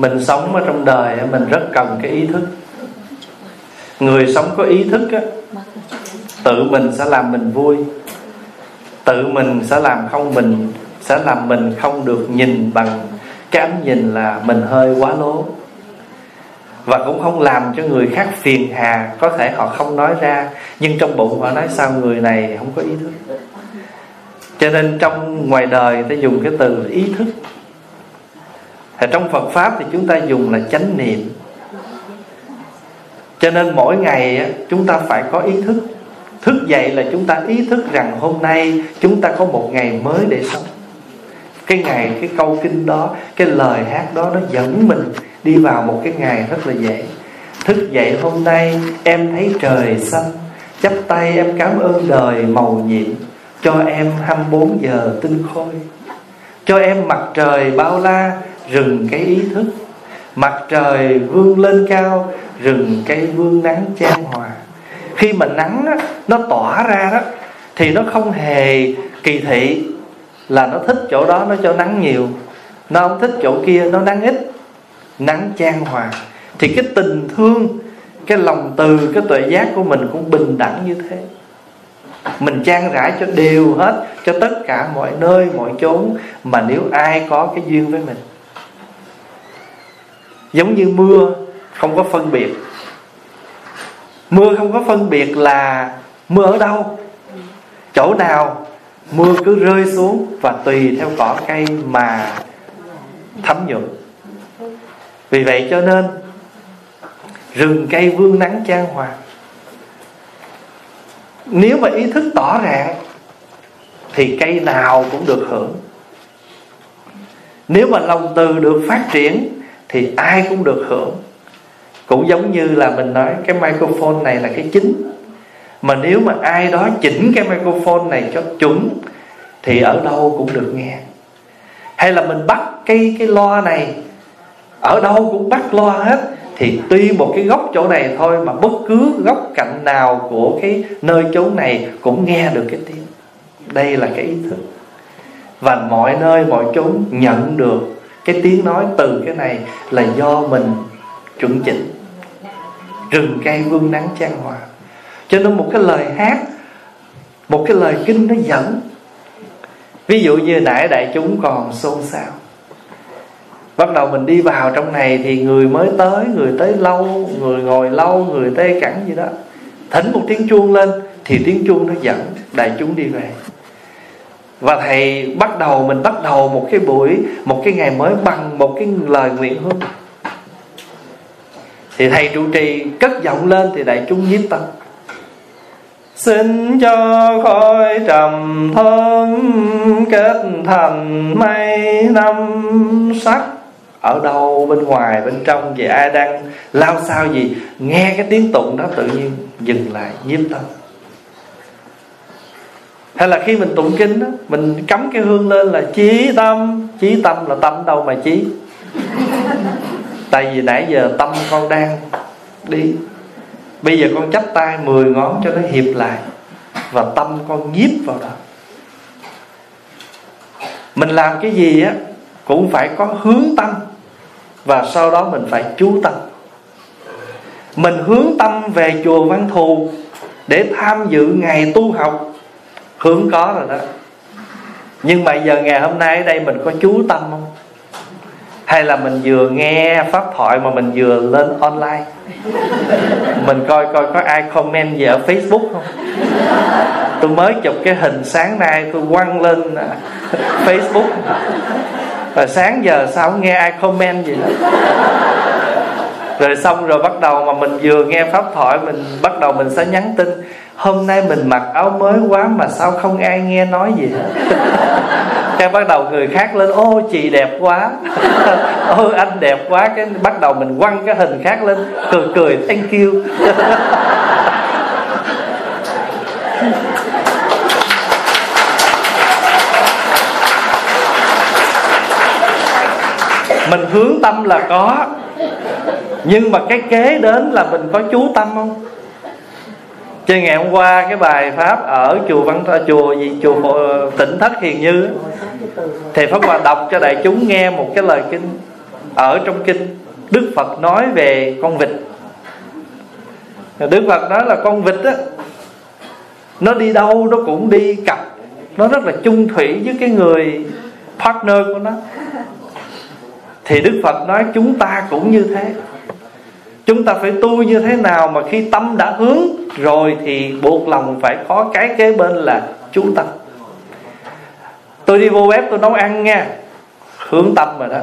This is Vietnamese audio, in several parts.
mình sống ở trong đời mình rất cần cái ý thức. Người sống có ý thức á, tự mình sẽ làm mình vui. Tự mình sẽ làm không mình, sẽ làm mình không được nhìn bằng cái ánh nhìn là mình hơi quá lố. Và cũng không làm cho người khác phiền hà, có thể họ không nói ra, nhưng trong bụng họ nói sao người này không có ý thức. Cho nên trong ngoài đời ta dùng cái từ ý thức thì trong Phật pháp thì chúng ta dùng là chánh niệm. Cho nên mỗi ngày chúng ta phải có ý thức. Thức dậy là chúng ta ý thức rằng hôm nay chúng ta có một ngày mới để sống. Cái ngày, cái câu kinh đó, cái lời hát đó nó dẫn mình đi vào một cái ngày rất là dễ. Thức dậy hôm nay em thấy trời xanh, chắp tay em cảm ơn đời màu nhiệm, cho em 24 giờ tinh khôi. Cho em mặt trời bao la rừng cái ý thức. Mặt trời vươn lên cao rừng cây vương nắng chan hòa. Khi mà nắng á, nó tỏa ra đó thì nó không hề kỳ thị là nó thích chỗ đó nó cho nắng nhiều. Nó không thích chỗ kia nó nắng ít nắng chan hòa. Thì cái tình thương cái lòng từ cái tuệ giác của mình cũng bình đẳng như thế. Mình trang rãi cho đều hết cho tất cả mọi nơi mọi chốn mà nếu ai có cái duyên với mình giống như mưa không có phân biệt. Mưa không có phân biệt là mưa ở đâu. Chỗ nào mưa cứ rơi xuống và tùy theo cỏ cây mà thấm nhuận. Vì vậy cho nên, rừng cây vương nắng trang hòa. Nếu mà ý thức tỏ ràng thì cây nào cũng được hưởng. Nếu mà lòng từ được phát triển thì ai cũng được hưởng. Cũng giống như là mình nói, cái microphone này là cái chính. Mà nếu mà ai đó chỉnh cái microphone này cho chuẩn, thì ở đâu cũng được nghe. Hay là mình bắt cái cái loa này, ở đâu cũng bắt loa hết, thì tuy một cái góc chỗ này thôi mà bất cứ góc cạnh nào của cái nơi chốn này cũng nghe được cái tiếng. Đây là cái ý thức. Và mọi nơi, mọi chốn nhận được cái tiếng nói từ cái này là do mình chuẩn chỉnh. Rừng cây vương nắng trang hòa. Cho nên một cái lời hát, một cái lời kinh nó dẫn. Ví dụ như nãy đại chúng còn xôn xao. Bắt đầu mình đi vào trong này thì người mới tới, người tới lâu, người ngồi lâu, người tê cẳng gì đó. Thỉnh một tiếng chuông lên thì tiếng chuông nó dẫn. Đại chúng đi về và thầy bắt đầu, mình bắt đầu một cái buổi, một cái ngày mới bằng một cái lời nguyện hương. Thì thầy trụ trì cất giọng lên thì đại chúng nhiếp tâm. Xin cho khói trầm thơm kết thành mây năm sắc. Ở đâu bên ngoài, bên trong vậy ai đang, lao sao gì, Nghe cái tiếng tụng đó tự nhiên dừng lại, nhiếp tâm hay là khi mình tụng kinh đó, mình cắm cái hương lên là chí tâm chí tâm là tâm đâu mà chí. Tại vì nãy giờ tâm con đang đi. Bây giờ con chắp tay 10 ngón cho nó hiệp lại và tâm con nhiếp vào đó. Mình làm cái gì á cũng phải có hướng tâm và sau đó mình phải chú tâm. Mình hướng tâm về chùa văn thù để tham dự ngày tu học hướng có rồi đó. Nhưng mà giờ ngày hôm nay ở đây mình có chú tâm không? Hay là mình vừa nghe pháp thoại mà mình vừa lên online? Mình coi coi có ai comment gì ở facebook không? Tôi mới chụp cái hình sáng nay tôi quăng lên à, facebook. Và sáng giờ sao không nghe ai comment gì nữa rồi xong rồi bắt đầu mà mình vừa nghe pháp thoại, mình bắt đầu mình sẽ nhắn tin, hôm nay mình mặc áo mới quá mà sao không ai nghe nói gì hết cái bắt đầu người khác lên, ô, chị đẹp quá. Ô, anh đẹp quá. Cái bắt đầu mình quăng cái hình khác lên, cười cười, thank you. Mình hướng tâm là có nhưng mà cái kế đến là mình có chú tâm không? Chứ ngày hôm qua cái bài pháp ở chùa văn chùa gì? Chùa tỉnh thất hiền như thì pháp hòa đọc cho đại chúng nghe một cái lời kinh ở trong kinh đức phật nói về con vịt. Đức phật nói là con vịt á, nó đi đâu nó cũng đi cặp. Nó rất là chung thủy với cái người partner của nó. Thì đức phật nói chúng ta cũng như thế chúng ta phải tu như thế nào mà khi tâm đã hướng, rồi thì buộc lòng phải có cái kế bên là chú tâm. Tôi đi vô bếp, tôi nấu ăn nha. Hướng tâm rồi đó.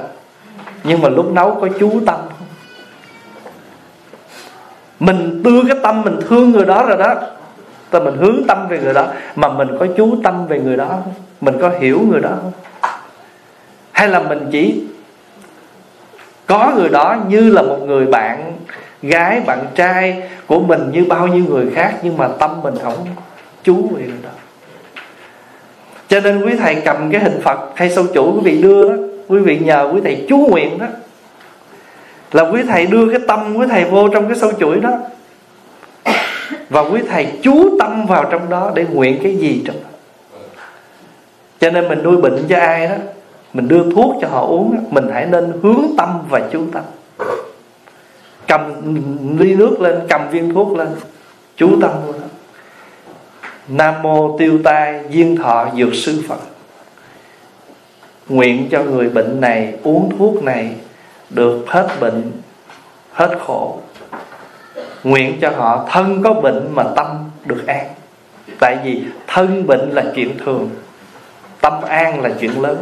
Nhưng mà lúc nấu có chú tâm mình đưa cái tâm mình thương người đó rồi đó. Ta mình hướng tâm về người đó. Mà mình có chú tâm về người đó không? Mình có hiểu người đó không? Hay là mình chỉ có người đó như là một người bạn gái, bạn trai của mình như bao nhiêu người khác, nhưng mà tâm mình không chú về người đó. Cho nên quý thầy cầm cái hình phật hay sâu chủ quý vị đưa đó, quý vị nhờ quý thầy chú nguyện đó. Là quý thầy đưa cái tâm quý thầy vô trong cái sâu chuỗi đó. Và quý thầy chú tâm vào trong đó để nguyện cái gì trong đó. Cho nên mình nuôi bệnh cho ai đó mình đưa thuốc cho họ uống, mình hãy nên hướng tâm và chú tâm. Cầm ly nước lên, cầm viên thuốc lên, chú tâm vô đó. Nam mô tiêu tai duyên thọ dược sư phật. Nguyện cho người bệnh này uống thuốc này được hết bệnh, hết khổ. Nguyện cho họ thân có bệnh mà tâm được an. Tại vì thân bệnh là chuyện thường, tâm an là chuyện lớn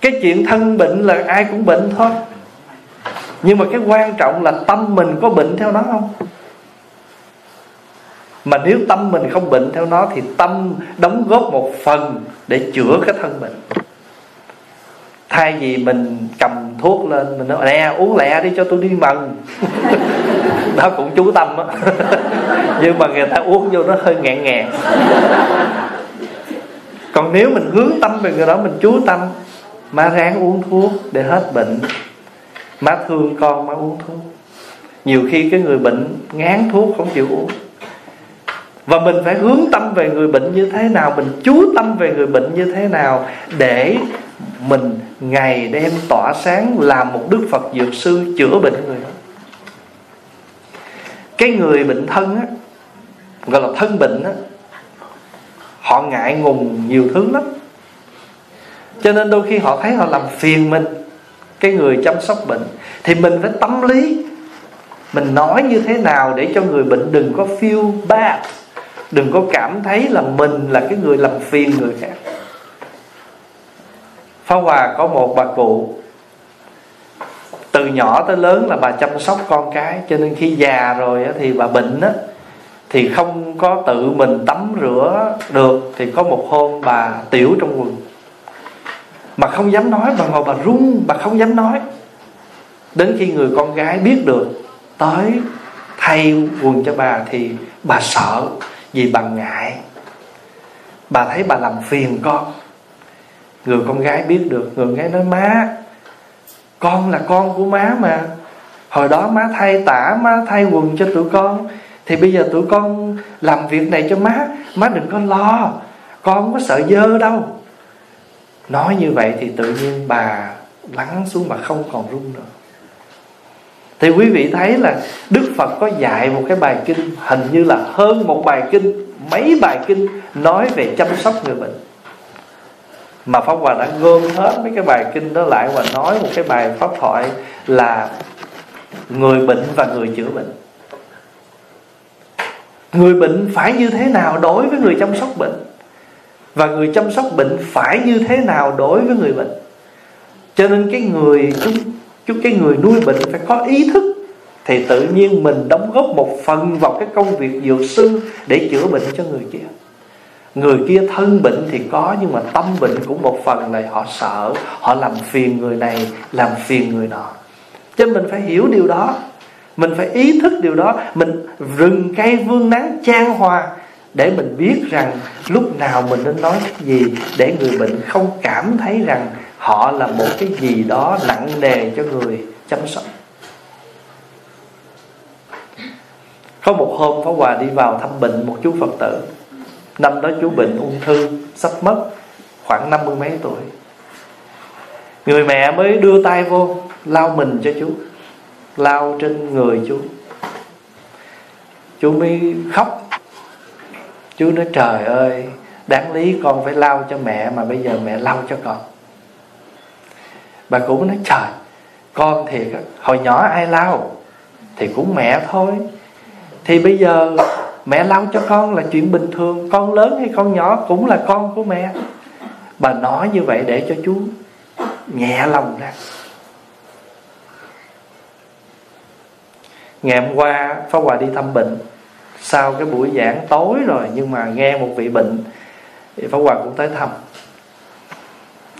cái chuyện thân bệnh là ai cũng bệnh thôi. Nhưng mà cái quan trọng là tâm mình có bệnh theo nó không? Mà nếu tâm mình không bệnh theo nó thì tâm đóng góp một phần để chữa cái thân bệnh. Thay vì mình cầm thuốc lên, mình nói, nè, uống lẹ đi cho tôi đi mần. Đó cũng chú tâm á. Nhưng mà người ta uống vô nó hơi ngẹn ngẹn còn nếu mình hướng tâm về người đó, mình chú tâm má ráng uống thuốc để hết bệnh. Má thương con, má uống thuốc. Nhiều khi cái người bệnh ngán thuốc không chịu uống. Và mình phải hướng tâm về người bệnh như thế nào, mình chú tâm về người bệnh như thế nào để mình ngày đêm tỏa sáng làm một đức phật dược sư chữa bệnh người đó. Cái người bệnh thân á, gọi là thân bệnh á, họ ngại ngùng nhiều thứ lắm cho nên đôi khi họ thấy họ làm phiền mình, cái người chăm sóc bệnh, thì mình phải tâm lý. Mình nói như thế nào để cho người bệnh đừng có feel bad, đừng có cảm thấy là mình là cái người làm phiền người khác. Phá Hòa có một bà cụ, Từ nhỏ tới lớn là bà chăm sóc con cái, Cho nên khi già rồi thì bà bệnh á, Thì không có tự mình tắm rửa được, Thì có một hôm bà tiểu trong quần. Mà không dám nói, Bà ngồi bà run, Bà không dám nói. Đến khi người con gái biết được Tới thay quần cho bà Thì bà sợ, Vì bà ngại. Bà thấy bà làm phiền con. Người con gái biết được, người con gái nói, má, con là con của má mà. Hồi đó má thay tả, má thay quần cho tụi con. Thì bây giờ tụi con làm việc này cho má. Má đừng có lo, con không có sợ dơ đâu nói như vậy thì tự nhiên bà lắng xuống mà không còn run nữa. Thì quý vị thấy là Đức Phật có dạy một cái bài kinh, Hình như là hơn một bài kinh, Mấy bài kinh nói về chăm sóc người bệnh. Mà pháp hòa đã gom hết mấy cái bài kinh đó lại và nói một cái bài pháp thoại là người bệnh và người chữa bệnh. Người bệnh phải như thế nào đối với người chăm sóc bệnh? Và người chăm sóc bệnh phải như thế nào đối với người bệnh? Cho nên cái người chúng chúng cái người nuôi bệnh phải có ý thức thì tự nhiên mình đóng góp một phần vào cái công việc dược sư để chữa bệnh cho người kia. Người kia thân bệnh thì có, nhưng mà tâm bệnh cũng một phần là họ sợ, họ làm phiền người này, làm phiền người nọ. Cho nên mình phải hiểu điều đó. Mình phải ý thức điều đó. Mình rừng cây vương nắng trang hòa để mình biết rằng lúc nào mình nên nói cái gì để người bệnh không cảm thấy rằng họ là một cái gì đó nặng nề cho người chăm sóc. Có một hôm Pháp Hòa đi vào thăm bệnh một chú Phật tử. Năm đó chú bệnh ung thư, Sắp mất, Khoảng năm mươi mấy tuổi. Người mẹ mới đưa tay vô lau mình cho chú lau trên người chú. Chú mới khóc chú nói, trời ơi, đáng lý con phải lau cho mẹ mà bây giờ mẹ lau cho con. Bà cũng nói, trời, con thiệt hồi nhỏ ai lau? Thì cũng mẹ thôi. Thì bây giờ mẹ lau cho con là chuyện bình thường, con lớn hay con nhỏ cũng là con của mẹ. Bà nói như vậy để cho chú nhẹ lòng ra. Ngày hôm qua phá Hòa đi thăm bệnh sau cái buổi giảng tối rồi, nhưng mà nghe một vị bệnh, thì Pháp Hòa cũng tới thăm.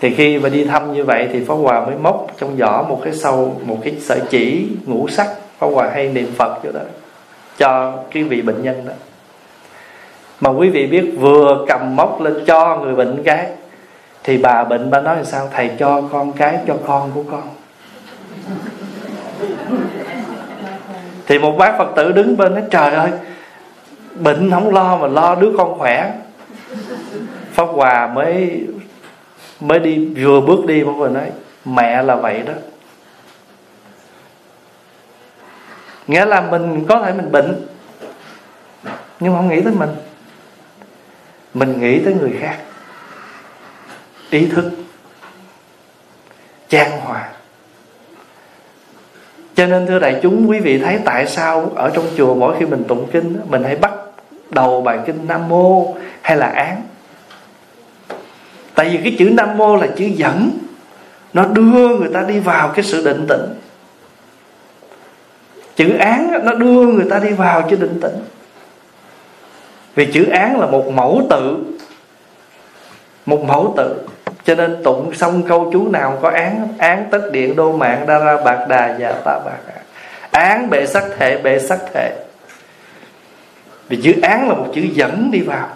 Thì khi mà đi thăm như vậy thì Pháp Hòa mới móc trong giỏ một cái sâu, một cái sợi chỉ ngũ sắc. Pháp Hòa hay niệm Phật cho đó, cho cái vị bệnh nhân đó. Mà quý vị biết, vừa cầm móc lên cho người bệnh cái, thì bà bệnh bà nói là sao? Thầy cho con cái cho con của con. Thì một bác phật tử đứng bên nói, trời ơi bệnh không lo mà lo đứa con khỏe. Pháp hòa mới mới đi, vừa bước đi pháp hòa nói, mẹ là vậy đó. Nghĩa là mình có thể mình bệnh, nhưng không nghĩ tới mình. Mình nghĩ tới người khác. Ý thức. Trang hòa. Cho nên thưa đại chúng, quý vị thấy tại sao ở trong chùa mỗi khi mình tụng kinh mình hãy bắt đầu bài kinh nam mô hay là án. Tại vì cái chữ nam mô là chữ dẫn. Nó đưa người ta đi vào cái sự định tĩnh. Chữ án nó đưa người ta đi vào cái định tĩnh. Vì chữ án là một mẫu tự. Một mẫu tự. Cho nên tụng xong câu chú nào có án án tất điện đô mạng đa ra bạc đà và ta bạc án bệ sắc thể, bệ sắc thể vì chữ án là một chữ dẫn đi vào.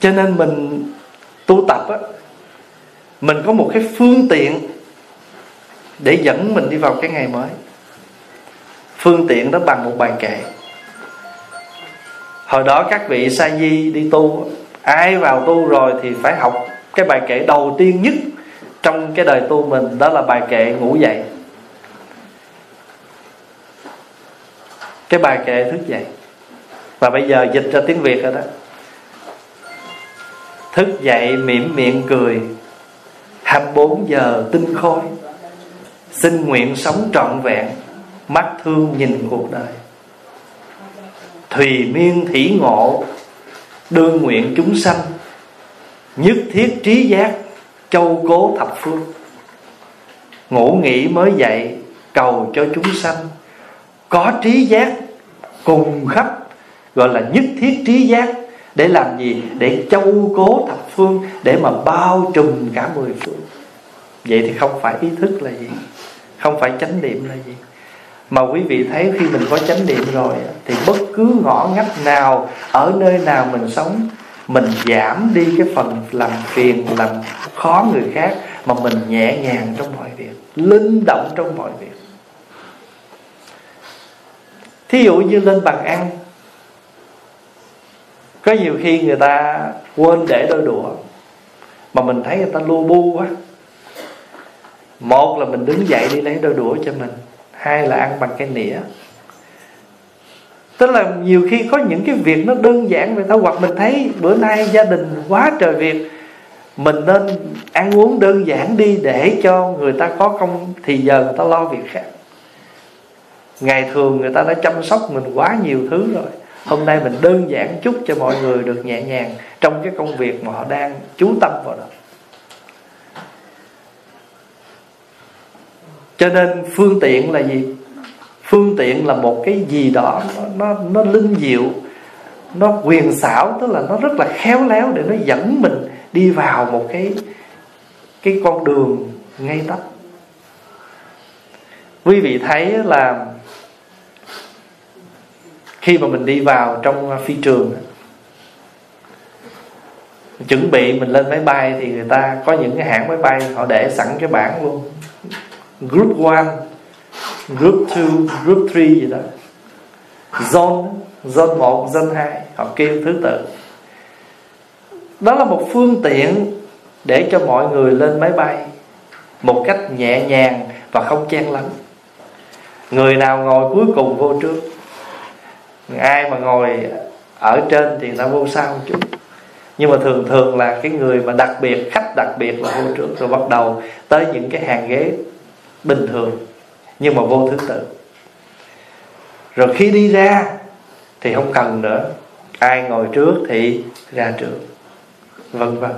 Cho nên mình tu tập á, mình có một cái phương tiện để dẫn mình đi vào cái ngày mới. Phương tiện đó bằng một bài kệ. Hồi đó các vị sa di đi tu, ai vào tu rồi thì phải học cái bài kệ đầu tiên nhất trong cái đời tu mình, đó là bài kệ ngủ dậy. Cái bài kệ thức dậy. Và bây giờ dịch ra tiếng việt rồi đó. Thức dậy mỉm miệng cười. 24 giờ tinh khôi. Xin nguyện sống trọn vẹn. Mắt thương nhìn cuộc đời. Thùy miên thủy ngộ. Đương nguyện chúng sanh. Nhất thiết trí giác. Châu cố thập phương. Ngủ nghỉ mới dậy. Cầu cho chúng sanh có trí giác cùng khắp, gọi là nhất thiết trí giác, để làm gì? Để châu cố thập phương, để mà bao trùm cả mười phương. Vậy thì không phải ý thức là gì? Không phải chánh niệm là gì? Mà quý vị thấy khi mình có chánh niệm rồi, thì bất cứ ngõ ngách nào, ở nơi nào mình sống, mình giảm đi cái phần làm phiền, làm khó người khác, mà mình nhẹ nhàng trong mọi việc, linh động trong mọi việc thí dụ như lên bàn ăn. Có nhiều khi người ta quên để đôi đũa, mà mình thấy người ta lu bu quá. Một là mình đứng dậy đi lấy đôi đũa cho mình, hai là ăn bằng cái nĩa. Tức là nhiều khi có những cái việc nó đơn giản vậy thôi, hoặc mình thấy bữa nay gia đình quá trời việc, mình nên ăn uống đơn giản đi để cho người ta có công, thì giờ người ta lo việc khác ngày thường người ta đã chăm sóc mình quá nhiều thứ rồi. Hôm nay mình đơn giản chút cho mọi người được nhẹ nhàng trong cái công việc mà họ đang chú tâm vào đó. Cho nên phương tiện là gì? Phương tiện là một cái gì đó nó nó, nó linh diệu nó quyền xảo tức là nó rất là khéo léo để nó dẫn mình đi vào một cái cái con đường ngay tắt quý vị thấy là khi mà mình đi vào trong à, phi trường, chuẩn bị mình lên máy bay thì người ta có những cái hãng máy bay họ để sẵn cái bảng luôn. Group 1 group 2 group 3 gì đó. Zone zone 1 zone 2 họ kêu thứ tự. Đó là một phương tiện để cho mọi người lên máy bay một cách nhẹ nhàng và không chen lấn. Người nào ngồi cuối cùng vô trước? Ai mà ngồi ở trên thì người ta vô sau một chút nhưng mà thường thường là cái người mà đặc biệt, khách đặc biệt là vô trước, rồi bắt đầu tới những cái hàng ghế bình thường, nhưng mà vô thứ tự. Rồi khi đi ra thì không cần nữa. Ai ngồi trước thì ra trước. Vân vân.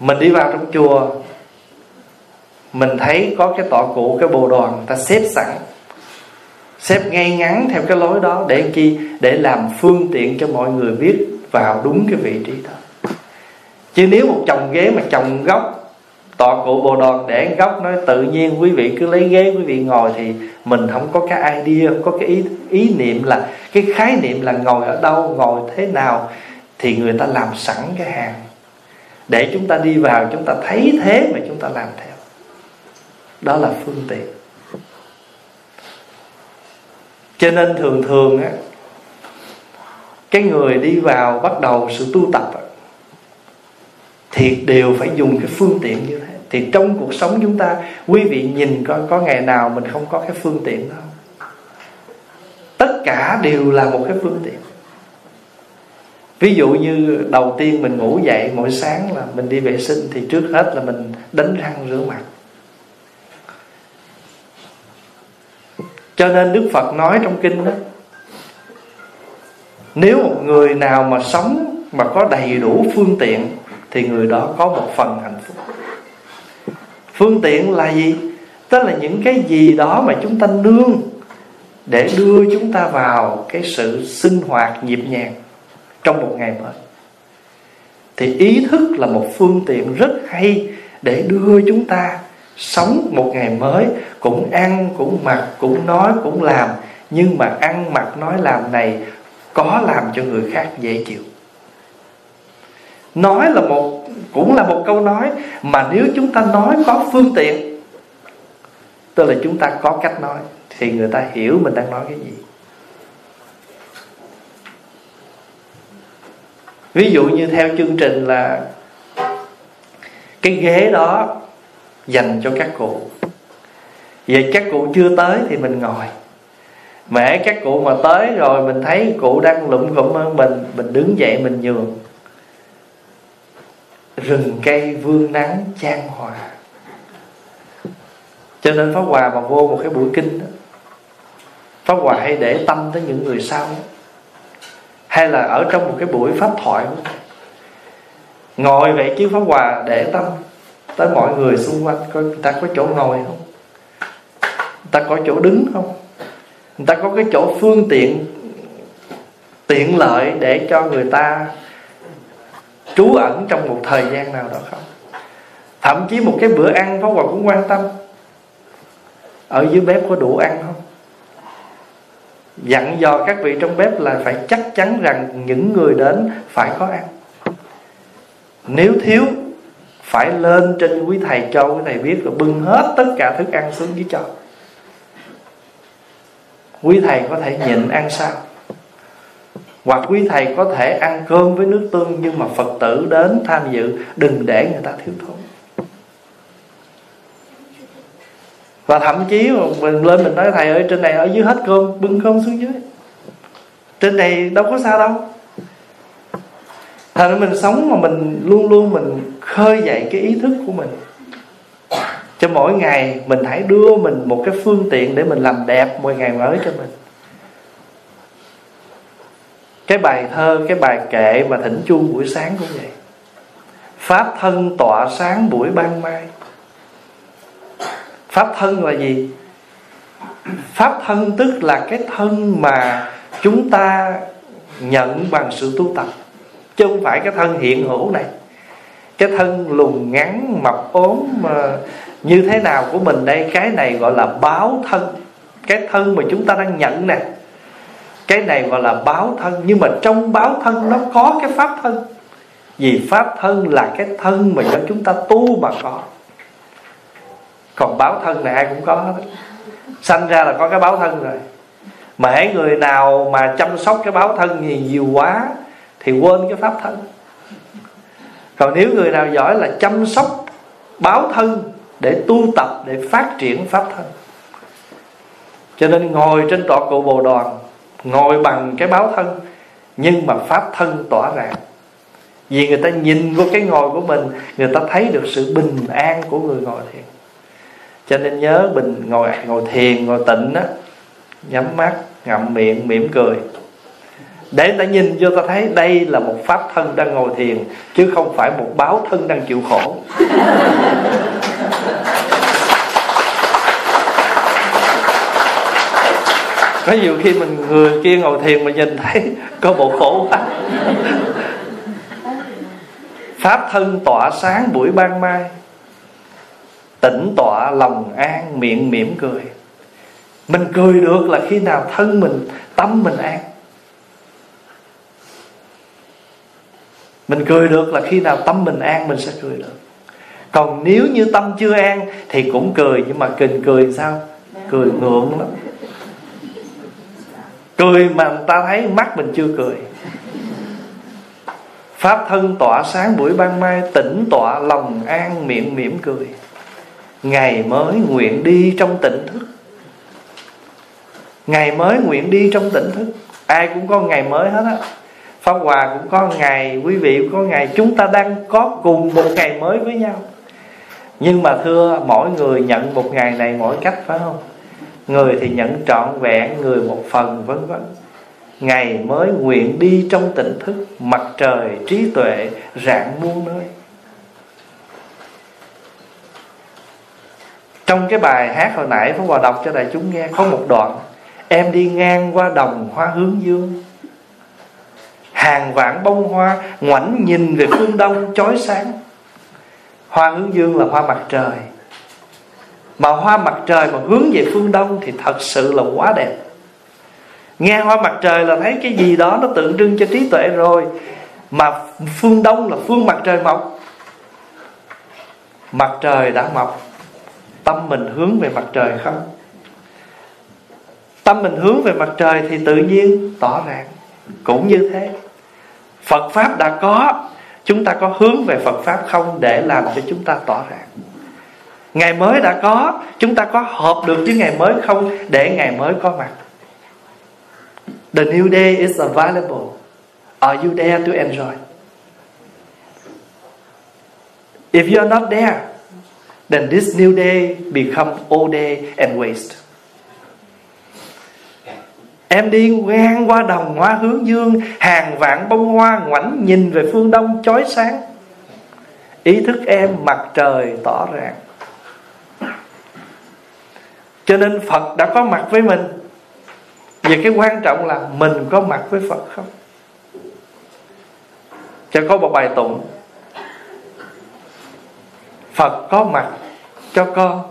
Mình đi vào trong chùa, mình thấy có cái tọa cụ, cái bồ đoàn, người ta xếp sẵn xếp ngay ngắn theo cái lối đó để chi? Để làm phương tiện cho mọi người biết vào đúng cái vị trí đó. Chứ nếu một chồng ghế mà chồng góc tọa cụ bồ đòn để góc nói tự nhiên quý vị cứ lấy ghế, quý vị ngồi thì mình không có cái idea, không có cái ý ý niệm là, cái khái niệm là ngồi ở đâu, ngồi thế nào thì người ta làm sẵn cái hàng. Để chúng ta đi vào, chúng ta thấy thế mà chúng ta làm theo. Đó là phương tiện cho nên thường thường á cái người đi vào bắt đầu sự tu tập á, thì đều phải dùng cái phương tiện như thế. Thì trong cuộc sống chúng ta quý vị nhìn coi có ngày nào mình không có cái phương tiện đó tất cả đều là một cái phương tiện. Ví dụ như đầu tiên mình ngủ dậy mỗi sáng là mình đi vệ sinh thì trước hết là mình đánh răng rửa mặt. Cho nên đức phật nói trong kinh đó, nếu một người nào mà sống mà có đầy đủ phương tiện, thì người đó có một phần hạnh phúc. Phương tiện là gì? Tức là những cái gì đó mà chúng ta nương để đưa chúng ta vào cái sự sinh hoạt nhịp nhàng trong một ngày mới. Thì ý thức là một phương tiện rất hay để đưa chúng ta sống một ngày mới, cũng ăn, cũng mặc, cũng nói, cũng làm. Nhưng mà ăn, mặc, nói, làm này có làm cho người khác dễ chịu. Nói là một, cũng là một câu nói, mà nếu chúng ta nói có phương tiện, tức là chúng ta có cách nói, thì người ta hiểu mình đang nói cái gì. Ví dụ như theo chương trình là cái ghế đó dành cho các cụ. Vậy các cụ chưa tới thì mình ngồi. Mẹ các cụ mà tới rồi mình thấy cụ đang lụm khụm hơn mình mình đứng dậy mình nhường. Rừng cây vương nắng chan hòa. Cho nên pháp hòa mà vô một cái buổi kinh đó, pháp hòa hay để tâm tới những người sau hay là ở trong một cái buổi pháp thoại ngồi vậy chứ pháp hòa để tâm tới mọi người xung quanh coi người ta có chỗ ngồi không? Người ta có chỗ đứng không? Người ta có cái chỗ phương tiện tiện lợi để cho người ta trú ẩn trong một thời gian nào đó không? Thậm chí một cái bữa ăn Pháp Hòa cũng quan tâm. Ở dưới bếp có đủ ăn không? Dặn dò các vị trong bếp là phải chắc chắn rằng những người đến phải có ăn. Nếu thiếu phải lên trên quý thầy cho quý thầy biết rồi bưng hết tất cả thức ăn xuống dưới cho quý thầy có thể nhịn ăn sao? Hoặc quý thầy có thể ăn cơm với nước tương, nhưng mà phật tử đến tham dự, đừng để người ta thiếu thốn. Và thậm chí mình lên mình nói, thầy ơi, trên này ở dưới hết cơm, bưng cơm xuống dưới. Trên này đâu có sao đâu thành mình sống mà mình luôn luôn mình khơi dậy cái ý thức của mình. Cho mỗi ngày mình hãy đưa mình một cái phương tiện để mình làm đẹp mỗi ngày mới cho mình. Cái bài thơ, cái bài kệ mà thỉnh chuông buổi sáng cũng vậy. Pháp thân tỏa sáng buổi ban mai. Pháp thân là gì? Pháp thân tức là cái thân mà chúng ta nhận bằng sự tu tập chứ không phải cái thân hiện hữu này. Cái thân lùn ngắn, mập ốm, mà như thế nào của mình đây? Cái này gọi là báo thân. Cái thân mà chúng ta đang nhận nè. Cái này gọi là báo thân. Nhưng mà trong báo thân nó có cái pháp thân. Vì pháp thân là cái thân mà cho chúng ta tu mà có. Còn báo thân này ai cũng có hết. Sanh ra là có cái báo thân rồi. Mà hãy người nào mà chăm sóc cái báo thân gì nhiều quá thì quên cái pháp thân. Còn nếu người nào giỏi là chăm sóc, báo thân để tu tập, để phát triển pháp thân. Cho nên ngồi trên tọa cụ bồ đoàn, ngồi bằng cái báo thân, nhưng mà pháp thân tỏa rạng vì người ta nhìn vô cái ngồi của mình, người ta thấy được sự bình an của người ngồi thiền. Cho nên nhớ bình ngồi ngồi thiền, ngồi tịnh á, nhắm mắt, ngậm miệng, mỉm cười để ta nhìn vô ta thấy đây là một pháp thân đang ngồi thiền, chứ không phải một báo thân đang chịu khổ. Có nhiều khi mình người kia ngồi thiền mà nhìn thấy có bộ khổ quá. Pháp thân tỏa sáng buổi ban mai, tĩnh tọa lòng an miệng mỉm cười. Mình cười được là khi nào thân mình, tâm mình an. Mình cười được là khi nào tâm mình an, mình sẽ cười được. Còn nếu như tâm chưa an thì cũng cười, nhưng mà kình cười sao? Cười ngượng lắm. Cười mà người ta thấy mắt mình chưa cười. Pháp thân tỏa sáng buổi ban mai, tỉnh tọa lòng an, miệng mỉm cười. Ngày mới nguyện đi trong tỉnh thức. Ngày mới nguyện đi trong tỉnh thức. Ai cũng có ngày mới hết á pháp hòa cũng có ngày, quý vị cũng có ngày, chúng ta đang có cùng một ngày mới với nhau. Nhưng mà thưa, mỗi người nhận một ngày này mỗi cách, phải không? Người thì nhận trọn vẹn, người một phần, vân vân. Ngày mới nguyện đi trong tỉnh thức, mặt trời trí tuệ rạng muôn nơi. Trong cái bài hát hồi nãy Pháp Hòa đọc cho đại chúng nghe, có một đoạn, em đi ngang qua đồng hoa hướng dương hàng vạn bông hoa, ngoảnh nhìn về phương đông chói sáng. Hoa hướng dương là hoa mặt trời. Mà hoa mặt trời mà hướng về phương đông thì thật sự là quá đẹp. Nghe hoa mặt trời là thấy cái gì đó nó tượng trưng cho trí tuệ rồi. Mà phương đông là phương mặt trời mọc. Mặt trời đã mọc. Tâm mình hướng về mặt trời không? Tâm mình hướng về mặt trời thì tự nhiên tỏ ràng. Cũng như thế phật pháp đã có. Chúng ta có hướng về phật pháp không để làm cho chúng ta tỏ ràng? Ngày mới đã có. Chúng ta có hợp được với ngày mới không để ngày mới có mặt? The new day is available. Are you there to enjoy? If you are not there, then this new day become old day and waste. Em đi ngang qua đồng hoa hướng dương, Hàng vạn bông hoa ngoảnh nhìn về phương đông chói sáng. Ý thức em mặt trời tỏ ràng. Cho nên Phật đã có mặt với mình. Vì cái quan trọng là mình có mặt với Phật không? Cho có một bài tụng. Phật có mặt cho con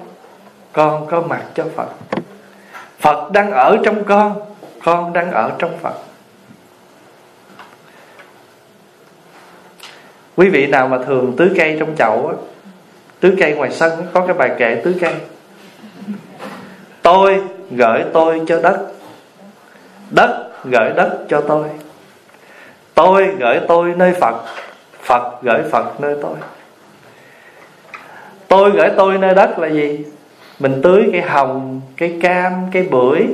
Con có mặt cho Phật. Phật đang ở trong con con đang ở trong Phật. Quý vị nào mà thường tưới cây trong chậu á Tưới cây ngoài sân có cái bài kệ tưới cây. Tôi gửi tôi cho đất Đất gửi đất cho tôi. Tôi gửi tôi nơi Phật Phật gửi Phật nơi tôi. Tôi gửi tôi nơi đất là gì? Mình tưới cây hồng cây cam cây bưởi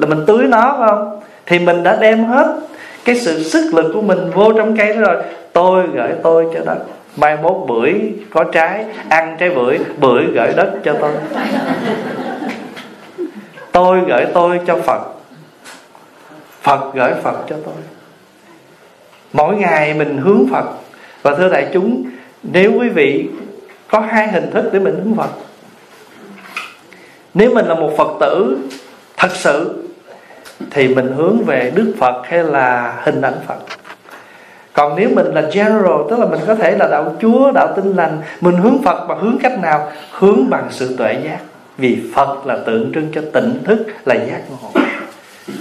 là mình tưới nó, phải không? Thì mình đã đem hết cái sự sức lực của mình vô trong cây đó rồi. Tôi gửi tôi cho đất. Mai mốt bưởi có trái, ăn trái bưởi bưởi gửi đất cho tôi. Tôi gửi tôi cho phật. Phật gửi phật cho tôi. Mỗi ngày mình hướng phật. Và thưa đại chúng, nếu quý vị có hai hình thức để mình hướng Phật. Nếu mình là một Phật tử, thật sự thì mình hướng về Đức Phật hay là hình ảnh Phật. Còn nếu mình là general, tức là mình có thể là đạo Chúa, đạo tinh lành, mình hướng Phật bằng hướng cách nào? Hướng bằng sự tuệ giác. Vì Phật là tượng trưng cho tỉnh thức, là giác ngộ.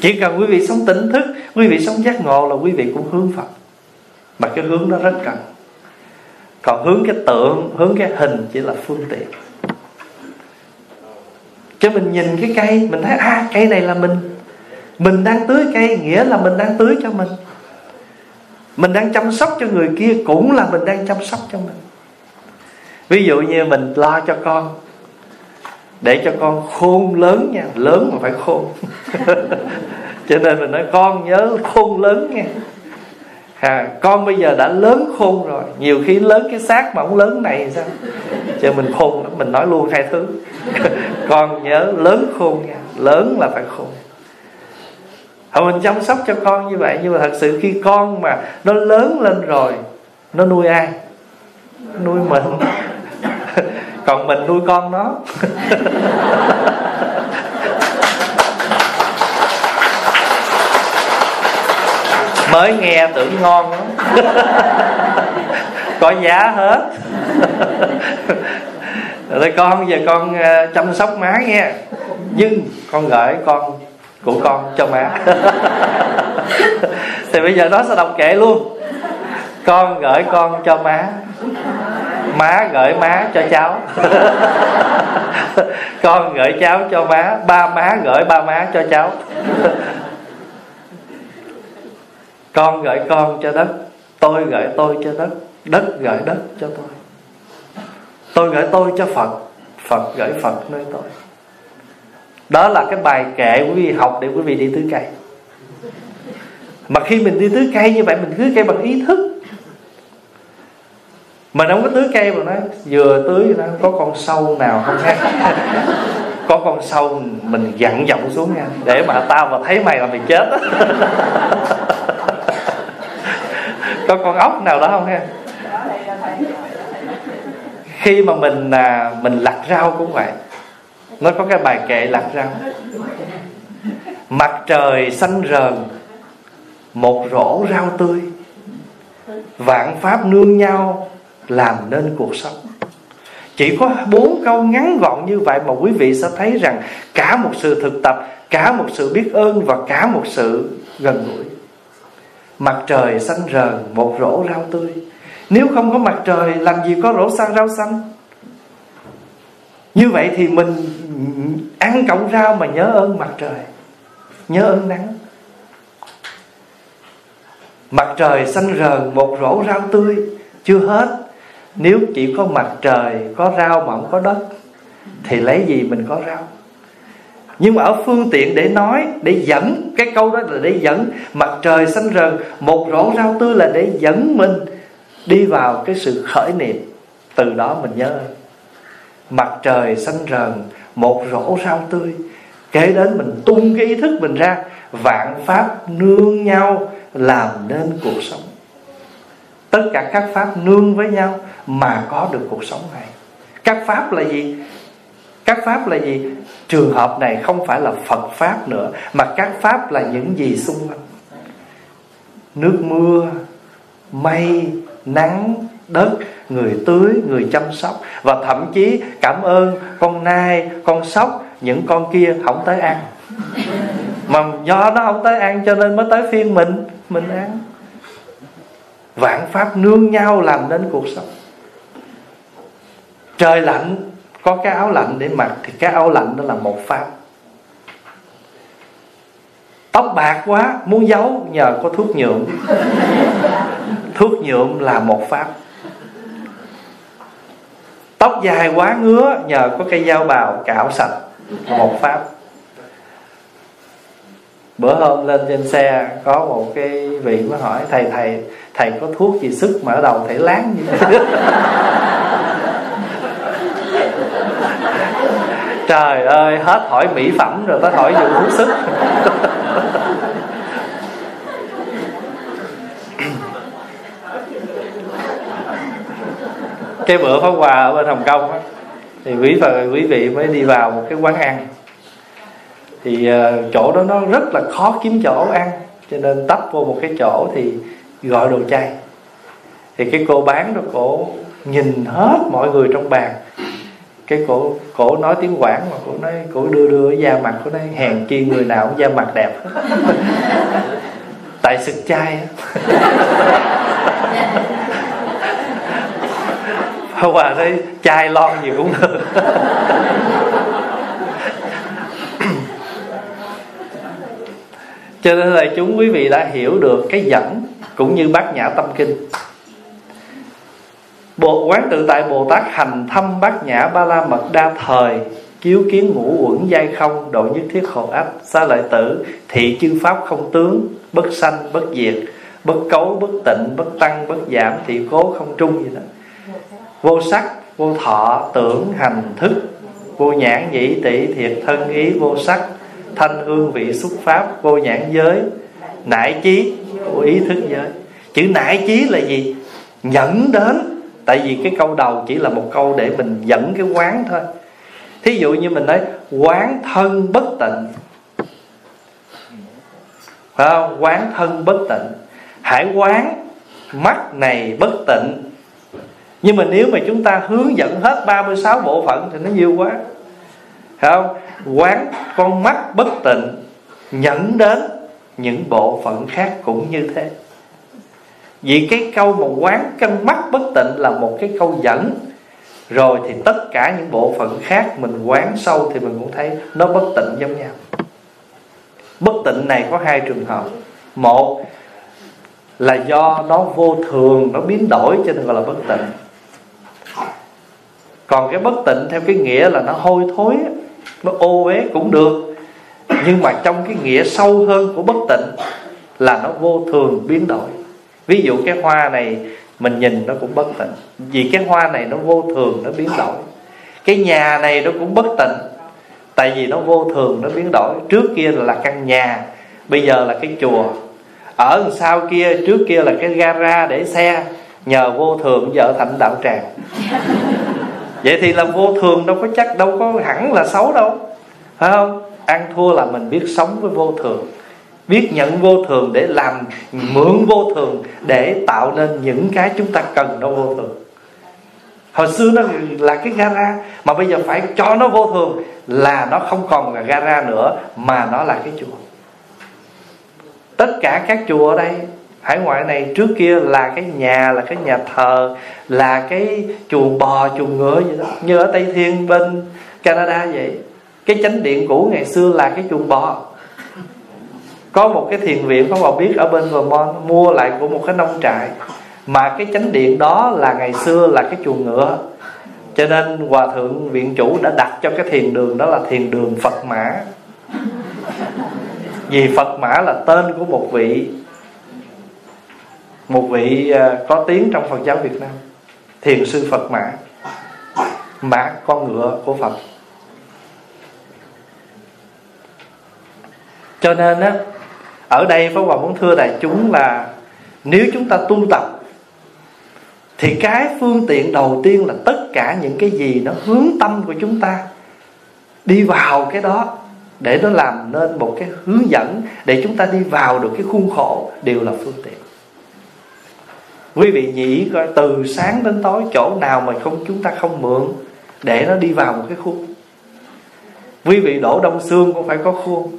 Chỉ cần quý vị sống tỉnh thức, quý vị sống giác ngộ là quý vị cũng hướng Phật. Mà cái hướng đó rất cần. Còn hướng cái tượng, hướng cái hình chỉ là phương tiện. Cho mình nhìn cái cây, mình thấy à cây này là mình mình đang tưới cây nghĩa là mình đang tưới cho mình. Mình đang chăm sóc cho người kia cũng là mình đang chăm sóc cho mình. Ví dụ như mình lo cho con để cho con khôn lớn nha lớn mà phải khôn. Cho nên mình nói con nhớ khôn lớn nha. À, con bây giờ đã lớn khôn rồi nhiều khi lớn cái xác mà không lớn này sao? Cho mình khôn lắm mình nói luôn hai thứ. Con nhớ lớn khôn nha lớn là phải khôn họ mình chăm sóc cho con như vậy, nhưng mà thật sự khi con mà nó lớn lên rồi, nó nuôi ai? Nuôi mình. Còn mình nuôi con nó. Mới nghe tưởng ngon lắm. Có giá hết. Rồi con, giờ con ờ, chăm sóc má nghe nhưng con gửi con của con cho má. Thì bây giờ nó sẽ đọc kệ luôn. Con gửi con cho má. Má gửi má cho cháu. Con gửi cháu cho má. Ba má gửi ba má cho cháu. Con gửi con cho đất. Tôi gửi tôi cho đất. Đất gửi đất cho tôi. Tôi gửi tôi cho phật. Phật gửi phật nơi tôi đó là cái bài kệ quý vị học để quý vị đi tưới cây. Mà khi mình đi tưới cây như vậy mình tưới cây bằng ý thức. Mà không có tưới cây mà nói vừa tưới nó có con sâu nào không ha có con sâu mình dặn giọng xuống nha để mà tao mà thấy mày là mày chết. Có con ốc nào đó không ha? Khi mà mình à, mình lặt rau cũng vậy nó có cái bài kệ lạc rau mặt trời xanh rờn, một rổ rau tươi. Vạn pháp nương nhau làm nên cuộc sống. Chỉ có bốn câu ngắn gọn như vậy mà quý vị sẽ thấy rằng cả một sự thực tập, cả một sự biết ơn và cả một sự gần gũi. Mặt trời xanh rờn, một rổ rau tươi. Nếu không có mặt trời, làm gì có rổ xanh rau xanh? Như vậy thì mình ăn cọng rau mà nhớ ơn mặt trời, nhớ ơn nắng. Mặt trời xanh rờn, một rổ rau tươi, chưa hết. Nếu chỉ có mặt trời, có rau mà không có đất, thì lấy gì mình có rau? Nhưng mà ở phương tiện để nói, để dẫn, cái câu đó là để dẫn. Mặt trời xanh rờn, một rổ rau tươi là để dẫn mình đi vào cái sự khởi niệm. Từ đó mình nhớ mặt trời xanh rờn, một rổ rau tươi. Kế đến mình tung cái ý thức mình ra, vạn pháp nương nhau làm nên cuộc sống. Tất cả các pháp nương với nhau mà có được cuộc sống này. Các pháp là gì? Các pháp là gì? Trường hợp này không phải là phật pháp nữa, mà các pháp là những gì xung quanh. Nước mưa, mây, nắng đất người tưới, người chăm sóc. Và thậm chí cảm ơn con nai, con sóc, những con kia không tới ăn. Mà do nó không tới ăn cho nên mới tới phiên mình mình ăn. Vạn pháp nương nhau làm nên cuộc sống. Trời lạnh, có cái áo lạnh để mặc thì cái áo lạnh đó là một pháp. Tóc bạc quá, muốn giấu, nhờ có thuốc nhuộm. Thuốc nhuộm là một pháp tóc dài quá ngứa, nhờ có cây dao bào cạo sạch. Một pháp. Bữa hôm lên trên xe, có một cái vị mới hỏi, thầy thầy thầy có thuốc gì sức mà ở đầu thầy láng như thế? Trời ơi, hết hỏi mỹ phẩm rồi tới hỏi dùng thuốc sức. cái bữa pháo quà ở bên hồng kông á thì quý và quý vị mới đi vào một cái quán ăn. Thì uh, chỗ đó nó rất là khó kiếm chỗ ăn cho nên tấp vô một cái chỗ thì gọi đồ chay. Thì cái cô bán đó cổ nhìn hết mọi người trong bàn. Cái cổ cổ nói tiếng quảng mà cổ nói cổ đưa đưa da mặt của nói hèn chi người nào cũng da mặt đẹp. Tại sực chai không qua thấy chai lon gì cũng được. Cho nên là chúng quý vị đã hiểu được cái dẫn cũng như bát nhã tâm kinh. Bộ quán tự tại Bồ Tát hành thăm bát nhã ba la mật đa thời, Chiếu kiến ngũ uẩn giai không, Độ nhất thiết hộ ách xa lợi tử, Thị chư pháp không tướng, Bất sanh, bất diệt, Bất cấu, bất tịnh, Bất tăng, bất giảm, Thị cố không trung, gì đó. Vô sắc, Vô thọ, Tưởng, hành, thức. Vô nhãn, nhĩ tỷ thiệt, thân, ý, vô sắc. Thanh, hương, vị, xúc, pháp. Vô nhãn, giới. Nải chí của ý, thức, giới. Chữ nải chí là gì? Nhẫn đến. Tại vì cái câu đầu chỉ là một câu để mình dẫn cái quán thôi. Thí dụ như mình nói, quán thân bất tịnh. Phải không? Quán thân bất tịnh. Hãy quán, mắt này bất tịnh nhưng mà nếu mà chúng ta hướng dẫn hết 36 bộ phận thì nó nhiều quá. Phải không? Quán con mắt bất tịnh nhẫn đến những bộ phận khác cũng như thế. Vì cái câu mà quán căn mắt bất tịnh là một cái câu dẫn. Rồi thì tất cả những bộ phận khác mình quán sâu thì mình cũng thấy nó bất tịnh giống nhau. Bất tịnh này có hai trường hợp. Một là do nó vô thường, nó biến đổi cho nên gọi là bất tịnh còn cái bất tịnh theo cái nghĩa là nó hôi thối, nó ô uế cũng được. Nhưng mà trong cái nghĩa sâu hơn của bất tịnh là nó vô thường biến đổi. Ví dụ cái hoa này mình nhìn nó cũng bất tịnh. Vì cái hoa này nó vô thường, nó biến đổi. Cái nhà này nó cũng bất tịnh, tại vì nó vô thường, nó biến đổi. Trước kia là căn nhà, bây giờ là cái chùa. Ở sau kia, trước kia là cái gara để xe, nhờ vô thường giờ thành đạo tràng vậy thì là vô thường đâu có chắc, đâu có hẳn là xấu đâu. Phải không? Ăn thua là mình biết sống với vô thường. Biết nhận vô thường để làm, mượn vô thường để tạo nên những cái chúng ta cần nó vô thường. Hồi xưa nó là cái gara, mà bây giờ phải cho nó vô thường là nó không còn là gara nữa, mà nó là cái chùa. Tất cả các chùa ở đây hải ngoại này trước kia là cái nhà, là cái nhà thờ, là cái chuồng bò, chuồng ngựa vậy đó, như ở tây thiên bên canada vậy. Cái chánh điện cũ ngày xưa là cái chuồng bò. Có một cái thiền viện, có bà biết ở bên Vermont, mua lại của một cái nông trại. Mà cái chánh điện đó là ngày xưa là cái chuồng ngựa. Cho nên hòa thượng viện chủ đã đặt cho cái thiền đường đó là thiền đường Phật Mã. Vì Phật Mã là tên của một vị một vị à, có tiếng trong Phật giáo Việt Nam. Thiền sư Phật Mã. Mã con ngựa của Phật. Cho nên á, ở đây Pháp Hòa muốn thưa đại chúng là nếu chúng ta tu tập, thì cái phương tiện đầu tiên là tất cả những cái gì nó hướng tâm của chúng ta đi vào cái đó để nó làm nên một cái hướng dẫn, để chúng ta đi vào được cái khuôn khổ, đều là phương tiện quý vị nghĩ coi, từ sáng đến tối chỗ nào mà không, chúng ta không mượn, để nó đi vào một cái khuôn. Quý vị đổ đông xương cũng phải có khuôn.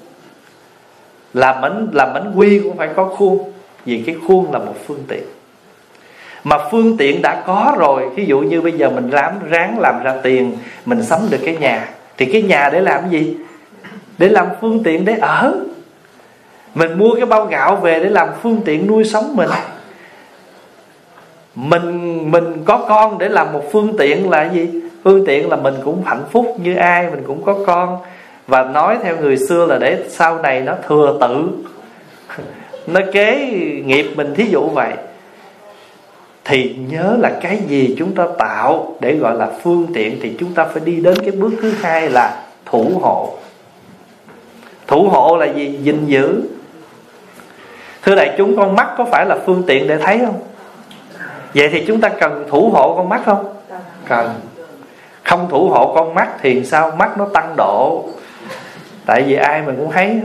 Làm bánh làm bánh quy cũng phải có khuôn, vì cái khuôn là một phương tiện. Mà phương tiện đã có rồi ví dụ như bây giờ mình làm ráng làm ra tiền, mình sắm được cái nhà, thì cái nhà để làm gì? Để làm phương tiện để ở. Mình mua cái bao gạo về để làm phương tiện nuôi sống mình mình mình có con để làm một phương tiện là gì? Phương tiện là mình cũng hạnh phúc như ai, mình cũng có con. Và nói theo người xưa là để sau này nó thừa tự. Nó kế nghiệp mình thí dụ vậy. Thì nhớ là cái gì chúng ta tạo để gọi là phương tiện thì chúng ta phải đi đến cái bước thứ hai là thủ hộ. Thủ hộ là gì? Gìn giữ. Thưa đại chúng, con mắt có phải là phương tiện để thấy không? Vậy thì chúng ta cần thủ hộ con mắt không? Cần. Không thủ hộ con mắt thì sao? Mắt nó tăng độ. Tại vì ai mình cũng thấy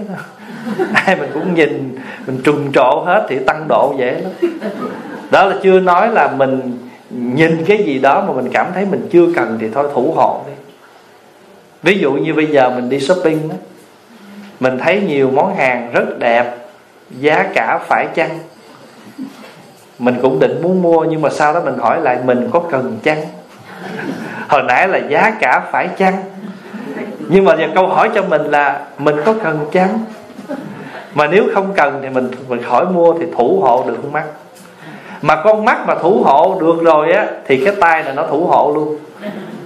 ai mình cũng nhìn, mình trùng trộ hết thì tăng độ dễ lắm. Đó là chưa nói là mình nhìn cái gì đó mà mình cảm thấy mình chưa cần thì thôi thủ hộ đi. Ví dụ như bây giờ mình đi shopping đó, mình thấy nhiều món hàng rất đẹp, giá cả phải chăng? Mình cũng định muốn mua nhưng mà sau đó mình hỏi lại mình có cần chăng? Hồi nãy là giá cả phải chăng? Nhưng mà giờ câu hỏi cho mình là mình có cần chăng? Mà nếu không cần thì mình mình khỏi mua thì thủ hộ được mắt. Mà con mắt mà thủ hộ được rồi á thì cái tay này nó thủ hộ luôn.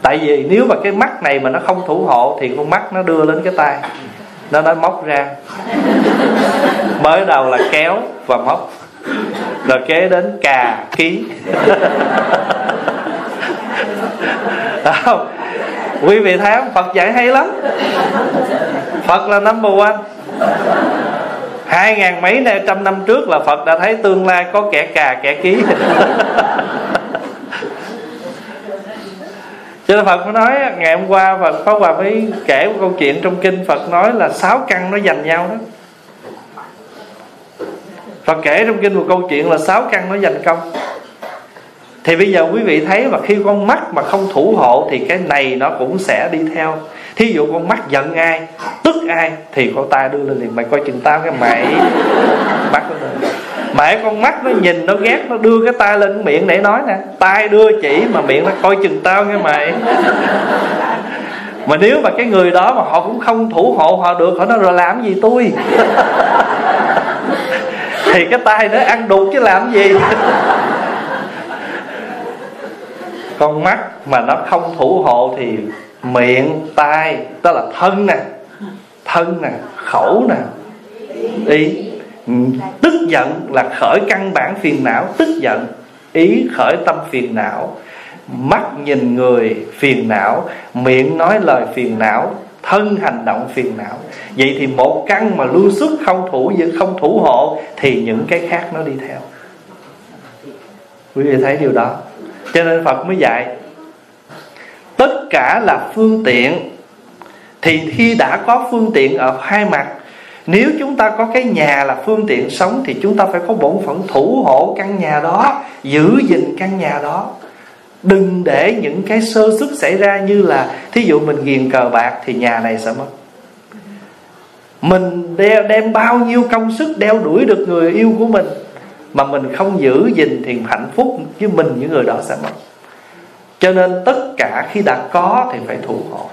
Tại vì nếu mà cái mắt này mà nó không thủ hộ thì con mắt nó đưa lên cái tay. Nó nói móc ra. Mới đầu là kéo và móc rồi kế đến cà ký. Không, quý vị thấy không? Phật dạy hay lắm. Phật là number one. Hai ngàn mấy này trăm năm trước là phật đã thấy tương lai có kẻ cà, kẻ ký. Cho nên Phật mới nói, ngày hôm qua Phật Pháp Hòa mới kể một câu chuyện trong kinh. Phật nói là sáu căn nó giành nhau đó. Phật kể trong kinh một câu chuyện là sáu căn nó giành công. Thì bây giờ quý vị thấy mà khi con mắt mà không thủ hộ thì cái này nó cũng sẽ đi theo. Thí dụ con mắt giận ai, tức ai thì con tay đưa lên liền. Mày coi chừng tao cái mày. Mắt nó lên mẹ con mắt nó nhìn, nó ghét, nó đưa cái tay lên miệng để nói nè. Tay đưa chỉ mà miệng nó coi chừng tao nghe mày. Mà nếu mà cái người đó mà họ cũng không thủ hộ họ được, họ nói rồi làm gì tôi? Thì cái tay nó ăn đục chứ làm gì? Con mắt mà nó không thủ hộ thì miệng, tai đó là thân nè thân nè, khẩu nè. Ý, tức giận là khởi căn bản phiền não, tức giận. Ý khởi tâm phiền não, mắt nhìn người phiền não, miệng nói lời phiền não thân hành động phiền não. Vậy thì một căn mà lưu xuất không thủ không thủ hộ thì những cái khác nó đi theo. Quý vị thấy điều đó. Cho nên phật mới dạy, tất cả là phương tiện. Thì khi đã có phương tiện ở hai mặt, nếu chúng ta có cái nhà là phương tiện sống thì chúng ta phải có bổn phận thủ hộ căn nhà đó, giữ gìn căn nhà đó đừng để những cái sơ xuất xảy ra như là thí dụ mình ghiền cờ bạc thì nhà này sẽ mất. Mình đeo, đem bao nhiêu công sức đeo đuổi được người yêu của mình mà mình không giữ gìn thì hạnh phúc với mình những người đó sẽ mất. Cho nên tất cả khi đã có thì phải thủ hộ.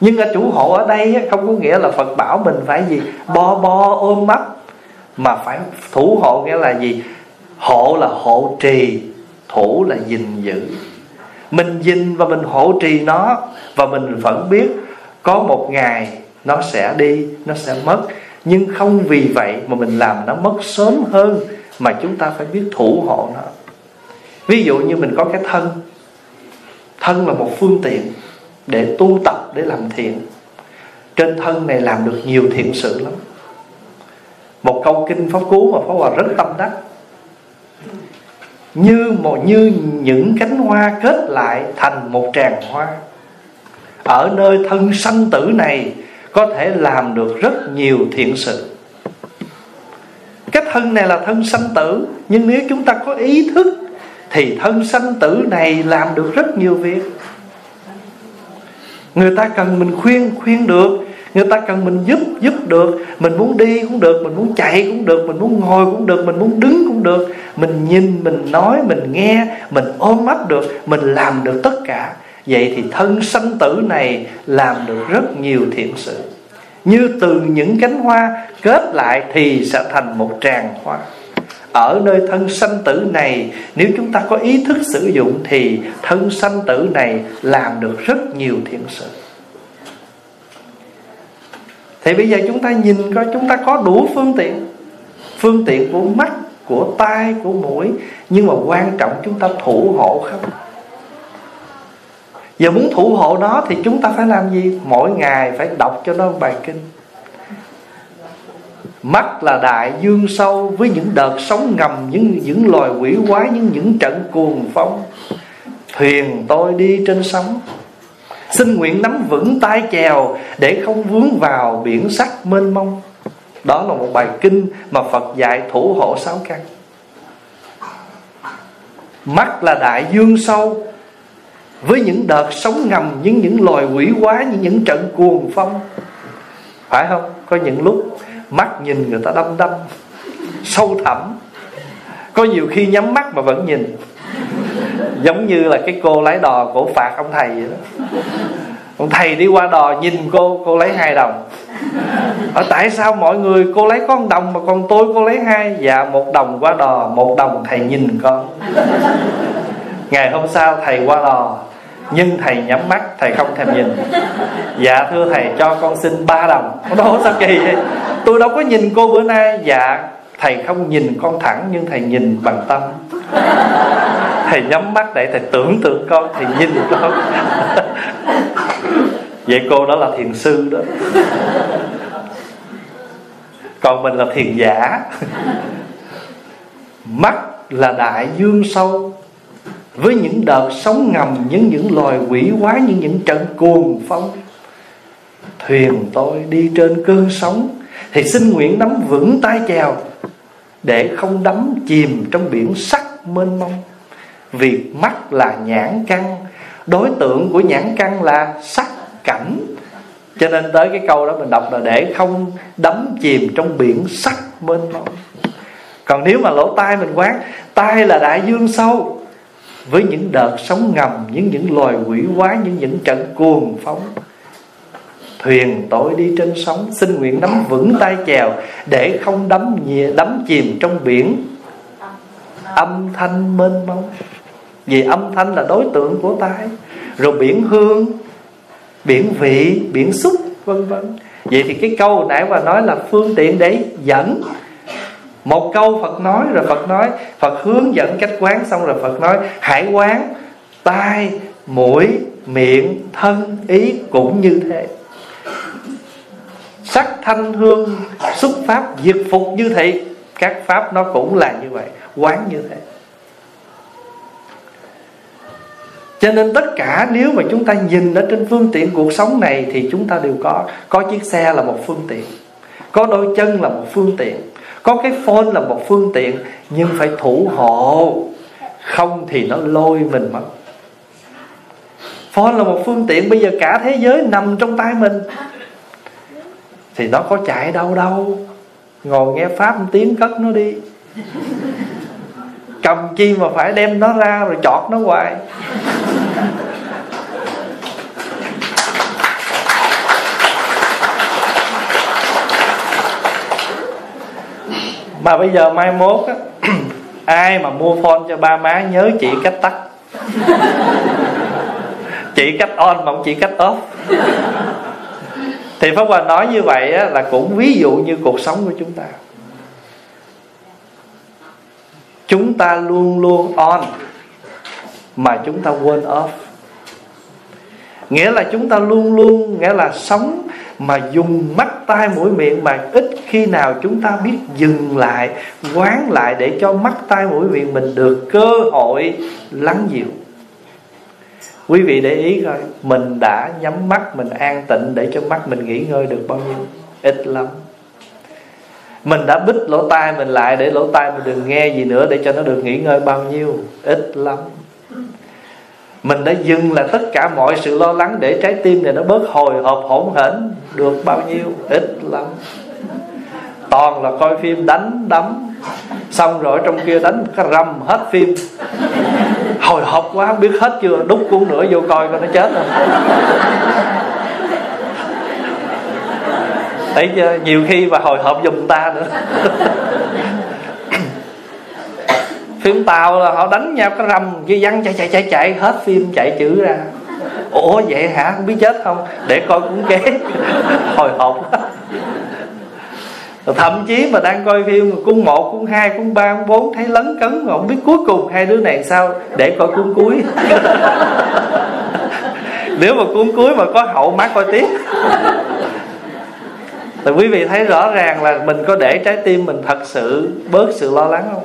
Nhưng ở chủ hộ ở đây không có nghĩa là phật bảo mình phải gì? Bo bo ôm mắt mà phải thủ hộ nghĩa là gì? Hộ là hộ trì thủ là gìn giữ mình nhìn và mình hộ trì nó và mình vẫn biết có một ngày nó sẽ đi, nó sẽ mất. Nhưng không vì vậy mà mình làm nó mất sớm hơn mà chúng ta phải biết thủ hộ nó. Ví dụ như mình có cái thân. Thân là một phương tiện để tu tập, để làm thiện. Trên thân này làm được nhiều thiện sự lắm. Một câu kinh pháp cú mà pháp hòa rất tâm đắc như một, như những cánh hoa kết lại thành một tràng hoa. Ở nơi thân sanh tử này có thể làm được rất nhiều thiện sự. Cái thân này là thân sanh tử, nhưng nếu chúng ta có ý thức, thì thân sanh tử này làm được rất nhiều việc. Người ta cần mình khuyên khuyên được người ta cần mình giúp giúp được. Mình muốn đi cũng được, mình muốn chạy cũng được, mình muốn ngồi cũng được, mình muốn đứng cũng được. Mình nhìn, mình nói, mình nghe, mình ôm ấp được, mình làm được tất cả. Vậy thì thân sanh tử này làm được rất nhiều thiện sự. Như từ những cánh hoa kết lại thì sẽ thành một tràng hoa. Ở nơi thân sanh tử này, nếu chúng ta có ý thức sử dụng thì thân sanh tử này làm được rất nhiều thiện sự thì bây giờ chúng ta nhìn coi, chúng ta có đủ phương tiện. Phương tiện của mắt, của tai, của mũi. Nhưng mà quan trọng chúng ta thủ hộ không? Giờ muốn thủ hộ nó thì chúng ta phải làm gì? Mỗi ngày phải đọc cho nó bài kinh. Mắt là đại, dương sâu với những đợt sóng ngầm, những những loài quỷ quái, những những trận cuồng phong. Thuyền tôi đi trên sóng xin nguyện nắm vững tay chèo để không vướng vào biển sắc mênh mông. Đó là một bài kinh mà phật dạy thủ hộ sáu căn. Mắt là đại dương sâu, với những đợt sóng ngầm, những những loài quỷ quái, những những trận cuồng phong. Phải không? Có những lúc mắt nhìn người ta đâm đâm sâu thẳm. Có nhiều khi nhắm mắt mà vẫn nhìn giống như là cái cô lái đò cổ phạt ông thầy vậy đó. Ông thầy đi qua đò nhìn cô cô lấy hai đồng. Ở tại sao mọi người, cô lấy con đồng mà còn tôi cô lấy hai? Dạ một đồng qua đò, một đồng thầy nhìn con. Ngày hôm sau thầy qua đò, nhưng thầy nhắm mắt, thầy không thèm nhìn. Dạ thưa thầy, cho con xin ba đồng. Đó sao kỳ vậy? Tôi đâu có nhìn cô bữa nay. Dạ thầy không nhìn con thẳng, nhưng thầy nhìn bằng tâm thầy nhắm mắt để thầy tưởng tượng con thầy nhìn con. Vậy cô đó là thiền sư đó. Còn mình là thiền giả. Mắt là đại dương sâu. Với những đợt sóng ngầm những những loài quỷ quái những những trận cuồng phong. Thuyền tôi đi trên cơn sóng thì xin nguyện nắm vững tay chèo để không đắm chìm trong biển sắc mênh mông vì mắt là nhãn căn, đối tượng của nhãn căn là sắc cảnh. Cho nên tới cái câu đó mình đọc là để không đắm chìm trong biển sắc mênh mông. Còn nếu mà lỗ tai mình quán, tai là đại dương sâu, với những đợt sóng ngầm, những những loài quỷ quái, những những trận cuồng phong. Thuyền tội đi trên sóng, xin nguyện nắm vững tay chèo, để không đắm nhẹ đắm chìm trong biển âm thanh mênh mông. Vì âm thanh là đối tượng của tai, rồi biển hương, biển vị, biển xúc, vân vân. Vậy thì cái câu nãy bà nói là phương tiện để dẫn. Một câu Phật nói, rồi Phật nói, Phật hướng dẫn cách quán, xong rồi Phật nói hãy quán, tai, mũi, miệng, thân, ý cũng như thế. Sắc thanh hương, xuất pháp, diệt phục như thị các pháp nó cũng là như vậy quán như thế. Cho nên tất cả nếu mà chúng ta nhìn ở trên phương tiện cuộc sống này thì chúng ta đều có. Có chiếc xe là một phương tiện, có đôi chân là một phương tiện, có cái phone là một phương tiện, nhưng phải thủ hộ. Không thì nó lôi mình mất. Phone là một phương tiện, bây giờ cả thế giới nằm trong tay mình. Thì nó có chạy đâu đâu. Ngồi nghe pháp một tiếng cất nó đi cầm chi mà phải đem nó ra rồi chọt nó hoài. Mà bây giờ mai mốt á ai mà mua phone cho ba má nhớ chỉ cách tắt. Chỉ cách on mà không chỉ cách off. Thì pháp hòa nói như vậy á, là cũng ví dụ như cuộc sống của chúng ta chúng ta luôn luôn on, mà chúng ta quên off. Nghĩa là chúng ta luôn luôn, nghĩa là sống, mà dùng mắt tai mũi miệng, mà ít khi nào chúng ta biết dừng lại, quán lại để cho mắt tai mũi miệng mình được cơ hội lắng dịu. Quý vị để ý coi, mình đã nhắm mắt, mình an tịnh để cho mắt mình nghỉ ngơi được bao nhiêu? Ít lắm mình đã bích lỗ tai mình lại để lỗ tai mình đừng nghe gì nữa để cho nó được nghỉ ngơi bao nhiêu. Ít lắm. Mình đã dừng là tất cả mọi sự lo lắng để trái tim này nó bớt hồi hộp, hỗn hển được bao nhiêu. Ít lắm. Toàn là coi phim đánh đấm. Xong rồi trong kia đánh cái rầm hết phim. Hồi hộp quá, không biết hết chưa. Đúc cuốn nữa, vô coi coi nó chết rồi thấy chưa? Nhiều khi và hồi hộp dùng ta nữa. Phim tàu là họ đánh nhau cái rầm cái văn chạy chạy chạy chạy, hết phim chạy chữ ra. Ủa, vậy hả? Không biết chết không? Để coi cuốn kế hồi hộp thậm chí mà đang coi phim cung một cung hai cung ba cung bốn, thấy lấn cấn mà không biết cuối cùng hai đứa này sao để coi cuốn cuối. Nếu mà cuốn cuối mà có hậu, má coi tiếp thì quý vị thấy rõ ràng là mình có để trái tim mình thật sự bớt sự lo lắng không?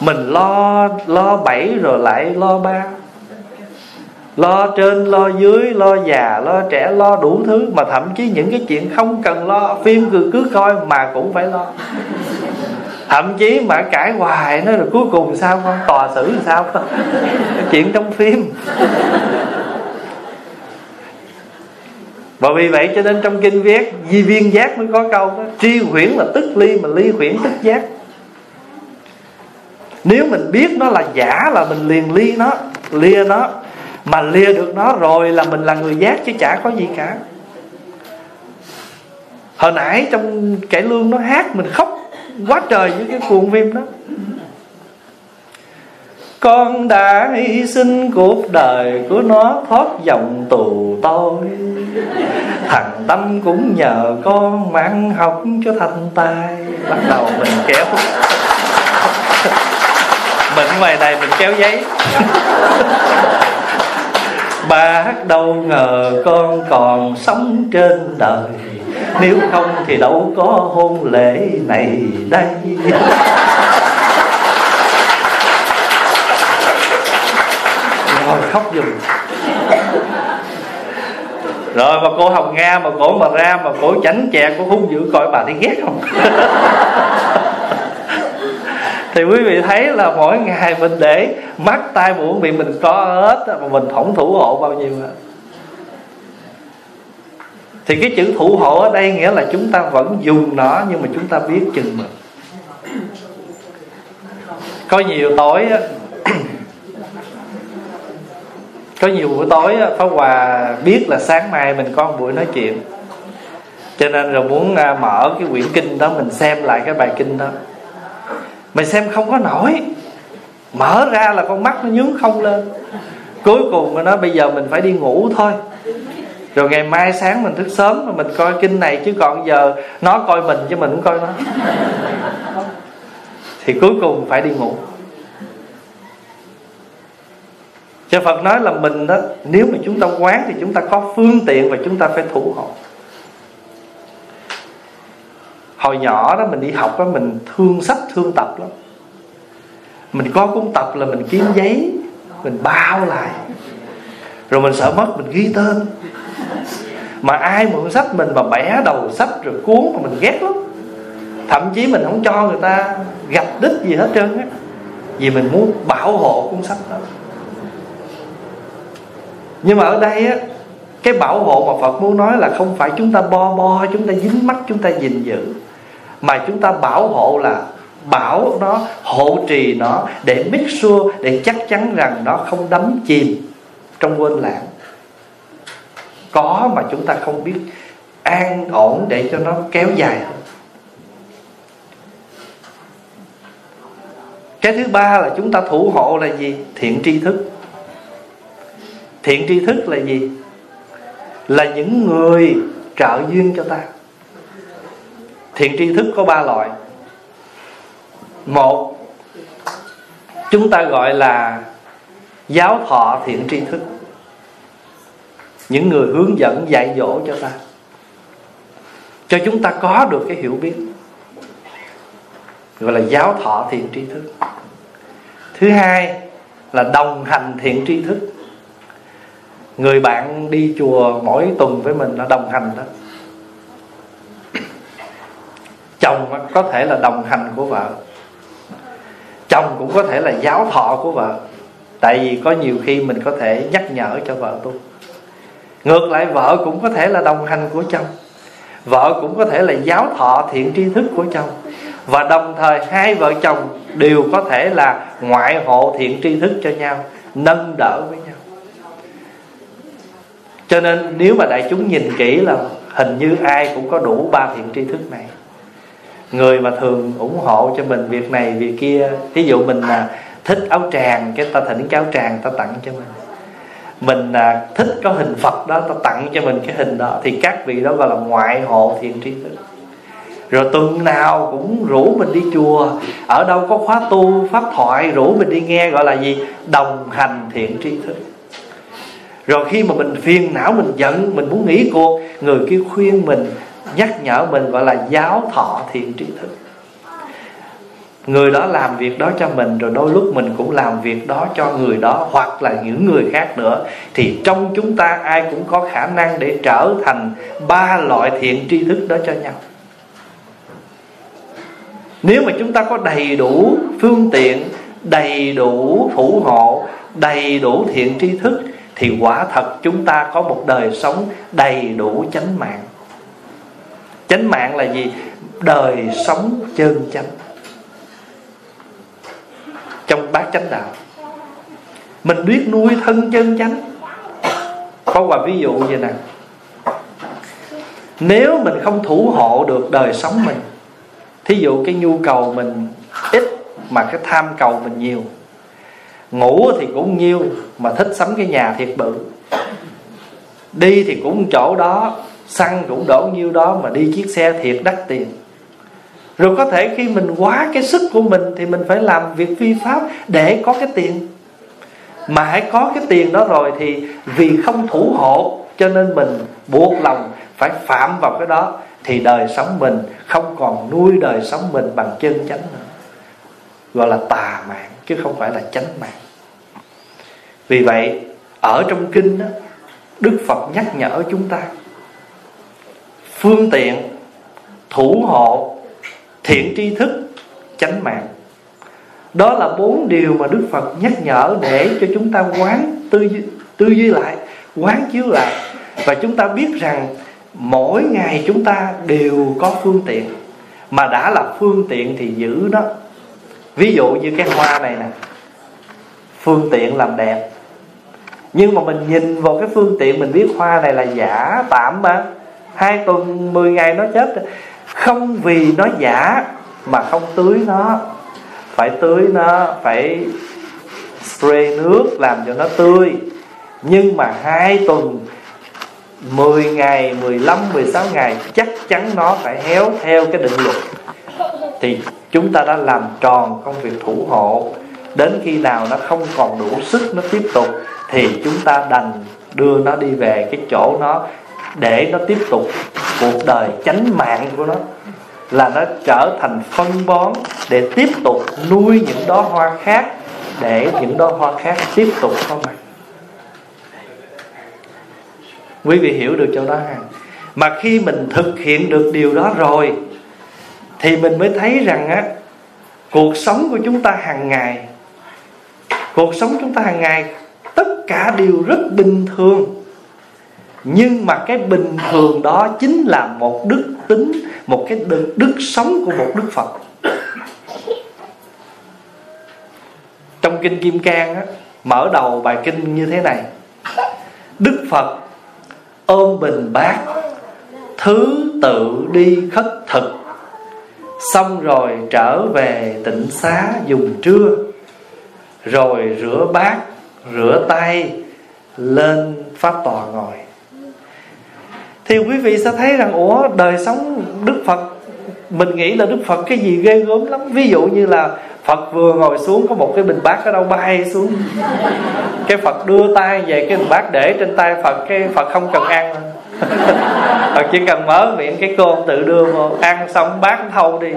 Mình lo lo bảy rồi lại lo ba. Lo trên, lo dưới, lo già, lo trẻ, lo đủ thứ mà thậm chí những cái chuyện không cần lo, phim cứ cứ coi mà cũng phải lo. Thậm chí mà cãi hoài nó rồi cuối cùng sao con tòa xử sao? Con chuyện trong phim và vì vậy cho nên trong kinh viết, di viên giác mới có câu đó, tri huyễn là tức ly mà ly huyễn tức giác. Nếu mình biết nó là giả là mình liền ly nó, lia nó, mà lia được nó rồi là mình là người giác chứ chả có gì cả. Hồi nãy trong cải lương nó hát mình khóc quá trời với cái cuộn phim đó con đã hy sinh cuộc đời của nó, thoát dòng tù tôi. Thằng tâm cũng nhờ con mang học cho thành tài. Bắt đầu mình kéo. Mình ngoài này mình kéo giấy. Bác đâu ngờ con còn sống trên đời. Nếu không thì đâu có hôn lễ này đây. Khóc dùm rồi mà cô hồng nga mà cổ mà ra mà cổ chảnh chẹ cô hung dữ coi bà thấy ghét không? Thì quý vị thấy là mỗi ngày mình để mắt tai mũi miệng mình có hết mà mình không thủ hộ bao nhiêu hết thì cái chữ thủ hộ ở đây nghĩa là chúng ta vẫn dùng nó, nhưng mà chúng ta biết chừng mực. Có nhiều tối có nhiều buổi tối Pháp Hòa biết là sáng mai mình có một buổi nói chuyện. Cho nên rồi muốn à, mở cái quyển kinh đó, mình xem lại cái bài kinh đó. Mình xem không có nổi. Mở ra là con mắt nó nhướng không lên. Cuối cùng nó nói, bây giờ mình phải đi ngủ thôi. Rồi ngày mai sáng mình thức sớm mà mình coi kinh này, chứ còn giờ nó coi mình chứ mình cũng coi nó. Thì cuối cùng phải đi ngủ. Cho Phật nói là mình đó, Nếu mà chúng ta quán thì chúng ta có phương tiện Và chúng ta phải thủ hộ. Hồi nhỏ đó mình đi học đó, Mình thương sách, thương tập lắm. Mình có cuốn tập là mình kiếm giấy, Mình bao lại. Rồi mình sợ mất, mình ghi tên. Mà ai mượn sách mình mà bẻ đầu sách Rồi cuốn mà mình ghét lắm. Thậm chí mình không cho người ta gặp đích gì hết trơn á. Vì mình muốn bảo hộ cuốn sách đó nhưng mà ở đây á, cái bảo hộ mà Phật muốn nói là không phải chúng ta bo bo, chúng ta dính mắt, chúng ta gìn giữ. Mà chúng ta bảo hộ là bảo nó, hộ trì nó để make sure, để chắc chắn rằng nó không đắm chìm trong quên lãng. Có mà chúng ta không biết an ổn để cho nó kéo dài. Cái thứ ba là chúng ta thủ hộ là gì? Thiện tri thức thiện tri thức là gì? Là những người trợ duyên cho ta. Thiện tri thức có ba loại. Một, chúng ta gọi là giáo thọ thiện tri thức. Những người hướng dẫn, dạy dỗ cho ta. Cho chúng ta có được cái hiểu biết. Gọi là giáo thọ thiện tri thức. Thứ hai là đồng hành thiện tri thức người bạn đi chùa mỗi tuần với mình là đồng hành đó. Chồng có thể là đồng hành của vợ. Chồng cũng có thể là giáo thọ của vợ. Tại vì có nhiều khi mình có thể nhắc nhở cho vợ tu. Ngược lại, vợ cũng có thể là đồng hành của chồng. Vợ cũng có thể là giáo thọ thiện tri thức của chồng. Và đồng thời, hai vợ chồng đều có thể là ngoại hộ thiện tri thức cho nhau, nâng đỡ với nhau cho nên nếu mà đại chúng nhìn kỹ là hình như ai cũng có đủ ba thiện tri thức này. Người mà thường ủng hộ cho mình việc này, việc kia ví dụ mình là thích áo tràng, cái ta thỉnh cái áo tràng ta tặng cho mình. Mình là thích có hình phật đó ta tặng cho mình cái hình đó, thì các vị đó gọi là ngoại hộ thiện tri thức. Rồi tuần nào cũng rủ mình đi chùa, ở đâu có khóa tu, pháp thoại, rủ mình đi nghe gọi là gì? Đồng hành thiện tri thức rồi khi mà mình phiền não, mình giận, mình muốn nghỉ cuộc, người kia khuyên mình, nhắc nhở mình gọi là giáo thọ thiện tri thức. Người đó làm việc đó cho mình, rồi đôi lúc mình cũng làm việc đó cho người đó, hoặc là những người khác nữa. Thì trong chúng ta ai cũng có khả năng để trở thành ba loại thiện tri thức đó cho nhau. Nếu mà chúng ta có đầy đủ phương tiện, đầy đủ thủ hộ, đầy đủ thiện tri thức thì quả thật chúng ta có một đời sống đầy đủ chánh mạng. Chánh mạng là gì? Đời sống chân chánh. Trong bát chánh đạo, mình biết nuôi thân chân chánh. Có quà ví dụ như nè nếu mình không thủ hộ được đời sống mình, thí dụ cái nhu cầu mình ít mà cái tham cầu mình nhiều ngủ thì cũng nhiêu mà thích sắm cái nhà thiệt bự. Đi thì cũng chỗ đó, xăng cũng đổ nhiêu đó, mà đi chiếc xe thiệt đắt tiền. Rồi có thể khi mình quá cái sức của mình thì mình phải làm việc phi pháp để có cái tiền. Mà hãy có cái tiền đó rồi thì vì không thủ hộ cho nên mình buộc lòng phải phạm vào cái đó, thì đời sống mình không còn nuôi đời sống mình bằng chân chánh nữa. Gọi là tà mạng, chứ không phải là chánh mạng vì vậy ở trong kinh đó, đức phật nhắc nhở chúng ta phương tiện thủ hộ thiện tri thức chánh mạng. Đó là bốn điều mà đức phật nhắc nhở để cho chúng ta quán tư duy, tư duy lại quán chiếu lại. Và chúng ta biết rằng mỗi ngày chúng ta đều có phương tiện. Mà đã là phương tiện thì giữ đó. Ví dụ như cái hoa này nè. Phương tiện làm đẹp nhưng mà mình nhìn vào cái phương tiện mình biết hoa này là giả tạm mà. Hai tuần 10 ngày nó chết. Không vì nó giả mà không tưới nó. Phải tưới nó phải spray nước làm cho nó tươi. Nhưng mà hai tuần 10 ngày, 15, 16 ngày chắc chắn nó phải héo theo cái định luật. Thì chúng ta đã làm tròn công việc thủ hộ đến khi nào nó không còn đủ sức nó tiếp tục, thì chúng ta đành đưa nó đi về cái chỗ nó để nó tiếp tục cuộc đời chánh mạng của nó. Là nó trở thành phân bón để tiếp tục nuôi những đóa hoa khác, để những đóa hoa khác tiếp tục có mặt. Quý vị hiểu được chỗ đó ha mà khi mình thực hiện được điều đó rồi, thì mình mới thấy rằng á, cuộc sống của chúng ta hàng ngày cuộc sống chúng ta hàng ngày tất cả đều rất bình thường. Nhưng mà cái bình thường đó chính là một đức tính một cái đức, đức sống của một đức phật. Trong kinh kim cang á, mở đầu bài kinh như thế này. Đức phật ôm bình bát thứ tự đi khất thực xong rồi trở về tịnh xá dùng trưa rồi rửa bát, rửa tay, lên pháp tòa ngồi. Thì quý vị sẽ thấy rằng, ủa, đời sống đức phật, mình nghĩ là đức phật cái gì ghê gớm lắm. Ví dụ như là phật vừa ngồi xuống có một cái bình bát ở đâu bay xuống. Cái phật đưa tay về cái bình bát để trên tay phật, cái phật không cần ăn. Phật chỉ cần mở miệng cái cơm tự đưa vô. Ăn xong bát thâu đi.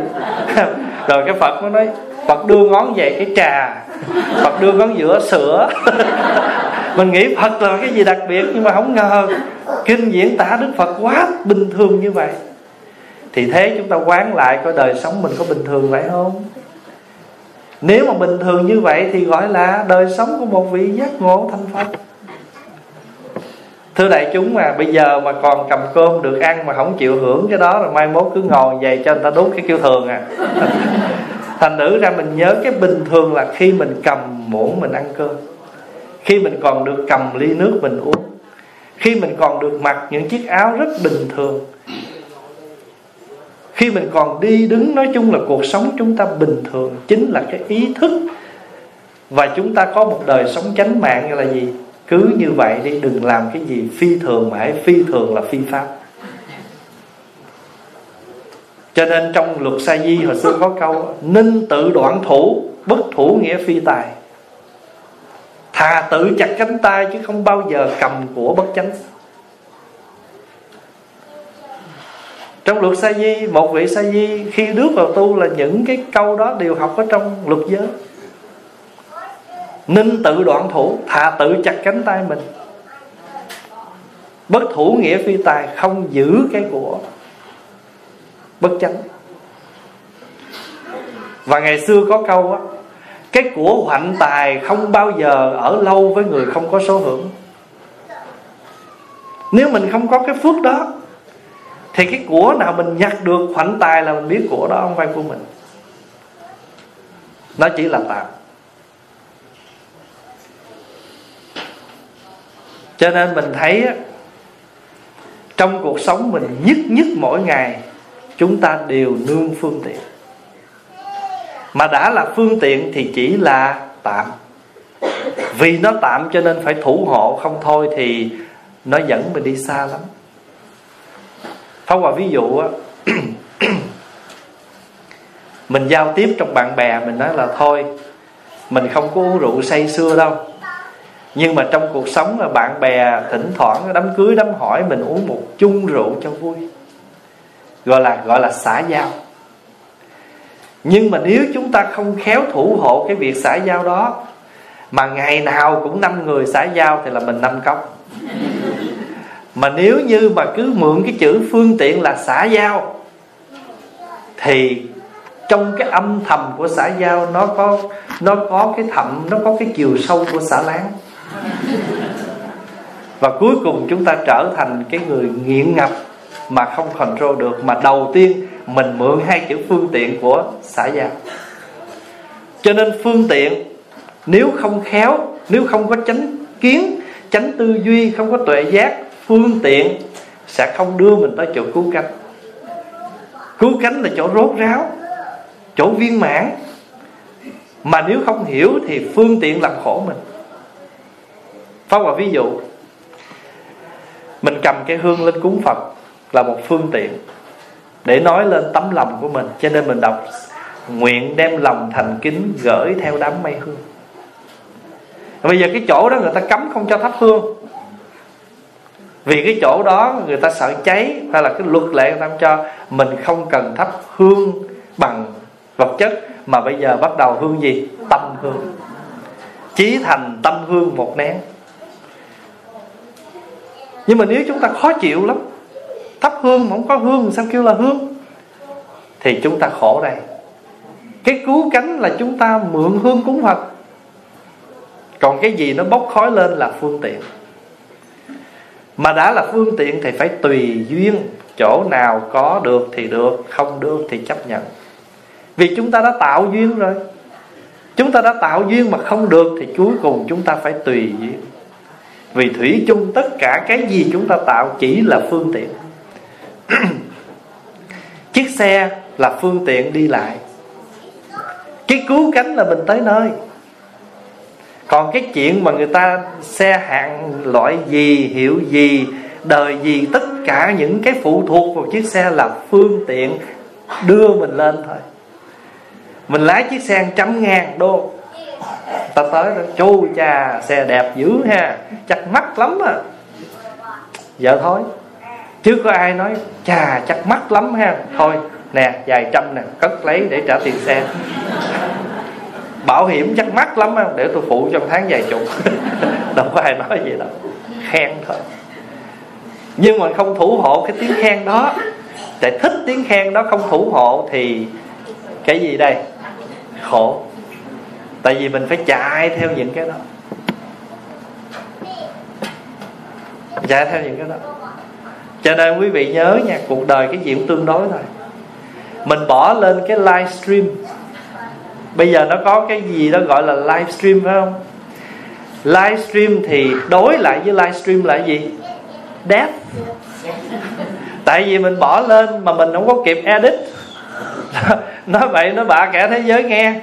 Rồi cái Phật nó nói Phật đưa ngón về cái trà. Phật đưa ngón giữa sữa. Mình nghĩ Phật là cái gì đặc biệt Nhưng mà không ngờ. Kinh diễn tả Đức Phật quá bình thường như vậy. Thì thế chúng ta quán lại Coi đời sống mình có bình thường vậy không? Nếu mà bình thường như vậy Thì gọi là đời sống của một vị giác ngộ thành Phật. Thưa đại chúng mà, bây giờ mà còn cầm cơm được ăn mà không chịu hưởng cái đó, rồi mai mốt cứ ngồi về cho người ta đốt cái kêu thường à. thành nữ ra mình nhớ cái bình thường là khi mình cầm muỗng mình ăn cơm. Khi mình còn được cầm ly nước mình uống. Khi mình còn được mặc những chiếc áo rất bình thường. Khi mình còn đi đứng, nói chung là cuộc sống chúng ta bình thường, chính là cái ý thức và chúng ta có một đời sống chánh mạng là gì? Cứ như vậy đi, đừng làm cái gì phi thường mà hãy phi thường là phi pháp cho nên trong luật sa di hồi xưa có câu, ninh tự đoạn thủ, bất thủ nghĩa phi tài. Thà tự chặt cánh tay chứ không bao giờ cầm của bất chánh. Trong luật sa di, một vị sa di khi bước vào tu là những cái câu đó đều học ở trong luật giới. Ninh tự đoạn thủ, Thà tự chặt cánh tay mình. Bất thủ nghĩa phi tài, Không giữ cái của Bất chánh. Và ngày xưa có câu á, Cái của hoạnh tài Không bao giờ ở lâu với người không có số hưởng. Nếu mình không có cái phước đó, Thì cái của nào mình nhặt được hoạnh tài Là mình biết của đó, không phải của mình. Nó chỉ là tạm cho nên mình thấy trong cuộc sống mình nhất nhất mỗi ngày chúng ta đều nương phương tiện. Mà đã là phương tiện thì chỉ là tạm. Vì nó tạm cho nên phải thủ hộ, không thôi thì nó dẫn mình đi xa lắm. Thông Hòa ví dụ á, Mình giao tiếp trong bạn bè Mình nói là thôi, Mình không có uống rượu say xưa đâu. Nhưng mà trong cuộc sống là bạn bè Thỉnh thoảng đám cưới đám hỏi Mình uống một chung rượu cho vui. Gọi là gọi là xã giao. Nhưng mà nếu chúng ta không khéo thủ hộ Cái việc xã giao đó, Mà ngày nào cũng năm người xã giao Thì là mình năm cốc. Mà nếu như mà cứ mượn cái chữ phương tiện là xã giao, thì trong cái âm thầm của xã giao nó có nó có cái thầm nó có cái chiều sâu của xã láng. Và cuối cùng chúng ta trở thành cái người nghiện ngập mà không control được, mà đầu tiên mình mượn hai chữ phương tiện của xã giao. Cho nên phương tiện nếu không khéo, nếu không có chánh kiến, chánh tư duy, không có tuệ giác, phương tiện sẽ không đưa mình tới chỗ cứu cánh. Cứu cánh là chỗ rốt ráo, chỗ viên mãn. Mà nếu không hiểu thì phương tiện làm khổ mình. Phá Hòa ví dụ, Mình cầm cái hương lên cúng Phật. Là một phương tiện Để nói lên tấm lòng của mình. Cho nên mình đọc, Nguyện đem lòng thành kính gửi theo đám mây hương. Bây giờ cái chỗ đó người ta cấm không cho thắp hương. Vì cái chỗ đó người ta sợ cháy, hay là cái luật lệ người ta cho. Mình không cần thắp hương bằng vật chất, mà bây giờ bắt đầu hương gì? Tâm hương. Chí thành tâm hương một nén. Nhưng mà nếu chúng ta khó chịu lắm thắp hương, mà không có hương, sao kêu là hương? Thì chúng ta khổ đây. Cái cứu cánh là chúng ta mượn hương cúng phật. Còn cái gì nó bốc khói lên là phương tiện. Mà đã là phương tiện thì phải tùy duyên. Chỗ nào có được thì được, không được thì chấp nhận. Vì chúng ta đã tạo duyên rồi. Chúng ta đã tạo duyên mà không được thì cuối cùng chúng ta phải tùy duyên. Vì thủy chung tất cả cái gì chúng ta tạo chỉ là phương tiện. chiếc xe là phương tiện đi lại. Cái cứu cánh là mình tới nơi. Còn cái chuyện mà người ta xe hạng loại gì, hiệu gì, đời gì, tất cả những cái phụ thuộc vào chiếc xe là phương tiện đưa mình lên thôi. Mình lái chiếc xe trăm ngàn đô. Ta tới đó chu cha, xe đẹp dữ ha chắc mắc lắm à. Giờ thôi chứ có ai nói, chà, chắc mắc lắm ha. Thôi, nè, vài trăm nè, cất lấy để trả tiền xe. Bảo hiểm chắc mắc lắm ha để tôi phụ trong tháng vài chục. Đâu có ai nói gì đâu. Khen thôi. Nhưng mà không thủ hộ cái tiếng khen đó. Tại thích tiếng khen đó, không thủ hộ thì cái gì đây? Khổ. Tại vì mình phải chạy theo những cái đó. Chạy theo những cái đó cho nên quý vị nhớ nha, cuộc đời cái gì cũng tương đối thôi. Mình bỏ lên cái livestream bây giờ nó có cái gì đó gọi là livestream phải không? Livestream thì đối lại với livestream là gì? Death. Tại vì mình bỏ lên mà mình không có kịp edit. Nói vậy nó bạ cả thế giới nghe.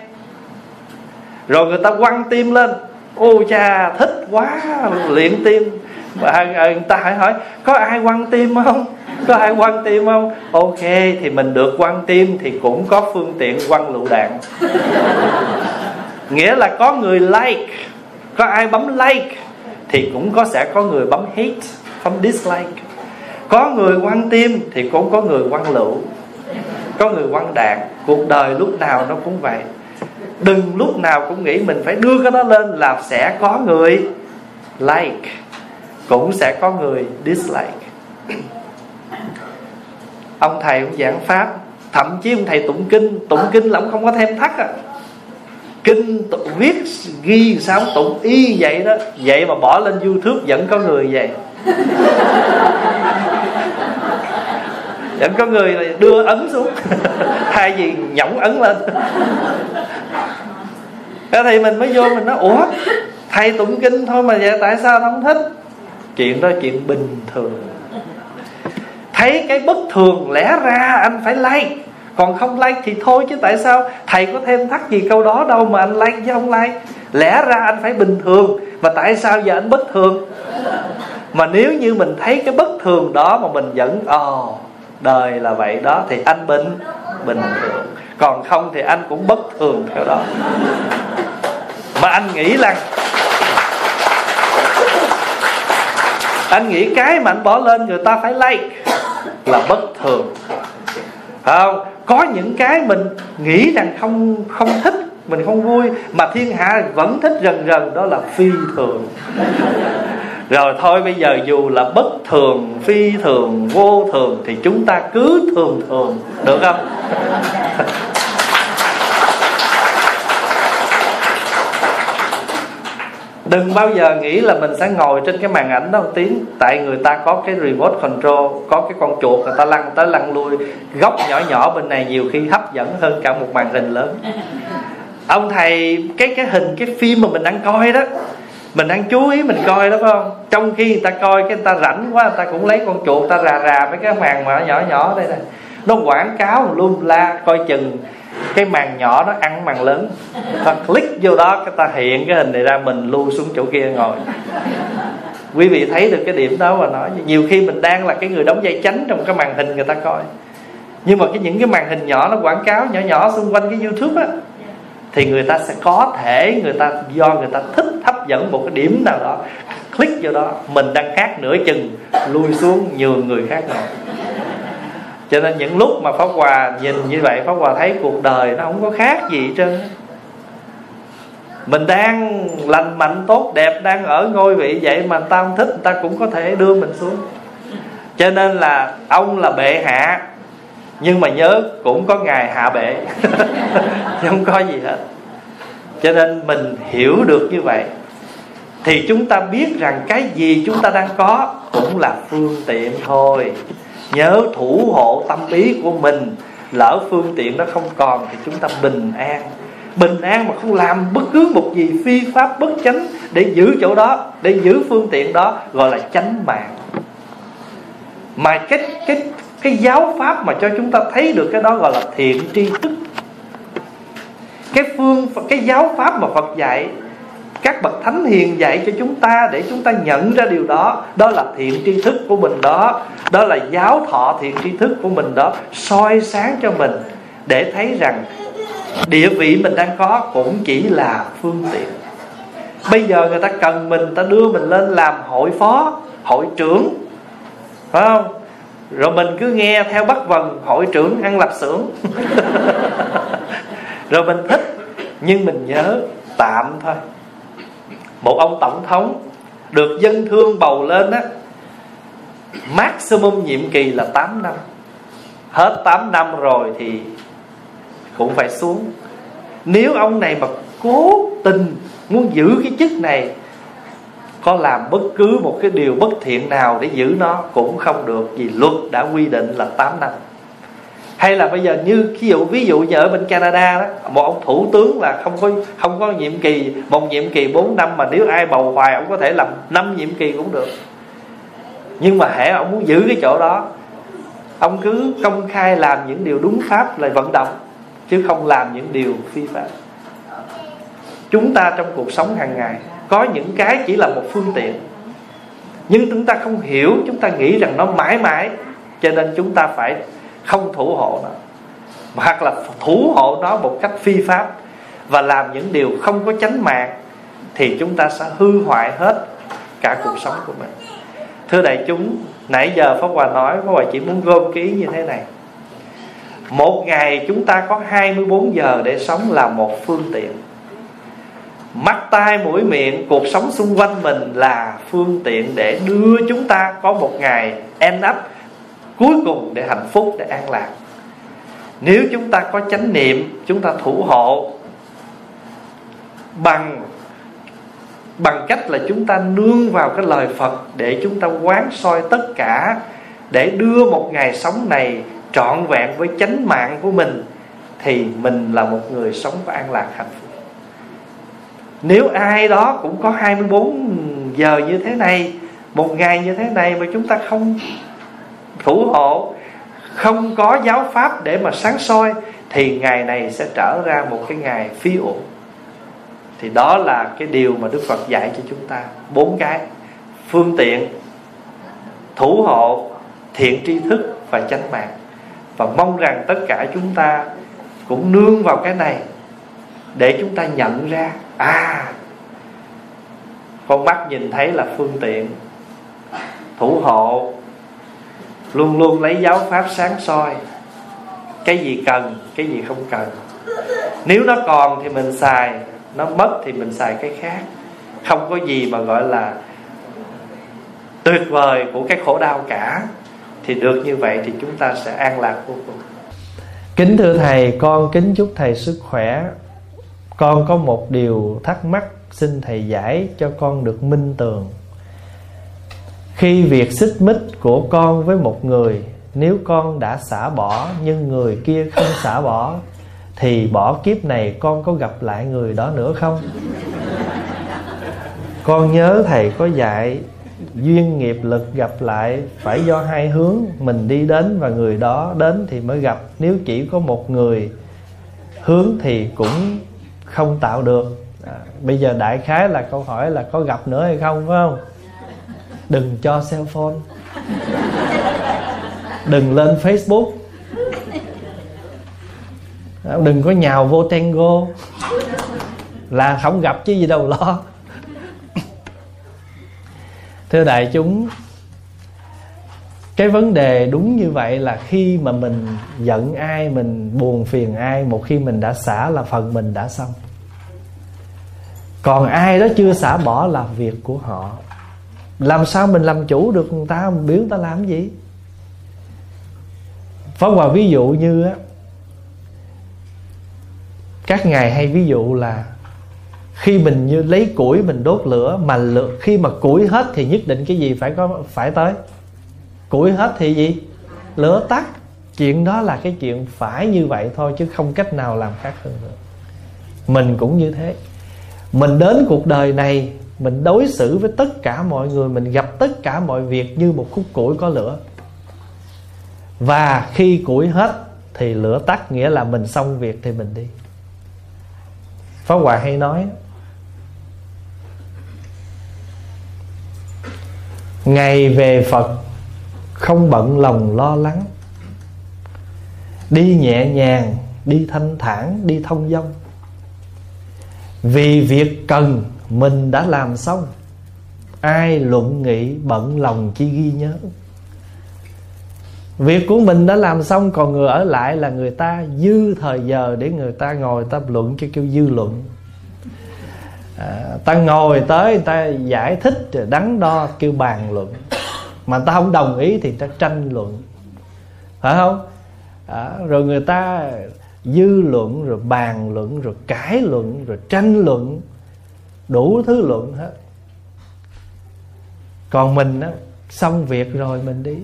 Rồi người ta quăng tim lên. Ô cha, thích quá luyện tim và à, người ta hỏi hỏi, có ai quăng tim không? Có ai quăng tim không? Ok, thì mình được quăng tim thì cũng có phương tiện quăng lựu đạn. Nghĩa là có người like, có ai bấm like thì cũng có sẽ có người bấm hate, bấm dislike. Có người quăng tim thì cũng có người quăng lựu. Có người quăng đạn, cuộc đời lúc nào nó cũng vậy. Đừng lúc nào cũng nghĩ mình phải đưa cái đó lên là sẽ có người like cũng sẽ có người dislike. Ông thầy cũng giảng pháp thậm chí ông thầy tụng kinh tụng kinh là ông không có thêm thắt à. Kinh tụng, viết ghi sao tụng y vậy đó. Vậy mà bỏ lên youtube vẫn có người vậy. Vẫn có người đưa ấn xuống. Thay vì nhõng ấn lên. Cái thì mình mới vô mình nói ủa thầy tụng kinh thôi mà vậy tại sao không thích? Chuyện đó chuyện bình thường. Thấy cái bất thường lẽ ra anh phải like. Còn không like thì thôi chứ tại sao? Thầy có thêm thắt gì câu đó đâu mà anh like chứ không like. Lẽ ra anh phải bình thường mà tại sao giờ anh bất thường? Mà nếu như mình thấy cái bất thường đó mà mình vẫn ồ oh, đời là vậy đó thì anh bình bình thường. Còn không thì anh cũng bất thường theo đó. Mà anh nghĩ rằng anh nghĩ cái mà anh bỏ lên người ta phải like là bất thường. Không? Có những cái mình nghĩ rằng không không thích, mình không vui, mà thiên hạ vẫn thích rần rần, đó là phi thường. Rồi thôi, bây giờ dù là bất thường, phi thường, vô thường thì chúng ta cứ thường thường, được không? Đừng bao giờ nghĩ là mình sẽ ngồi trên cái màn ảnh đó một tiếng tại người ta có cái remote control có cái con chuột người ta lăn tới lăn lui. Góc nhỏ nhỏ bên này nhiều khi hấp dẫn hơn cả một màn hình lớn. Ông thầy cái cái hình cái phim mà mình đang coi đó mình đang chú ý mình coi đó phải không? Trong khi người ta coi cái người ta rảnh quá người ta cũng lấy con chuột ta rà rà với cái màn mà nhỏ nhỏ đây này nó quảng cáo luôn la coi chừng cái màn nhỏ nó ăn màn lớn. Ta click vô đó, cái ta hiện cái hình này ra, mình lưu xuống chỗ kia ngồi. Quý vị thấy được cái điểm đó và nói. Nhiều khi mình đang là cái người đóng vai chánh trong cái màn hình người ta coi. Nhưng mà cái những cái màn hình nhỏ nó quảng cáo nhỏ nhỏ xung quanh cái youtube á, thì người ta sẽ có thể người ta, do người ta thích hấp dẫn một cái điểm nào đó, click vô đó, mình đang khác nửa chừng, lui xuống nhường người khác ngồi cho nên những lúc mà pháp hòa nhìn như vậy, pháp hòa thấy cuộc đời nó không có khác gì hết trơn mình đang lành mạnh, tốt, đẹp, đang ở ngôi vị vậy mà người ta không thích, người ta cũng có thể đưa mình xuống. Cho nên là ông là bệ hạ, nhưng mà nhớ cũng có ngày hạ bệ. Không có gì hết. Cho nên mình hiểu được như vậy. Thì chúng ta biết rằng cái gì chúng ta đang có cũng là phương tiện thôi nhớ thủ hộ tâm ý của mình. Lỡ phương tiện nó không còn thì chúng ta bình an. Bình an mà không làm bất cứ một gì phi pháp bất chánh để giữ chỗ đó, để giữ phương tiện đó, gọi là chánh mạng. Mà cái cái cái giáo pháp mà cho chúng ta thấy được cái đó gọi là thiện tri thức. Cái phương, cái giáo pháp mà Phật dạy các bậc thánh hiền dạy cho chúng ta để chúng ta nhận ra điều đó. Đó là thiện tri thức của mình đó. Đó là giáo thọ thiện tri thức của mình đó. Soi sáng cho mình để thấy rằng địa vị mình đang có cũng chỉ là phương tiện. Bây giờ người ta cần mình ta đưa mình lên làm hội phó, hội trưởng. Phải không? Rồi mình cứ nghe theo bắt vần, hội trưởng ăn lạp xưởng. Rồi mình thích, nhưng mình nhớ tạm thôi một ông tổng thống được dân thương bầu lên á, maximum nhiệm kỳ là 8 năm. Hết 8 năm rồi thì cũng phải xuống. Nếu ông này mà cố tình muốn giữ cái chức này, có làm bất cứ một cái điều bất thiện nào để giữ nó cũng không được vì luật đã quy định là 8 năm hay là bây giờ như ví dụ ví dụ như ở bên Canada đó, một ông thủ tướng là không có không có nhiệm kỳ, một nhiệm kỳ 4 năm mà nếu ai bầu hoài, ông có thể làm năm nhiệm kỳ cũng được. Nhưng mà hễ ông muốn giữ cái chỗ đó, ông cứ công khai làm những điều đúng pháp là vận động, chứ không làm những điều phi pháp chúng ta trong cuộc sống hàng ngày, có những cái chỉ là một phương tiện, nhưng chúng ta không hiểu, chúng ta nghĩ rằng nó mãi mãi, cho nên chúng ta phải không thủ hộ nó, hoặc là thủ hộ nó một cách phi pháp và làm những điều không có chánh mạng, thì chúng ta sẽ hư hoại hết cả cuộc sống của mình. Thưa đại chúng, nãy giờ pháp hòa nói, pháp hòa chỉ muốn gom ký như thế này. Một ngày chúng ta có 24 giờ để sống là một phương tiện. Mắt tai mũi miệng, cuộc sống xung quanh mình là phương tiện để đưa chúng ta có một ngày end up cuối cùng để hạnh phúc, để an lạc. Nếu chúng ta có chánh niệm, chúng ta thủ hộ bằng bằng cách là chúng ta nương vào cái lời Phật để chúng ta quán soi tất cả, để đưa một ngày sống này trọn vẹn với chánh mạng của mình, thì mình là một người sống có an lạc hạnh phúc. Nếu ai đó cũng có 24 giờ như thế này, một ngày như thế này mà chúng ta không thủ hộ, không có giáo pháp để mà sáng soi, thì ngày này sẽ trở ra một cái ngày phi ổn thì đó là cái điều mà đức phật dạy cho chúng ta. Bốn cái. Phương tiện, thủ hộ, thiện tri thức và chánh mạng. Và mong rằng tất cả chúng ta cũng nương vào cái này để chúng ta nhận ra à con mắt nhìn thấy là phương tiện, thủ hộ luôn luôn lấy giáo pháp sáng soi. Cái gì cần, cái gì không cần. Nếu nó còn thì mình xài, nó mất thì mình xài cái khác. Không có gì mà gọi là tuyệt vời của cái khổ đau cả. Thì được như vậy thì chúng ta sẽ an lạc vô cùng. Kính thưa thầy, con kính chúc thầy sức khỏe. Con có một điều thắc mắc xin thầy giải cho con được minh tường khi việc xích mích của con với một người nếu con đã xả bỏ nhưng người kia không xả bỏ thì bỏ kiếp này con có gặp lại người đó nữa không? Con nhớ thầy có dạy duyên nghiệp lực gặp lại phải do hai hướng mình đi đến và người đó đến thì mới gặp. Nếu chỉ có một người hướng thì cũng không tạo được. À, bây giờ đại khái là câu hỏi là có gặp nữa hay không phải không? Đừng cho cell phone. Đừng lên facebook. Đừng có nhào vô tango. Là không gặp chứ gì đâu lo. Thưa đại chúng, cái vấn đề đúng như vậy là khi mà mình giận ai, mình buồn phiền ai, một khi mình đã xả là phần mình đã xong. Còn ai đó chưa xả bỏ là việc của họ làm sao mình làm chủ được người ta mình biểu người ta làm gì? Phó Hòa ví dụ như á Các ngài hay ví dụ là Khi mình như lấy củi mình đốt lửa Mà lửa, khi mà củi hết thì nhất định cái gì phải có phải tới? Củi hết thì gì? Lửa tắt. Chuyện đó là cái chuyện phải như vậy thôi Chứ không cách nào làm khác hơn được. Mình cũng như thế. Mình đến cuộc đời này mình đối xử với tất cả mọi người, Mình gặp tất cả mọi việc như một khúc củi có lửa. Và khi củi hết thì lửa tắt, nghĩa là mình xong việc thì mình đi. Pháp hòa hay nói, ngày về phật, không bận lòng lo lắng. Đi nhẹ nhàng, đi thanh thản, đi thông dong. Vì việc cần mình đã làm xong. Ai luận nghị bận lòng chi ghi nhớ? Việc của mình đã làm xong Còn người ở lại là người ta dư thời giờ Để người ta ngồi ta luận cho kêu dư luận. À, Ta ngồi tới ta giải thích rồi Đắn đo kêu bàn luận. Mà ta không đồng ý thì ta tranh luận. Phải không? À, Rồi người ta dư luận Rồi bàn luận Rồi cãi luận Rồi tranh luận. Đủ thứ luận hết. Còn mình á, Xong việc rồi mình đi.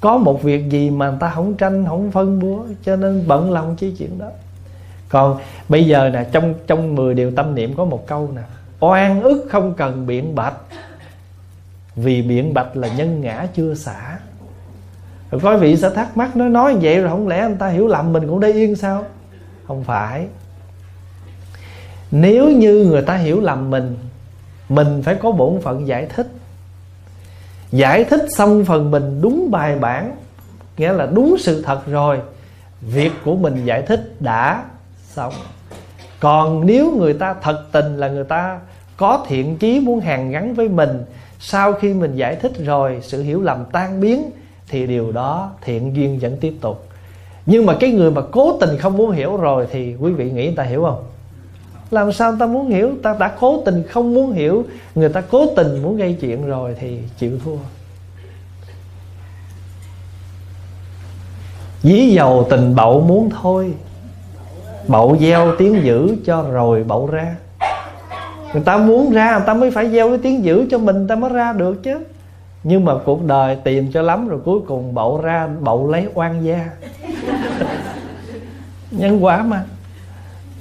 Có một việc gì mà người ta không tranh, không phân búa cho nên bận lòng chi chuyện đó. Còn bây giờ nè, trong trong 10 điều tâm niệm có một câu nè, oan ức không cần biện bạch, vì biện bạch là nhân ngã chưa xả. Rồi có vị sẽ thắc mắc, nó nói vậy rồi không lẽ anh ta hiểu lầm mình cũng để yên sao? Không phải nếu như người ta hiểu lầm mình mình phải có bổn phận giải thích. Giải thích xong phần mình đúng bài bản, nghĩa là đúng sự thật rồi, việc của mình giải thích đã xong. Còn nếu người ta thật tình là người ta có thiện chí muốn hàn gắn với mình, sau khi mình giải thích rồi, sự hiểu lầm tan biến, thì điều đó thiện duyên vẫn tiếp tục. Nhưng mà cái người mà cố tình không muốn hiểu rồi thì quý vị nghĩ người ta hiểu không? Làm sao người ta muốn hiểu? Ta đã cố tình không muốn hiểu. Người ta cố tình muốn gây chuyện rồi thì chịu thua. Dí dầu tình bậu muốn thôi. Bậu gieo tiếng dữ cho rồi bậu ra. Người ta muốn ra, người ta mới phải gieo cái tiếng dữ cho mình, người ta mới ra được chứ. Nhưng mà cuộc đời tìm cho lắm rồi cuối cùng bậu ra, bậu lấy oan gia. Nhân quả mà.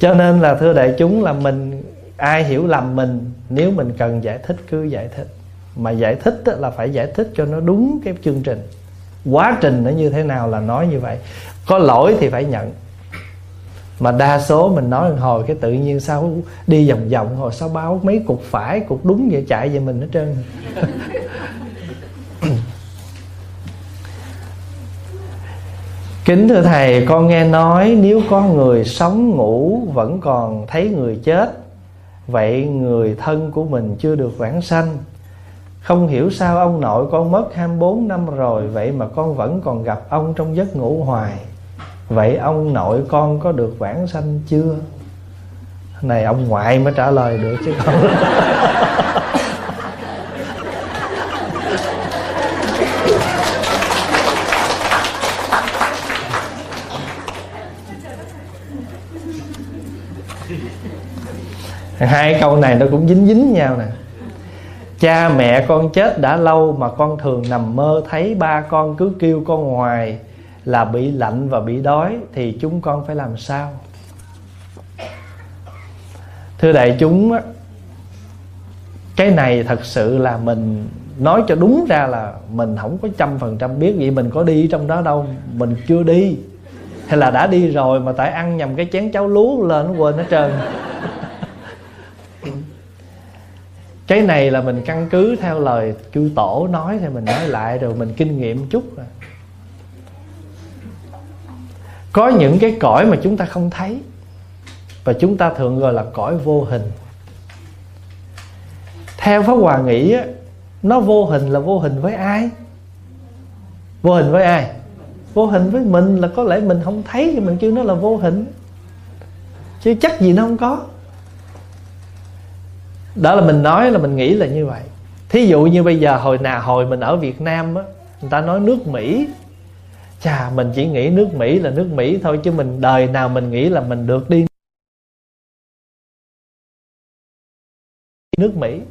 Cho nên là thưa đại chúng là mình, Ai hiểu lầm mình, Nếu mình cần giải thích cứ giải thích. Mà giải thích là phải giải thích cho nó đúng cái chương trình. Quá trình nó như thế nào là nói như vậy. Có lỗi thì phải nhận. Mà đa số mình nói hồi cái tự nhiên sao đi vòng vòng, hồi sao báo mấy cục phải, cục đúng vậy, chạy về mình hết trơn. Kính thưa Thầy, con nghe nói nếu có người sống ngủ vẫn còn thấy người chết Vậy người thân của mình chưa được vãng sanh. Không hiểu sao ông nội con mất 24 năm rồi Vậy mà con vẫn còn gặp ông trong giấc ngủ hoài. Vậy ông nội con có được vãng sanh chưa? Này ông ngoại mới trả lời được chứ không hai câu này nó cũng dính dính nhau nè. Cha mẹ con chết đã lâu mà con thường nằm mơ thấy ba con cứ kêu con ngoài là bị lạnh và bị đói thì chúng con phải làm sao? Thưa đại chúng cái này thật sự là mình nói cho đúng ra là mình không có trăm phần trăm biết vậy mình có đi trong đó đâu, mình chưa đi. Hay là đã đi rồi mà tại ăn nhầm cái chén cháo lúa lên nó quên hết trơn cái này là mình căn cứ theo lời chư tổ nói thì mình nói lại rồi mình kinh nghiệm chút rồi. Có những cái cõi mà chúng ta không thấy và chúng ta thường gọi là cõi vô hình. Theo pháp hòa nghĩ á, nó vô hình là vô hình với ai? Vô hình với ai? Vô hình với mình là có lẽ mình không thấy thì mình kêu nó là vô hình. Chứ chắc gì nó không có đó là mình nói là mình nghĩ là như vậy. Thí dụ như bây giờ hồi nào, hồi mình ở việt nam á, người ta nói nước mỹ. Chà, mình chỉ nghĩ nước mỹ là nước mỹ thôi chứ mình, đời nào mình nghĩ là mình được đi nước mỹ.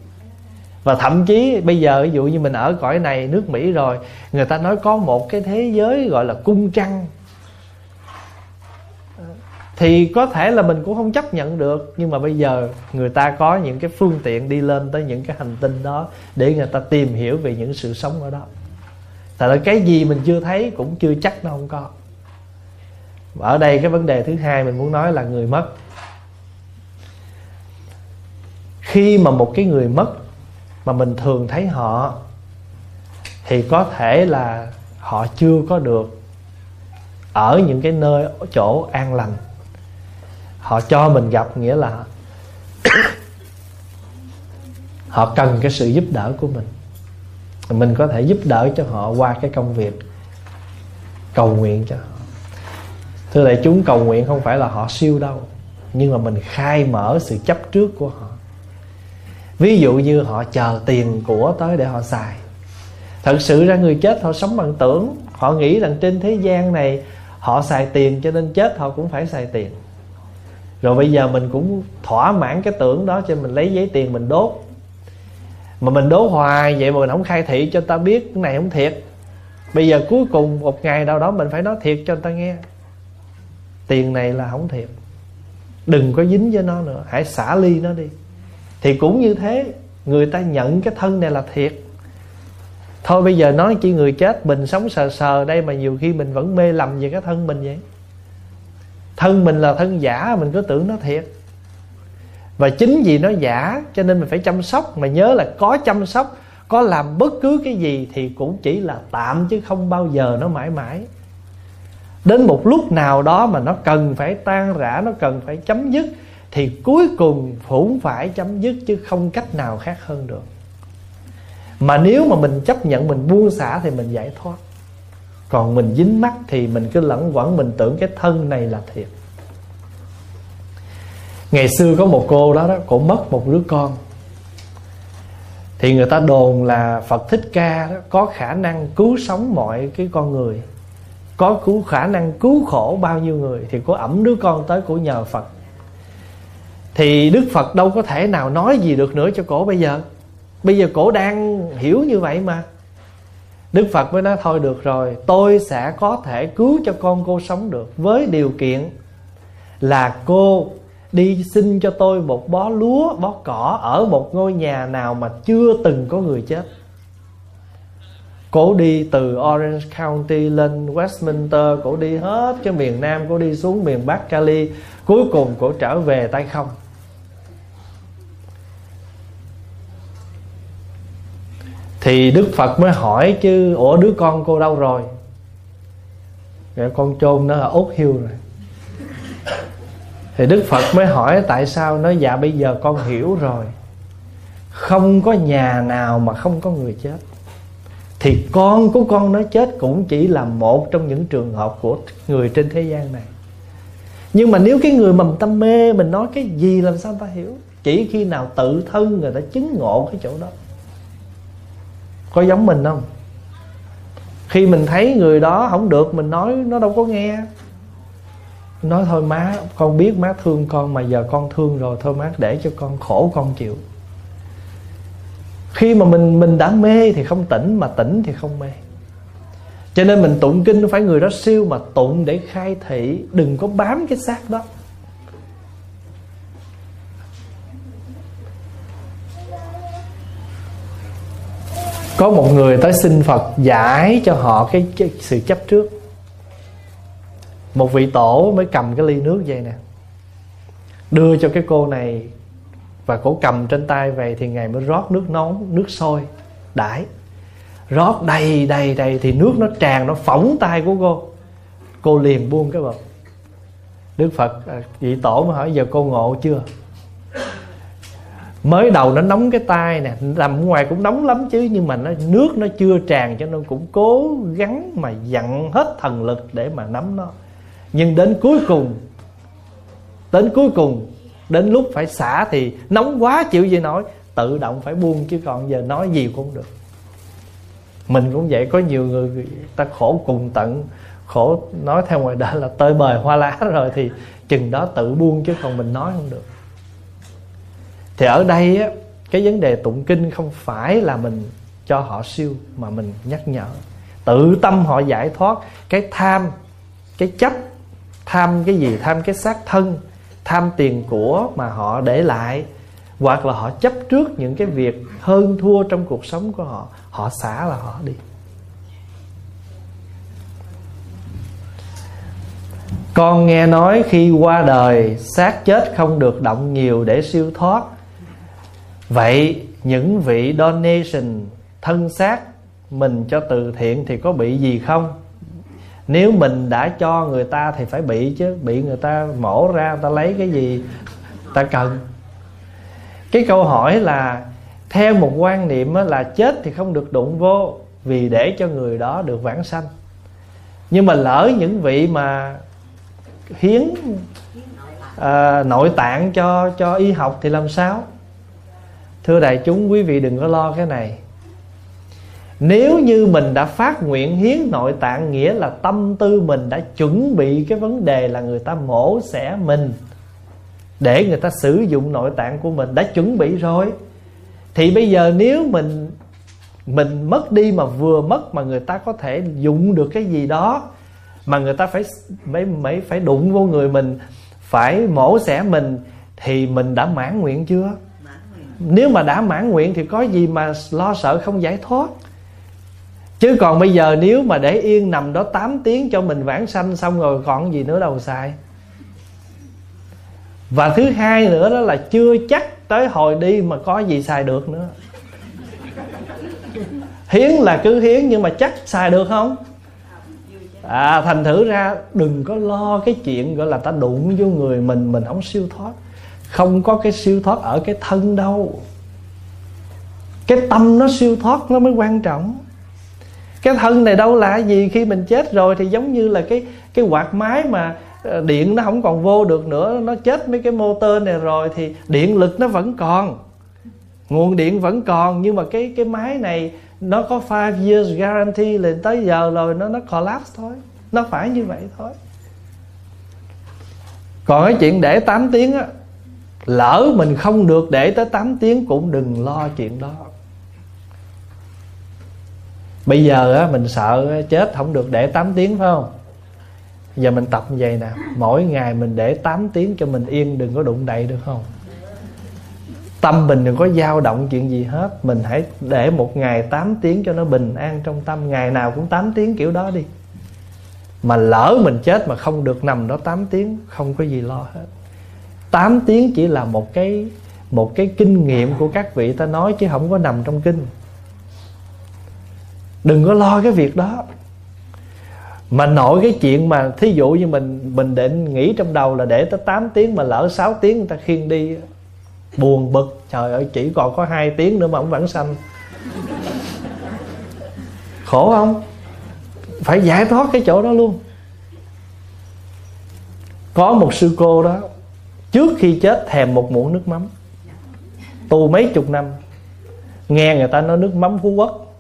Và thậm chí bây giờ ví dụ như mình ở cõi này, nước mỹ rồi, người ta nói có một cái thế giới gọi là cung trăng thì có thể là mình cũng không chấp nhận được, nhưng mà bây giờ người ta có những cái phương tiện đi lên tới những cái hành tinh đó để người ta tìm hiểu về những sự sống ở đó. Tại là cái gì mình chưa thấy cũng chưa chắc nó không có. Và ở đây cái vấn đề thứ hai mình muốn nói là người mất. Khi mà một cái người mất mà mình thường thấy họ, thì có thể là họ chưa có được ở những cái nơi, chỗ an lành họ cho mình gặp nghĩa là họ cần cái sự giúp đỡ của mình. Mình có thể giúp đỡ cho họ qua cái công việc cầu nguyện cho họ. Thưa đại chúng, cầu nguyện không phải là họ siêu đâu, nhưng mà mình khai mở sự chấp trước của họ. Ví dụ như họ chờ tiền của tới để họ xài. Thật sự ra người chết họ sống bằng tưởng. Họ nghĩ rằng trên thế gian này họ xài tiền cho nên chết họ cũng phải xài tiền rồi bây giờ mình cũng thỏa mãn cái tưởng đó cho mình lấy giấy tiền mình đốt. Mà mình đốt hoài vậy mà mình không khai thị cho ta biết cái này không thiệt. Bây giờ cuối cùng một ngày nào đó mình phải nói thiệt cho người ta nghe. Tiền này là không thiệt. Đừng có dính với nó nữa. Hãy xả ly nó đi. Thì cũng như thế, người ta nhận cái thân này là thiệt. Thôi bây giờ nói chỉ người chết mình sống sờ sờ đây mà nhiều khi mình vẫn mê lầm về cái thân mình vậy thân mình là thân giả, mình cứ tưởng nó thiệt. Và chính vì nó giả, cho nên mình phải chăm sóc. Mà nhớ là có chăm sóc, có làm bất cứ cái gì thì cũng chỉ là tạm chứ không bao giờ nó mãi mãi. Đến một lúc nào đó mà nó cần phải tan rã, nó cần phải chấm dứt, thì cuối cùng cũng phải chấm dứt chứ không cách nào khác hơn được. Mà nếu mà mình chấp nhận, mình buông xả thì mình giải thoát còn mình dính mắt thì mình cứ lẫn quẩn, mình tưởng cái thân này là thiệt. Ngày xưa có một cô đó đó, cổ mất một đứa con. Thì người ta đồn là phật thích ca đó, có khả năng cứu sống mọi cái con người. Có cứu, khả năng cứu khổ bao nhiêu người, thì có ẩm đứa con tới của nhờ phật. Thì đức phật đâu có thể nào nói gì được nữa cho cổ bây giờ. Bây giờ cổ đang hiểu như vậy mà đức phật mới nói, thôi được rồi, tôi sẽ có thể cứu cho con cô sống được với điều kiện là cô đi xin cho tôi một bó lúa, bó cỏ ở một ngôi nhà nào mà chưa từng có người chết. Cổ đi từ Orange County lên Westminster, cổ đi hết cái miền Nam, cổ đi xuống miền Bắc Cali, cuối cùng cổ trở về tay không. Thì Đức Phật mới hỏi chứ, ủa đứa con cô đâu rồi? Rồi con chôn nó ở út hiu rồi. Thì Đức Phật mới hỏi, tại sao? Nói dạ bây giờ con hiểu rồi. Không có nhà nào mà không có người chết. Thì con của con nó chết cũng chỉ là một trong những trường hợp của người trên thế gian này. Nhưng mà nếu cái người mà tâm mê Mình nói cái gì làm sao ta hiểu? Chỉ khi nào tự thân người ta chứng ngộ cái chỗ đó. Có giống mình không? Khi mình thấy người đó không được, Mình nói, nó đâu có nghe. Nói, thôi má, con biết má thương con mà giờ con thương rồi, thôi má để cho con khổ con chịu. Khi mà mình mình đã mê thì không tỉnh, mà tỉnh thì không mê. Cho nên mình tụng kinh phải người đó siêu mà tụng để khai thị, đừng có bám cái xác đó. Có một người tới xin Phật giải cho họ cái, cái sự chấp trước. Một vị tổ mới cầm cái ly nước vậy nè. Đưa cho cái cô này và cổ cầm trên tay về thì ngài mới rót nước nóng nước sôi đãi. Rót đầy đầy đầy thì nước nó tràn nó phỏng tay của cô. Cô liền buông cái bọc. Đức phật à, vị tổ mới hỏi giờ cô ngộ chưa? Mới đầu nó nóng cái tay nè, nằm ngoài cũng nóng lắm chứ, nhưng mà nó, nước nó chưa tràn cho nên cũng cố gắng mà dặn hết thần lực để mà nắm nó. Nhưng đến cuối cùng, đến cuối cùng, đến lúc phải xả thì nóng quá chịu gì nói tự động phải buông chứ còn giờ nói gì cũng được. Mình cũng vậy, có nhiều người ta khổ cùng tận, khổ nói theo ngoài đời là tơi bời hoa lá rồi thì chừng đó tự buông chứ còn mình nói không được thì ở đây á, cái vấn đề tụng kinh không phải là mình cho họ siêu mà mình nhắc nhở. Tự tâm họ giải thoát, cái tham, cái chấp, tham cái gì, tham cái xác thân, tham tiền của mà họ để lại, hoặc là họ chấp trước những cái việc hơn thua trong cuộc sống của họ họ xả là họ đi. Con nghe nói khi qua đời, xác chết không được động nhiều để siêu thoát vậy những vị donation thân xác mình cho từ thiện thì có bị gì không? Nếu mình đã cho người ta thì phải bị chứ bị người ta mổ ra người ta lấy cái gì ta cần? Cái câu hỏi là theo một quan niệm là chết thì không được đụng vô vì để cho người đó được vãng sanh. Nhưng mà lỡ những vị mà hiến à, nội tạng cho cho y học thì làm sao? Thưa đại chúng quý vị đừng có lo cái này. Nếu như mình đã phát nguyện hiến nội tạng nghĩa là tâm tư mình đã chuẩn bị cái vấn đề là người ta mổ xẻ mình để người ta sử dụng nội tạng của mình đã chuẩn bị rồi thì bây giờ nếu mình mình mất đi mà vừa mất mà người ta có thể dụng được cái gì đó mà người ta phải phải phải, phải đụng vô người mình phải mổ xẻ mình thì mình đã mãn nguyện chưa? Nếu mà đã mãn nguyện thì có gì mà lo sợ không giải thoát? Chứ còn bây giờ nếu mà để yên nằm đó 8 tiếng cho mình vãng sanh xong rồi còn gì nữa đâu xài. Và thứ hai nữa đó là chưa chắc tới hồi đi mà có gì xài được nữa. Hiến là cứ hiến nhưng mà chắc xài được không? À thành thử ra đừng có lo cái chuyện gọi là ta đụng vô người mình mình không siêu thoát không có cái siêu thoát ở cái thân đâu. Cái tâm nó siêu thoát nó mới quan trọng. Cái thân này đâu là gì? Khi mình chết rồi thì giống như là cái cái quạt máy mà ờ, điện nó không còn vô được nữa, nó chết mấy cái motor này rồi thì điện lực nó vẫn còn. Nguồn điện vẫn còn, nhưng mà cái cái máy này nó có 5 years guarantee lên tới giờ rồi, nó nó collapse thôi. Nó phải như vậy thôi. Còn cái chuyện để 8 tiếng á lỡ mình không được để tới 8 tiếng cũng đừng lo chuyện đó. Bây giờ á, mình sợ chết không được để 8 tiếng phải không? Giờ mình tập như vậy nè mỗi ngày mình để 8 tiếng cho mình yên đừng có đụng đậy được không? Tâm mình đừng có dao động chuyện gì hết mình hãy để một ngày 8 tiếng cho nó bình an trong tâm ngày nào cũng 8 tiếng kiểu đó đi. Mà lỡ mình chết mà không được nằm đó 8 tiếng không có gì lo hết. 8 tiếng chỉ là một cái một cái kinh nghiệm của các vị ta nói chứ không có nằm trong kinh. Đừng có lo cái việc đó. Mà nội cái chuyện mà thí dụ như mình mình định nghĩ trong đầu là để tới 8 tiếng mà lỡ 6 tiếng người ta khiêng đi, buồn bực. Trời ơi, chỉ còn có hai tiếng nữa mà ông vẫn sanh. Khổ không? Phải giải thoát cái chỗ đó luôn. Có một sư cô đó trước khi chết thèm một muỗng nước mắm. Tù mấy chục năm. Nghe người ta nói nước mắm phú quốc.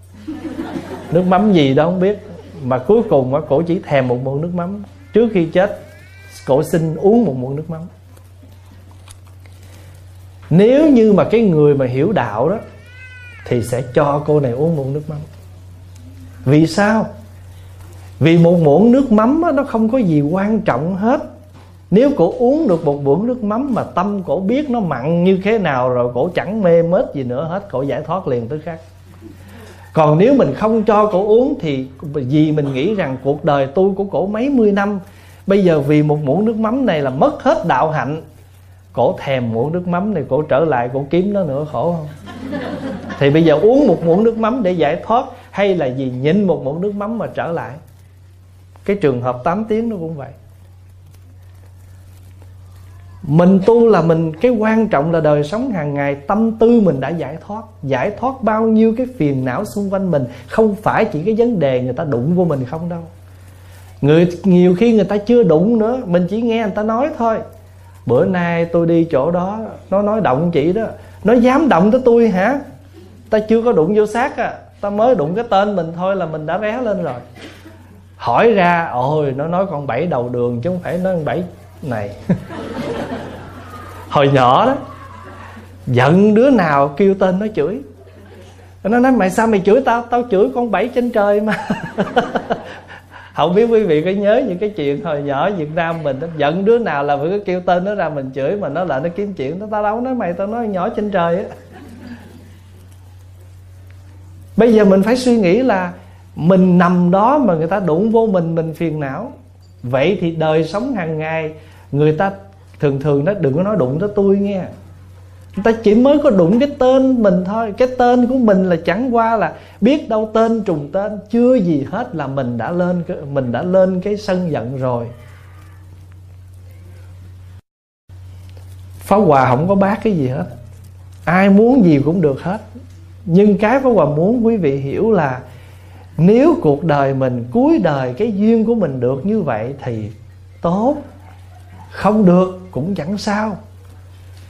Nước mắm gì đó không biết. Mà cuối cùng á cổ chỉ thèm một muỗng nước mắm. Trước khi chết cổ xin uống một muỗng nước mắm. Nếu như mà cái người mà hiểu đạo đó thì sẽ cho cô này uống muỗng nước mắm. Vì sao? Vì một muỗng nước mắm đó, nó không có gì quan trọng hết nếu cổ uống được một muỗng nước mắm mà tâm cổ biết nó mặn như thế nào rồi cổ chẳng mê mết gì nữa hết, cổ giải thoát liền tức khắc còn nếu mình không cho cổ uống thì vì mình nghĩ rằng cuộc đời tôi của cổ mấy mươi năm, bây giờ vì một muỗng nước mắm này là mất hết đạo hạnh, cổ thèm muỗng nước mắm này, cổ trở lại, cổ kiếm nó nữa, khổ không? Thì bây giờ uống một muỗng nước mắm để giải thoát hay là gì nhịn một muỗng nước mắm mà trở lại? Cái trường hợp 8 tiếng nó cũng vậy mình tu là mình, cái quan trọng là đời sống hàng ngày, tâm tư mình đã giải thoát. Giải thoát bao nhiêu cái phiền não xung quanh mình, không phải chỉ cái vấn đề người ta đụng vô mình không đâu. Người, nhiều khi người ta chưa đụng nữa, mình chỉ nghe người ta nói thôi. Bữa nay tôi đi chỗ đó, nó nói động chị đó. Nó dám động tới tôi hả? Ta chưa có đụng vô xác à. Ta mới đụng cái tên mình thôi là mình đã ré lên rồi. Hỏi ra, ôi, nó nói con bảy đầu đường chứ không phải nói con bảy này. hồi nhỏ đó, giận đứa nào kêu tên nó chửi. Nó nói, mày sao mày chửi tao? Tao chửi con bảy trên trời mà. Không biết quý vị có nhớ những cái chuyện hồi nhỏ Việt Nam mình giận đứa nào là phải cứ kêu tên nó ra mình chửi mà nó lại nó kiếm chuyện. Nó tao đâu nói mày, tao nói nhỏ trên trời á. Bây giờ mình phải suy nghĩ là mình nằm đó mà người ta đụng vô mình mình phiền não. Vậy thì đời sống hàng ngày người ta thường thường nó đừng có nói đụng tới tôi nghe. Người ta chỉ mới có đụng cái tên mình thôi. Cái tên của mình là chẳng qua là biết đâu tên trùng tên, chưa gì hết là mình đã lên mình đã lên cái sân giận rồi. Pháo Hòa không có bác cái gì hết. Ai muốn gì cũng được hết. Nhưng cái pháo Hòa muốn quý vị hiểu là Nếu cuộc đời mình, cuối đời Cái duyên của mình được như vậy Thì tốt. Không được cũng chẳng sao.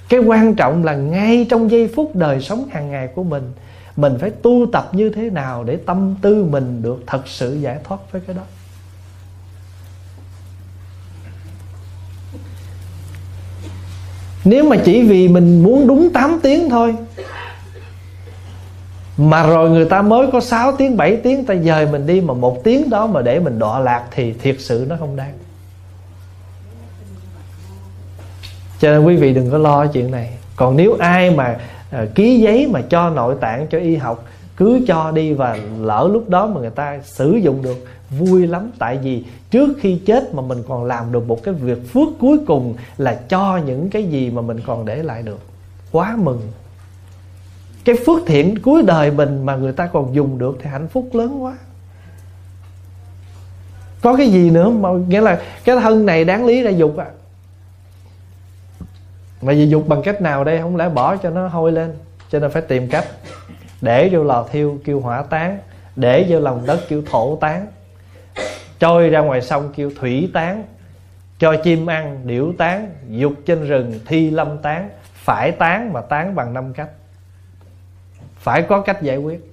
Cái quan trọng là ngay trong giây phút đời sống hàng ngày của mình mình phải tu tập như thế nào để tâm tư mình được thật sự giải thoát với cái đó. Nếu mà chỉ vì mình muốn đúng 8 tiếng thôi Mà rồi người ta mới có 6 tiếng, 7 tiếng Ta dời mình đi mà một tiếng đó mà để mình đọa lạc Thì thiệt sự nó không đáng. Cho nên quý vị đừng có lo chuyện này. Còn nếu ai mà uh, ký giấy mà cho nội tạng cho y học cứ cho đi và lỡ lúc đó mà người ta sử dụng được vui lắm. Tại vì trước khi chết mà mình còn làm được một cái việc phước cuối cùng là cho những cái gì mà mình còn để lại được. Quá mừng. Cái phước thiện cuối đời mình mà người ta còn dùng được thì hạnh phúc lớn quá. Có cái gì nữa mà nghĩa là cái thân này đáng lý ra dục à mà vì dục bằng cách nào đây? Không lẽ bỏ cho nó hôi lên? Cho nên phải tìm cách để vô lò thiêu kêu hỏa tán, để vô lòng đất kêu thổ tán, trôi ra ngoài sông kêu thủy tán, cho chim ăn điểu tán, dục trên rừng thi lâm tán. Phải tán mà tán bằng năm cách. Phải có cách giải quyết.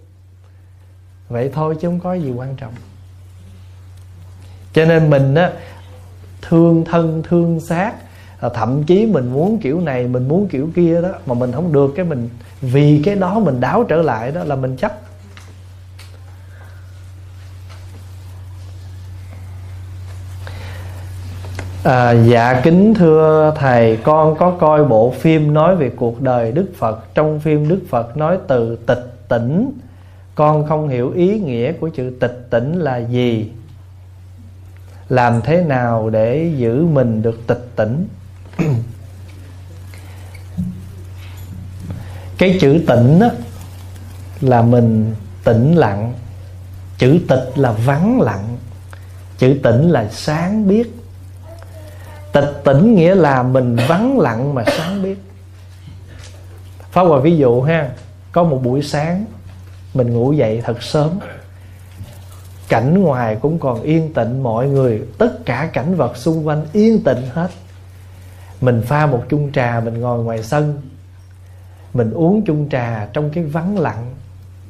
Vậy thôi chứ không có gì quan trọng. Cho nên mình á, thương thân, thương xác thậm chí mình muốn kiểu này mình muốn kiểu kia đó mà mình không được cái mình vì cái đó mình đáo trở lại đó là mình chấp. À, dạ kính thưa thầy con có coi bộ phim nói về cuộc đời Đức Phật. Trong phim Đức Phật nói từ tịch tỉnh. Con không hiểu ý nghĩa của chữ tịch tỉnh là gì. Làm thế nào để giữ mình được tịch tỉnh? Cái chữ tịnh á, là mình tĩnh lặng. Chữ tịch là vắng lặng. Chữ tĩnh là sáng biết. Tịch tĩnh nghĩa là mình vắng lặng mà sáng biết. Phá Hòa ví dụ ha Có một buổi sáng Mình ngủ dậy thật sớm. Cảnh ngoài cũng còn yên tĩnh Mọi người Tất cả cảnh vật xung quanh yên tĩnh hết. Mình pha một chung trà Mình ngồi ngoài sân. Mình uống chung trà trong cái vắng lặng.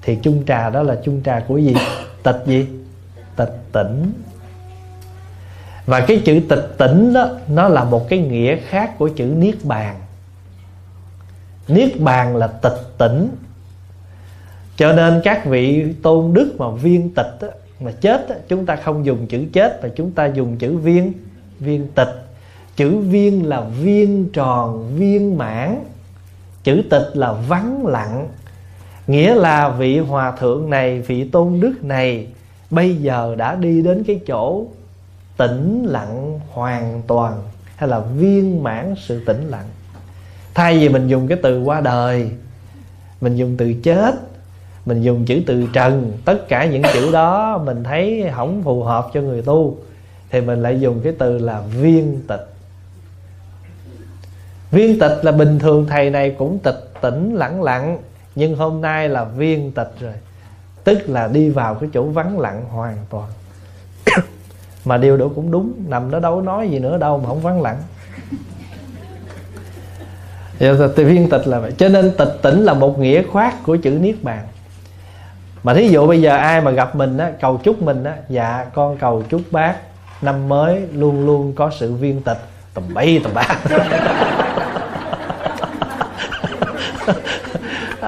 Thì chung trà đó là chung trà của gì? Tịch gì? Tịch tỉnh. Và cái chữ tịch tỉnh đó nó là một cái nghĩa khác của chữ niết bàn. Niết bàn là tịch tỉnh. Cho nên các vị tôn đức mà viên tịch đó, mà chết đó, chúng ta không dùng chữ chết mà chúng ta dùng chữ viên viên tịch chữ viên là viên tròn, viên mãn. Chữ tịch là vắng lặng. Nghĩa là vị hòa thượng này, vị tôn đức này bây giờ đã đi đến cái chỗ tĩnh lặng hoàn toàn, hay là viên mãn sự tĩnh lặng. Thay vì mình dùng cái từ qua đời, mình dùng từ chết, mình dùng chữ từ trần, tất cả những chữ đó mình thấy không phù hợp cho người tu, thì mình lại dùng cái từ là viên tịch viên tịch là bình thường, thầy này cũng tịch tỉnh lặng lặng, nhưng hôm nay là viên tịch rồi. Tức là đi vào cái chỗ vắng lặng hoàn toàn. Mà điều đó cũng đúng, nằm đó đâu nói gì nữa đâu mà không vắng lặng. Thì viên tịch là vậy. Cho nên tịch tỉnh là một nghĩa khoát của chữ niết bàn. Mà thí dụ bây giờ ai mà gặp mình á, cầu chúc mình á dạ con cầu chúc bác năm mới luôn luôn có sự viên tịch. Tầm bay tầm bạc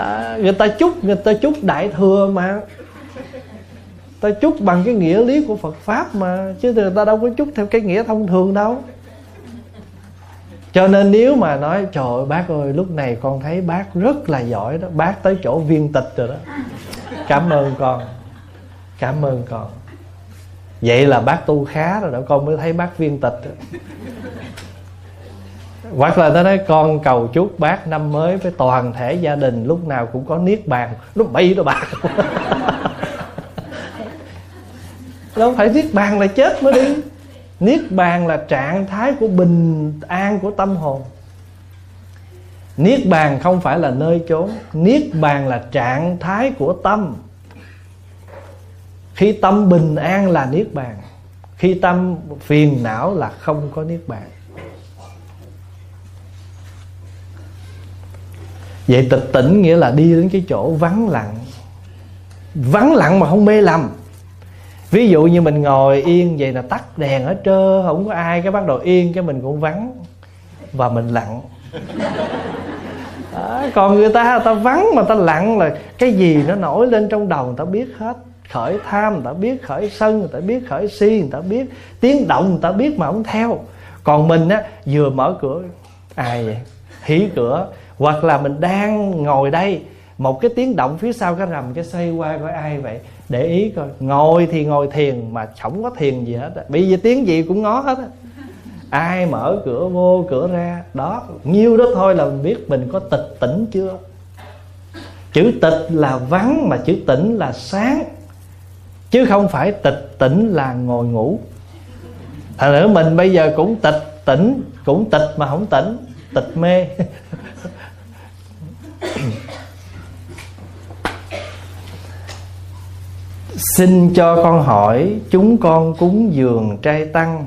à, người ta chúc người ta chúc đại thừa mà. Ta chúc bằng cái nghĩa lý của Phật pháp mà chứ người ta đâu có chúc theo cái nghĩa thông thường đâu. Cho nên nếu mà nói trời ơi bác ơi lúc này con thấy bác rất là giỏi đó bác tới chỗ viên tịch rồi đó. Cảm ơn con. Cảm ơn con. Vậy là bác tu khá rồi đó con mới thấy bác viên tịch. đó hoặc là ta nói, con cầu chúc bác năm mới với toàn thể gia đình, lúc nào cũng có niết bàn. Lúc bay đó bà. Đâu phải niết bàn là chết mới đi. Niết bàn là trạng thái của bình an của tâm hồn. Niết bàn không phải là nơi chốn. Niết bàn là trạng thái của tâm. Khi tâm bình an là niết bàn. Khi tâm phiền não là không có niết bàn. Vậy tịch tỉnh nghĩa là đi đến cái chỗ vắng lặng. Vắng lặng mà không mê lầm. Ví dụ như mình ngồi yên vậy là tắt đèn hết trơn không có ai cái bắt đầu yên cái mình cũng vắng và mình lặng. Đó, còn người ta người ta vắng mà ta lặng là cái gì nó nổi lên trong đầu người ta biết hết. Khởi tham người ta biết khởi sân người ta biết khởi si người ta biết tiếng động người ta biết mà không theo. Còn mình á vừa mở cửa ai vậy? Hí cửa hoặc là mình đang ngồi đây, một cái tiếng động phía sau cái rầm, cái xoay qua coi ai vậy? Để ý coi, ngồi thì ngồi thiền mà không có thiền gì hết bây giờ tiếng gì cũng ngó hết á. Ai mở cửa vô, cửa ra, đó, nhiêu đó thôi là mình biết mình có tịch tỉnh chưa? Chữ tịch là vắng mà chữ tỉnh là sáng. Chứ không phải tịch tỉnh là ngồi ngủ. Thành nữa mình bây giờ cũng tịch tỉnh, cũng tịch mà không tỉnh, tịch mê. Xin cho con hỏi, Chúng con cúng dường trai tăng.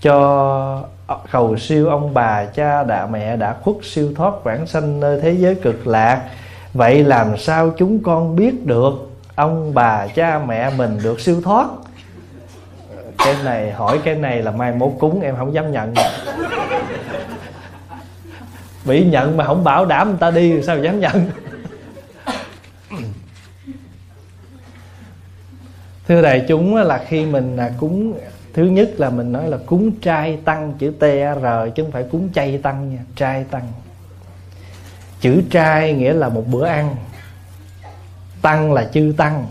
Cho cầu siêu ông bà, cha, đạ mẹ đã khuất siêu thoát vãng sanh nơi thế giới cực lạc. Vậy làm sao chúng con biết được Ông bà, cha, mẹ mình được siêu thoát? Cái này, hỏi cái này là mai mốt cúng, em không dám nhận. Bị nhận mà không bảo đảm người ta đi, sao dám nhận? Thưa đại chúng, là khi mình à, cúng, thứ nhất là mình nói là cúng trai tăng chữ t r, chứ không phải cúng chay tăng nha, trai tăng. Chữ trai nghĩa là một bữa ăn. Tăng là chư tăng.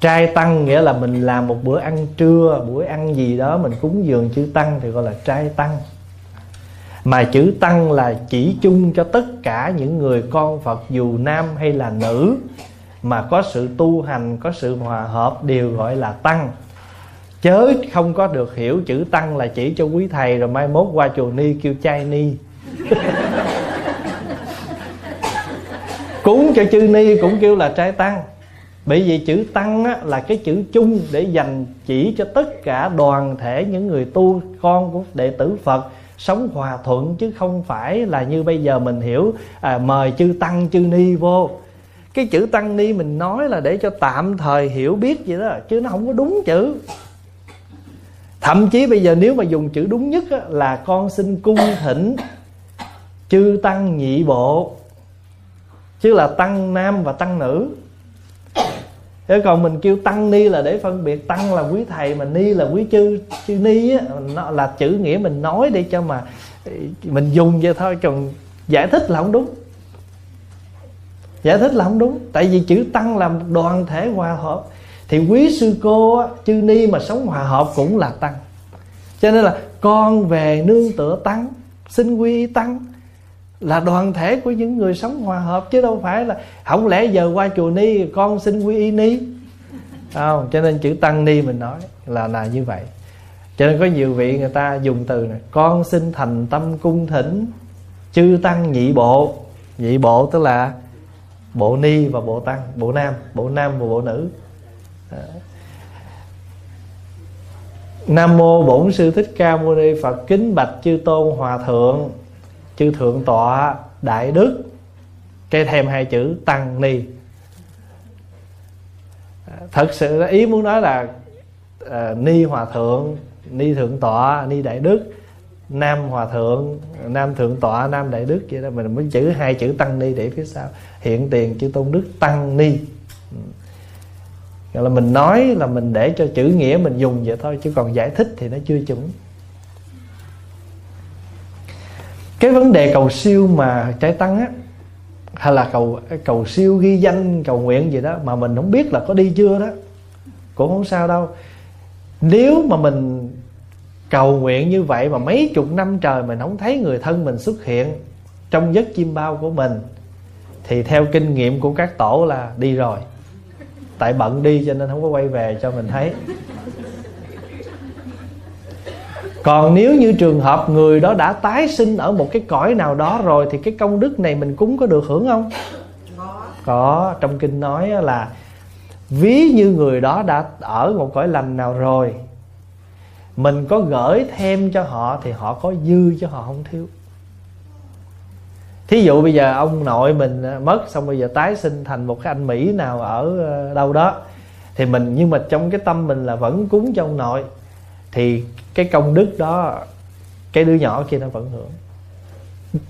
Trai tăng nghĩa là mình làm một bữa ăn trưa bữa ăn gì đó mình cúng dường chư tăng thì gọi là trai tăng. Mà chữ tăng là chỉ chung cho tất cả những người con phật, dù nam hay là nữ mà có sự tu hành có sự hòa hợp đều gọi là tăng. Chớ không có được hiểu chữ tăng là chỉ cho quý thầy rồi mai mốt qua chùa ni kêu chai ni. Cúng cho chư ni cũng kêu là trai tăng. Bởi vì chữ tăng á, là cái chữ chung để dành chỉ cho tất cả đoàn thể những người tu con của đệ tử phật sống hòa thuận chứ không phải là như bây giờ mình hiểu à, mời chư tăng chư ni vô cái chữ tăng ni mình nói là để cho tạm thời hiểu biết vậy đó chứ nó không có đúng chữ. Thậm chí bây giờ nếu mà dùng chữ đúng nhất á, là con xin cung thỉnh chư tăng nhị bộ chứ là tăng nam và tăng nữ. Thế còn mình kêu tăng ni là để phân biệt tăng là quý thầy mà ni là quý chư chư ni á nó là chữ nghĩa mình nói để cho mà mình dùng vậy thôi còn giải thích là không đúng giải thích là không đúng. Tại vì chữ tăng là một đoàn thể hòa hợp. Thì quý sư cô chư ni mà sống hòa hợp cũng là tăng. Cho nên là con về nương tựa tăng xin quy tăng là đoàn thể của những người sống hòa hợp. Chứ đâu phải là không lẽ giờ qua chùa ni con xin quy y ni? Không, cho nên chữ tăng ni mình nói là là như vậy. Cho nên có nhiều vị người ta dùng từ này, con xin thành tâm cung thỉnh, chư tăng nhị bộ. Nhị bộ tức là bộ ni và bộ tăng bộ nam bộ nam và bộ nữ. Nam mô bổn sư thích ca mâu ni phật kính bạch chư tôn hòa thượng chư thượng tọa đại đức. Cái thêm hai chữ tăng ni. Thật sự ý muốn nói là uh, ni hòa thượng ni thượng tọa ni đại đức nam hòa thượng, nam thượng tọa, nam đại đức vậy đó, mình mới chữ hai chữ tăng ni để phía sau. Hiện tiền chữ tôn đức tăng ni. Ừ. Gọi là mình nói là mình để cho chữ nghĩa mình dùng vậy thôi, chứ còn giải thích thì nó chưa chuẩn. Cái vấn đề cầu siêu mà trái tăng á, hay là cầu cầu siêu ghi danh, cầu nguyện gì đó, mà mình không biết là có đi chưa đó, cũng không sao đâu. Nếu mà mình cầu nguyện như vậy mà mấy chục năm trời mình không thấy người thân mình xuất hiện trong giấc chim bao của mình thì theo kinh nghiệm của các tổ là đi rồi. Tại bận đi cho nên không có quay về cho mình thấy. Còn nếu như trường hợp người đó đã tái sinh ở một cái cõi nào đó rồi thì cái công đức này mình cúng có được hưởng không? Có. Trong kinh nói là ví như người đó đã ở một cõi lành nào rồi mình có gửi thêm cho họ thì họ có dư cho họ không thiếu. Thí dụ bây giờ ông nội mình à, mất, xong bây giờ tái sinh thành một cái anh mỹ nào ở ờ, đâu đó, thì mình, nhưng mà trong cái tâm mình là vẫn cúng cho ông nội, thì cái công đức đó, cái đứa nhỏ kia nó vẫn hưởng.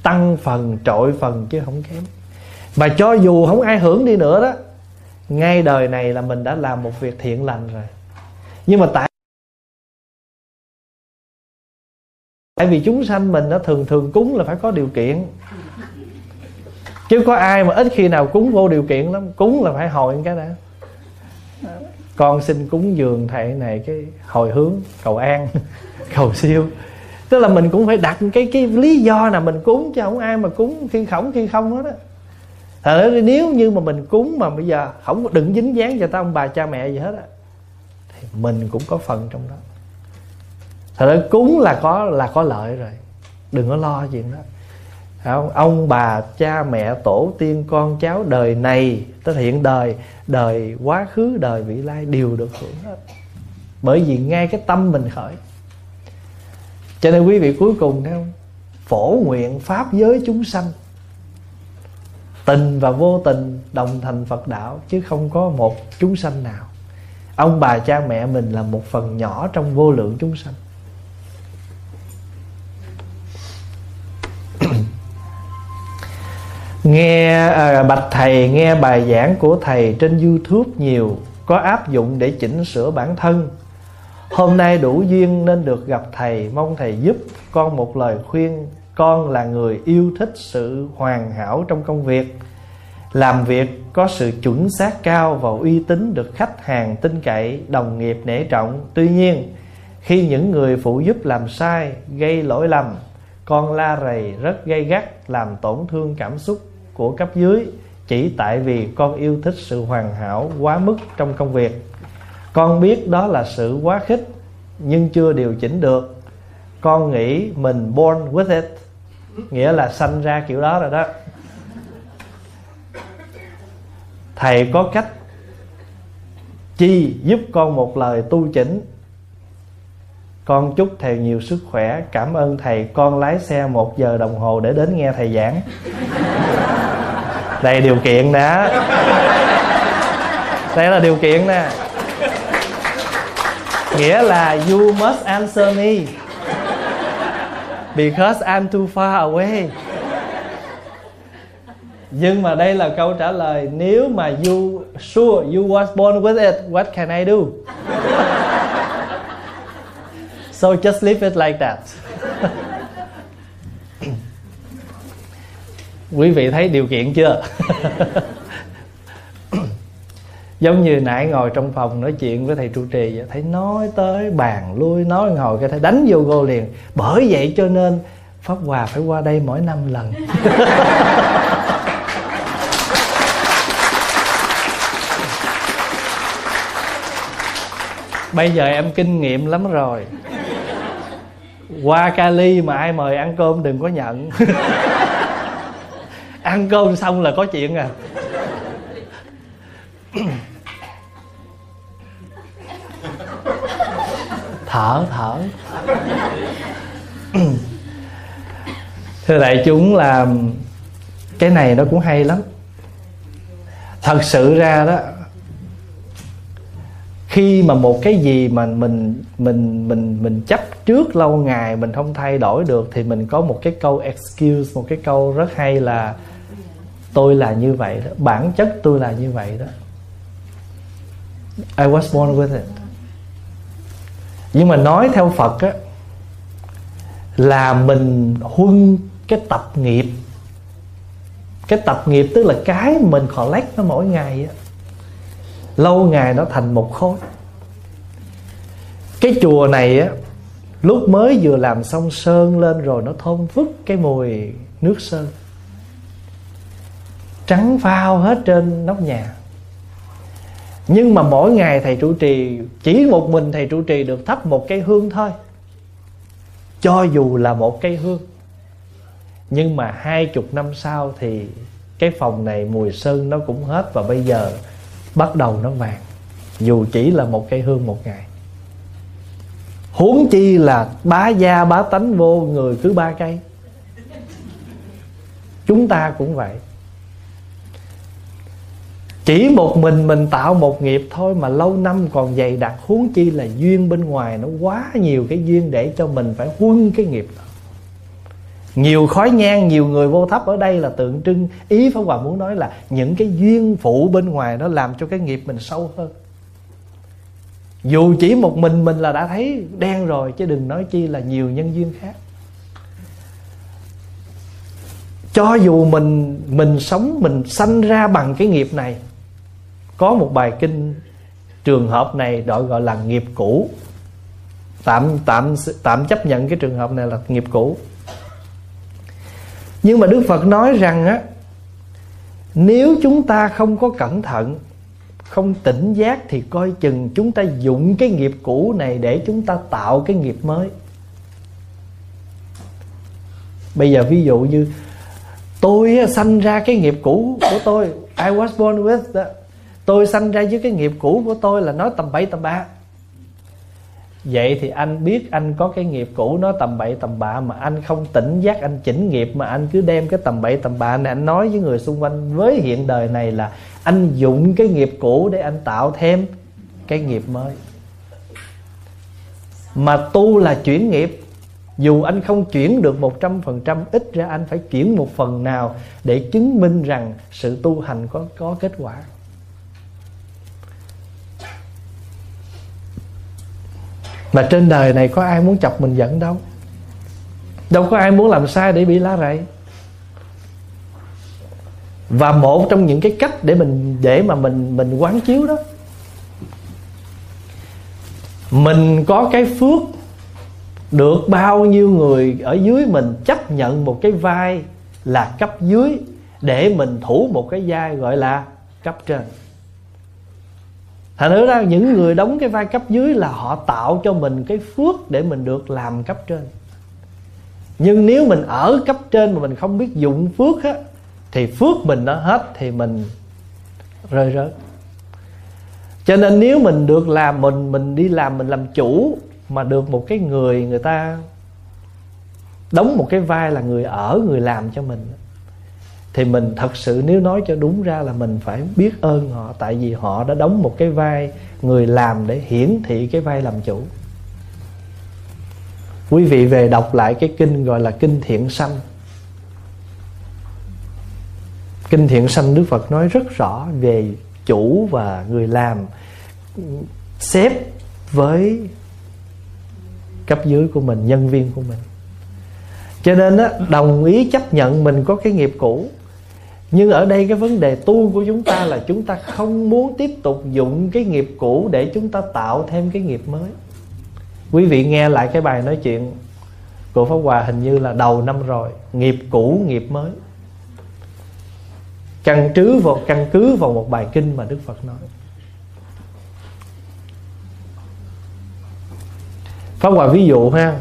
Tăng phần, trội phần chứ không kém. Mà cho dù không ai hưởng đi nữa đó, ngay đời này là mình đã làm một việc thiện lành rồi. Nhưng mà tại tại vì chúng sanh mình nó thường thường cúng là phải có điều kiện. Chứ có ai mà ít khi nào cúng vô điều kiện lắm. Cúng là phải hồi cái đã con xin cúng dường thầy này cái hồi hướng, cầu an, cầu siêu. Tức là mình cũng phải đặt cái cái lý do nào mình cúng chứ không ai mà cúng khi khổng, khi không hết á. Thật ra nếu như mà mình cúng mà bây giờ không đừng dính dáng cho ta ông bà, cha mẹ gì hết á, thì mình cũng có phần trong đó thật ra cúng là có là có lợi rồi. Đừng có lo chuyện đó. Không? ông bà, cha, mẹ, tổ, tiên, con, cháu, đời này tới hiện đời đời quá khứ, đời vị lai đều được hưởng hết. Bởi vì ngay cái tâm mình khởi. Cho nên quý vị cuối cùng thấy không? Phổ nguyện pháp giới chúng sanh. Tình và vô tình đồng thành phật đạo, chứ không có một chúng sanh nào. Ông bà, cha, mẹ mình là một phần nhỏ trong vô lượng chúng sanh. Nghe à, bạch thầy nghe bài giảng của thầy trên youtube nhiều có áp dụng để chỉnh sửa bản thân. Hôm nay đủ duyên nên được gặp thầy Mong thầy giúp con một lời khuyên. Con là người yêu thích sự hoàn hảo trong công việc. Làm việc có sự chuẩn xác cao và uy tín Được khách hàng tin cậy, đồng nghiệp nể trọng. Tuy nhiên khi những người phụ giúp làm sai, gây lỗi lầm Con la rầy rất gây gắt Làm tổn thương cảm xúc của cấp dưới Chỉ tại vì con yêu thích sự hoàn hảo quá mức trong công việc. Con biết đó là sự quá khích, nhưng chưa điều chỉnh được. Con nghĩ mình born with it, nghĩa là sanh ra kiểu đó rồi đó. Thầy có cách chi giúp con một lời tu chỉnh. Con chúc thầy nhiều sức khỏe. Cảm ơn thầy. Con lái xe một giờ đồng hồ để đến nghe thầy giảng đây điều kiện nè. Đây là điều kiện nè. Nghĩa là you must answer me. Because I'm too far away. Nhưng mà đây là câu trả lời. Nếu mà you sure you was born with it, what can I do? So just leave it like that. Quý vị thấy điều kiện chưa? Giống như nãy ngồi trong phòng nói chuyện với thầy trụ trì vậy, thấy nói tới bàn lui, nói ngồi cái thấy đánh vô gô liền. Bởi vậy cho nên pháp hòa phải qua đây mỗi năm lần. Bây giờ em kinh nghiệm lắm rồi. Qua Cali mà ai mời ăn cơm đừng có nhận ăn cơm xong là có chuyện à. Thở thở. Thưa đại chúng là cái này nó cũng hay lắm. Thật sự ra đó, khi mà một cái gì mà mình mình mình mình chấp trước lâu ngày mình không thay đổi được thì mình có một cái câu excuse, một cái câu rất hay là tôi là như vậy đó. Bản chất tôi là như vậy đó. I was born with it. Nhưng mà nói theo Phật á, là mình huân cái tập nghiệp. Cái tập nghiệp tức là cái mình collect nó mỗi ngày á. Lâu ngày nó thành một khối. Cái chùa này á, lúc mới vừa làm xong sơn lên rồi nó thơm phức cái mùi nước sơn trắng phao hết trên nóc nhà. Nhưng mà mỗi ngày thầy trụ trì, chỉ một mình thầy trụ trì được thắp một cây hương thôi. Cho dù là một cây hương, nhưng mà hai chục năm sau thì cái phòng này mùi sơn nó cũng hết và bây giờ bắt đầu nó vàng, dù chỉ là một cây hương một ngày. Huống chi là bá gia bá tánh vô người cứ ba cây. Chúng ta cũng vậy chỉ một mình mình tạo một nghiệp thôi mà lâu năm còn dày đặc, huống chi là duyên bên ngoài nó quá nhiều cái duyên để cho mình phải huân cái nghiệp đó. Nhiều khói nhang nhiều người vô thấp ở đây là tượng trưng. Ý pháp hòa muốn nói là những cái duyên phụ bên ngoài nó làm cho cái nghiệp mình sâu hơn. Dù chỉ một mình mình là đã thấy đen rồi, chứ đừng nói chi là nhiều nhân duyên khác. Cho dù mình mình sống, mình sanh ra bằng cái nghiệp này có một bài kinh trường hợp này gọi gọi là nghiệp cũ. Tạm tạm tạm chấp nhận cái trường hợp này là nghiệp cũ. Nhưng mà đức phật nói rằng á, nếu chúng ta không có cẩn thận, không tỉnh giác thì coi chừng chúng ta dụng cái nghiệp cũ này để chúng ta tạo cái nghiệp mới. Bây giờ ví dụ như tôi sanh ra cái nghiệp cũ của tôi, I was born with đó tôi sanh ra với cái nghiệp cũ của tôi là nói tầm bậy tầm bạ. Vậy thì anh biết anh có cái nghiệp cũ nói tầm bậy tầm bạ mà anh không tỉnh giác, anh chỉnh nghiệp mà anh cứ đem cái tầm bậy tầm bạ này anh nói với người xung quanh với hiện đời này là anh dụng cái nghiệp cũ để anh tạo thêm cái nghiệp mới. Mà tu là chuyển nghiệp. Dù anh không chuyển được một trăm phần trăm, ít ra anh phải chuyển một phần nào để chứng minh rằng sự tu hành có có kết quả. Mà trên đời này có ai muốn chọc mình giận đâu. Đâu có ai muốn làm sai để bị lá rầy. Và một trong những cái cách để mình, để mà mình mình quán chiếu đó, mình có cái phước được bao nhiêu người ở dưới mình chấp nhận một cái vai là cấp dưới để mình thủ một cái vai gọi là cấp trên thành thử ra những người đóng cái vai cấp dưới là họ tạo cho mình cái phước để mình được làm cấp trên. Nhưng nếu mình ở cấp trên mà mình không biết dụng phước á, thì phước mình nó hết thì mình rơi rớt. Cho nên nếu mình được làm mình mình đi làm, mình làm chủ mà được một cái người người ta đóng một cái vai là người ở, người làm cho mình thì mình thật sự nếu nói cho đúng ra là mình phải biết ơn họ tại vì họ đã đóng một cái vai người làm để hiển thị cái vai làm chủ. Quý vị về đọc lại cái kinh gọi là kinh thiện sanh. Kinh thiện sanh đức phật nói rất rõ về chủ và người làm xếp với cấp dưới của mình nhân viên của mình. Cho nên á, đồng ý chấp nhận mình có cái nghiệp cũ nhưng ở đây cái vấn đề tu của chúng ta là chúng ta không muốn tiếp tục dụng cái nghiệp cũ để chúng ta tạo thêm cái nghiệp mới. Quý vị nghe lại cái bài nói chuyện của pháp hòa hình như là đầu năm rồi, nghiệp cũ, nghiệp mới. Căn cứ vào, căn cứ vào một bài kinh mà đức phật nói. Pháp hòa ví dụ ha,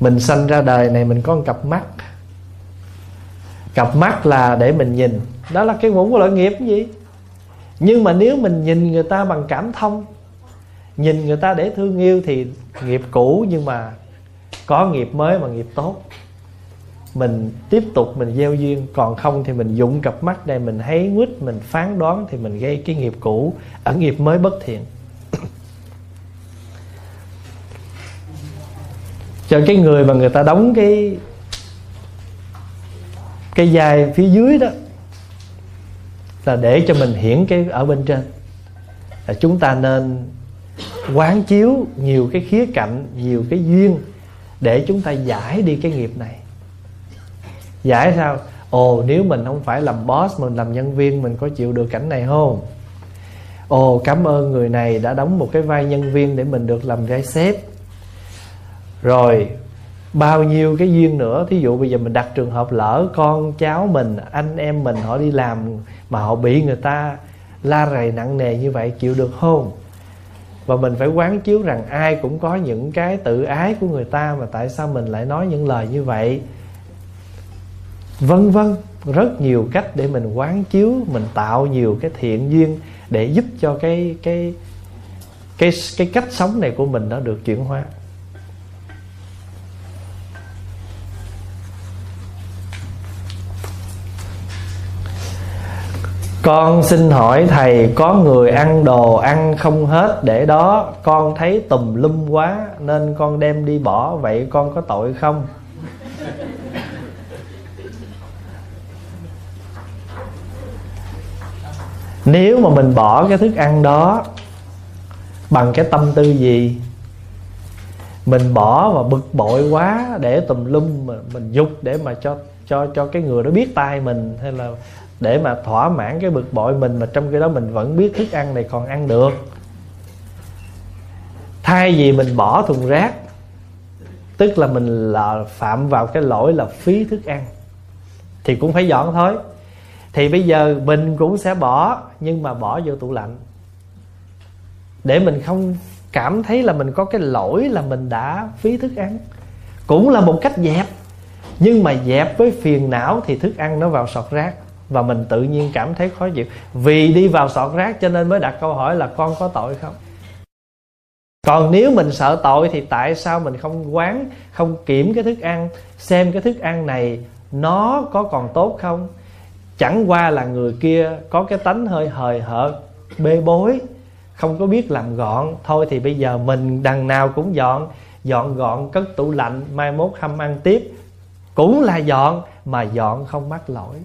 mình sanh ra đời này mình có một cặp mắt cặp mắt là để mình nhìn. Đó là cái một loại nghiệp gì? Nhưng mà nếu mình nhìn người ta bằng cảm thông, nhìn người ta để thương yêu thì nghiệp cũ nhưng mà có nghiệp mới mà nghiệp tốt. Mình tiếp tục mình gieo duyên, còn không thì mình dụng cặp mắt đây mình thấy quýt, mình phán đoán thì mình gây cái nghiệp cũ ở nghiệp mới bất thiện. Cho cái người mà người ta đóng cái cái dài phía dưới đó, là để cho mình hiển cái ở bên trên. Là chúng ta nên quán chiếu nhiều cái khía cạnh, nhiều cái duyên để chúng ta giải đi cái nghiệp này. Giải sao? Ồ, nếu mình không phải làm boss, mình làm nhân viên, mình có chịu được cảnh này không? Ồ, cảm ơn người này đã đóng một cái vai nhân viên để mình được làm vai sếp. Rồi bao nhiêu cái duyên nữa. Thí dụ bây giờ mình đặt trường hợp lỡ con cháu mình, anh em mình họ đi làm mà họ bị người ta la rầy nặng nề như vậy, chịu được không? Và mình phải quán chiếu rằng ai cũng có những cái tự ái của người ta mà tại sao mình lại nói những lời như vậy? Vân vân, rất nhiều cách để mình quán chiếu, mình tạo nhiều cái thiện duyên để giúp cho cái cái cái cái cách sống này của mình nó được chuyển hóa. Con xin hỏi thầy, có người ăn đồ ăn không hết để đó? Con thấy tùm lum quá, nên con đem đi bỏ. Vậy con có tội không? Nếu mà mình bỏ cái thức ăn đó bằng cái tâm tư gì? Mình bỏ và bực bội quá để tùm lum mà mình dục để mà cho cho cho cái người đó biết tay mình, hay là để mà thỏa mãn cái bực bội mình mà trong khi đó mình vẫn biết thức ăn này còn ăn được. Thay vì mình bỏ thùng rác, tức là mình là phạm vào cái lỗi là phí thức ăn, thì cũng phải dọn thôi. Thì bây giờ mình cũng sẽ bỏ, nhưng mà bỏ vô tủ lạnh. Để mình không cảm thấy là mình có cái lỗi là mình đã phí thức ăn. Cũng là một cách dẹp, nhưng mà dẹp với phiền não thì thức ăn nó vào sọt rác và mình tự nhiên cảm thấy khó chịu. Vì đi vào sọt rác cho nên mới đặt câu hỏi là con có tội không? Còn nếu mình sợ tội thì tại sao mình không quán, không kiểm cái thức ăn, xem cái thức ăn này nó có còn tốt không? Chẳng qua là người kia có cái tánh hơi hời hợt, bê bối, không có biết làm gọn. Thôi thì bây giờ mình đằng nào cũng dọn dọn gọn cất tủ lạnh, mai mốt hâm ăn tiếp. Cũng là dọn, mà dọn không mắc lỗi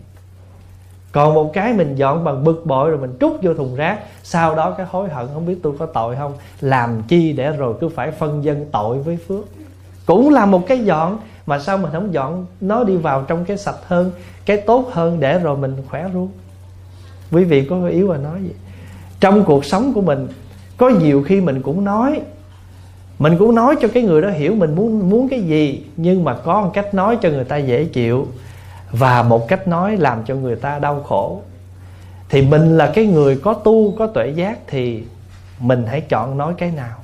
còn một cái mình dọn bằng bực bội rồi mình trút vô thùng rác, sau đó cái hối hận, không biết tôi có tội không, làm chi để rồi cứ phải phân dân tội với phước. Cũng là một cái dọn, mà sao mình không dọn nó đi vào trong cái sạch hơn, cái tốt hơn để rồi mình khỏe luôn? Quý vị có yếu và nói gì trong cuộc sống của mình, có nhiều khi mình cũng nói, mình cũng nói cho cái người đó hiểu mình muốn muốn cái gì, nhưng mà có một cách nói cho người ta dễ chịu và một cách nói làm cho người ta đau khổ. Thì mình là cái người có tu có tuệ giác thì mình hãy chọn nói cái nào.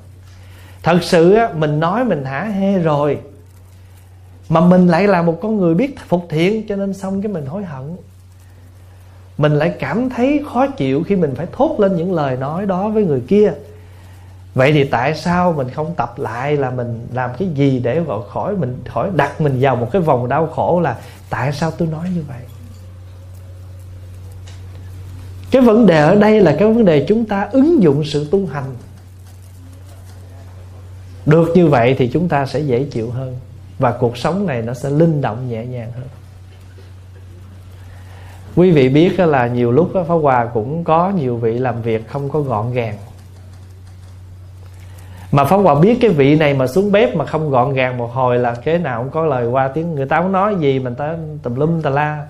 Thật sự á, mình nói mình hả hê rồi mà mình lại là một con người biết phục thiện cho nên xong cái mình hối hận. Mình lại cảm thấy khó chịu khi mình phải thốt lên những lời nói đó với người kia vậy thì tại sao mình không tập lại là mình làm cái gì để gọi khỏi mình, khỏi đặt mình vào một cái vòng đau khổ là tại sao tôi nói như vậy? Cái vấn đề ở đây là cái vấn đề chúng ta ứng dụng sự tu hành. Được như vậy thì chúng ta sẽ dễ chịu hơn và cuộc sống này nó sẽ linh động nhẹ nhàng hơn. Quý vị biết là nhiều lúc Pháp Hòa cũng có nhiều vị làm việc không có gọn gàng mà phóng Hòa biết cái vị này mà xuống bếp mà không gọn gàng một hồi là kế nào cũng có lời qua tiếng. Người ta không nói gì, mình ta tùm lum tà la.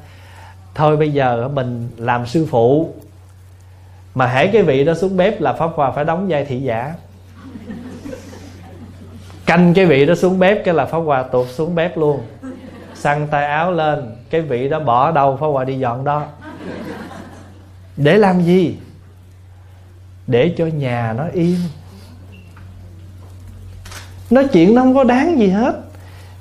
Thôi bây giờ mình làm sư phụ. Mà hễ cái vị đó xuống bếp là Pháp Hòa phải đóng vai thị giả. Canh cái vị đó xuống bếp cái là Pháp Hòa tuột xuống bếp luôn. Săn tay áo lên, cái vị đó bỏ đâu, Pháp Hòa đi dọn đó. Để làm gì? Để cho nhà nó yên nói chuyện nó không có đáng gì hết.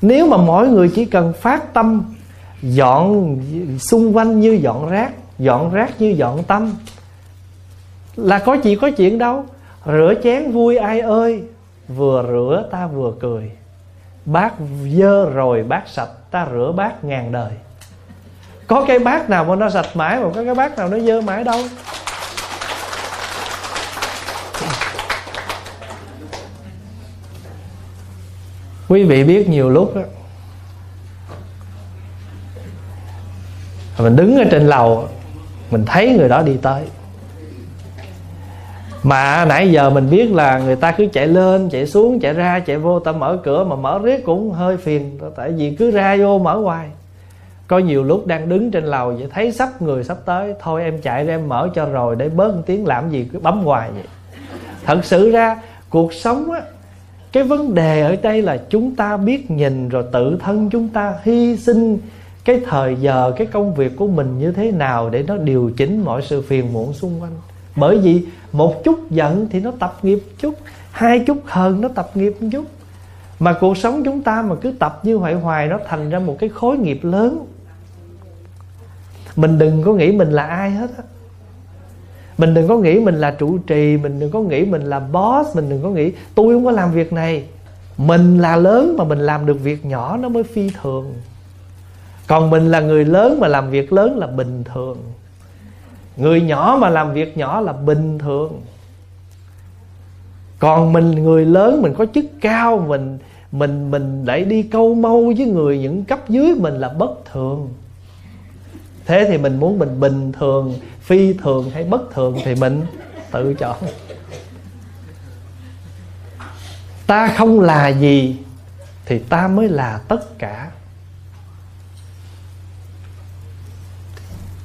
Nếu mà mỗi người chỉ cần phát tâm, dọn xung quanh như dọn rác dọn rác như dọn tâm, là có chỉ có chuyện đâu. Rửa chén vui ai ơi, vừa rửa ta vừa cười. Bát dơ rồi bát sạch, ta rửa bát ngàn đời. Có cái bát nào mà nó sạch mãi mà có cái bát nào nó dơ mãi đâu. Quý vị biết nhiều lúc đó, mình đứng ở trên lầu mình thấy người đó đi tới. Mà nãy giờ mình biết là người ta cứ chạy lên chạy xuống chạy ra chạy vô ta mở cửa mà mở riết cũng hơi phiền tại vì cứ ra vô mở hoài. Có nhiều lúc đang đứng trên lầu vậy thấy sắp người sắp tới thôi em chạy ra em mở cho rồi để bớt một tiếng làm gì cứ bấm hoài vậy. Thật sự ra cuộc sống á cái vấn đề ở đây là chúng ta biết nhìn rồi tự thân chúng ta hy sinh cái thời giờ, cái công việc của mình như thế nào để nó điều chỉnh mọi sự phiền muộn xung quanh. Bởi vì một chút giận thì nó tập nghiệp chút, hai chút hờn nó tập nghiệp một chút. Mà cuộc sống chúng ta mà cứ tập như vậy hoài nó thành ra một cái khối nghiệp lớn. Mình đừng có nghĩ mình là ai hết á mình đừng có nghĩ mình là trụ trì, mình đừng có nghĩ mình là boss, mình đừng có nghĩ tôi không có làm việc này. Mình là lớn mà mình làm được việc nhỏ nó mới phi thường. Còn mình là người lớn mà làm việc lớn là bình thường. Người nhỏ mà làm việc nhỏ là bình thường. Còn mình, người lớn, mình có chức cao, mình mình mình lại đi câu mâu với người những cấp dưới mình là bất thường thế thì mình muốn mình bình thường, phi thường hay bất thường thì mình tự chọn. Ta không là gì thì ta mới là tất cả.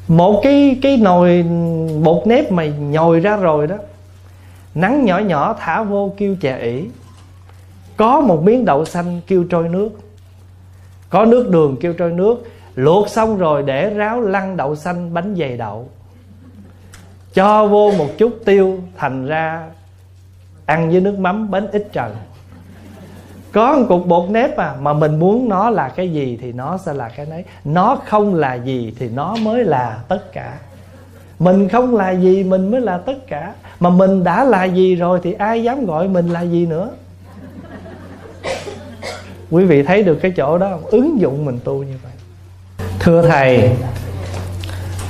Một cái cái nồi bột nếp mà nhồi ra rồi đó, nắng nhỏ nhỏ thả vô kêu chè ỉ. Có một miếng đậu xanh kêu trôi nước, có nước đường kêu trôi nước luộc xong rồi để ráo lăn đậu xanh bánh dày đậu. Cho vô một chút tiêu, thành ra ăn với nước mắm bánh ít trần. Có một cục bột nếp mà mà mình muốn nó là cái gì thì nó sẽ là cái đấy nó không là gì thì nó mới là tất cả. Mình không là gì, mình mới là tất cả. Mà mình đã là gì rồi thì ai dám gọi mình là gì nữa? Quý vị thấy được cái chỗ đó không? Ứng dụng mình tu như vậy thưa thầy,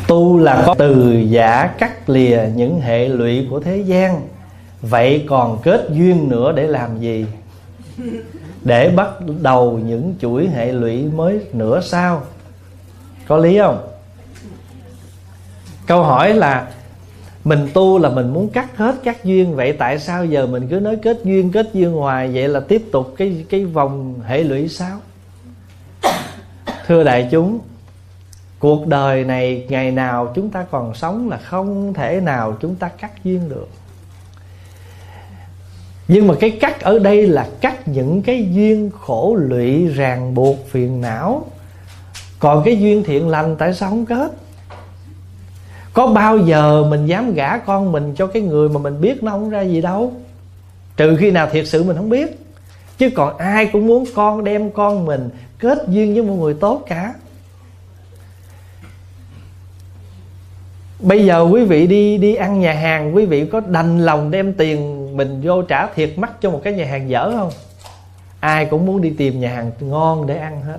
tu là có từ giả cắt lìa những hệ lụy của thế gian. Vậy còn kết duyên nữa để làm gì? Để bắt đầu những chuỗi hệ lụy mới nữa sao? Có lý không? Câu hỏi là, mình tu là mình muốn cắt hết các duyên. Vậy tại sao giờ mình cứ nói kết duyên kết duyên hoài? Vậy là tiếp tục cái cái vòng hệ lụy sao? Thưa đại chúng cuộc đời này ngày nào chúng ta còn sống là không thể nào chúng ta cắt duyên được. Nhưng mà cái cắt ở đây là cắt những cái duyên khổ lụy, ràng buộc, phiền não. Còn cái duyên thiện lành tại sao không kết có bao giờ mình dám gả con mình cho cái người mà mình biết nó không ra gì đâu? Trừ khi nào thiệt sự mình không biết. Chứ còn ai cũng muốn con đem con mình kết duyên với một người tốt cả. Bây giờ quý vị đi đi ăn nhà hàng, quý vị có đành lòng đem tiền mình vô trả thiệt mắc cho một cái nhà hàng dở không? Ai cũng muốn đi tìm nhà hàng ngon để ăn hết.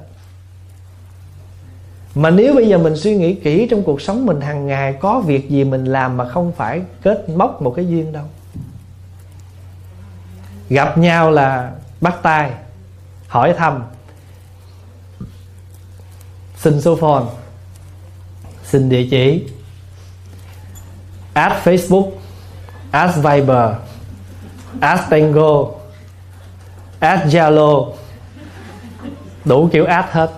Mà nếu bây giờ mình suy nghĩ kỹ trong cuộc sống mình hàng ngày có việc gì mình làm mà không phải kết móc một cái duyên đâu. Gặp nhau là bắt tay, hỏi thăm, xin số phone, xin địa chỉ ad facebook ad viber ad tango ad zalo. Đủ kiểu ad hết.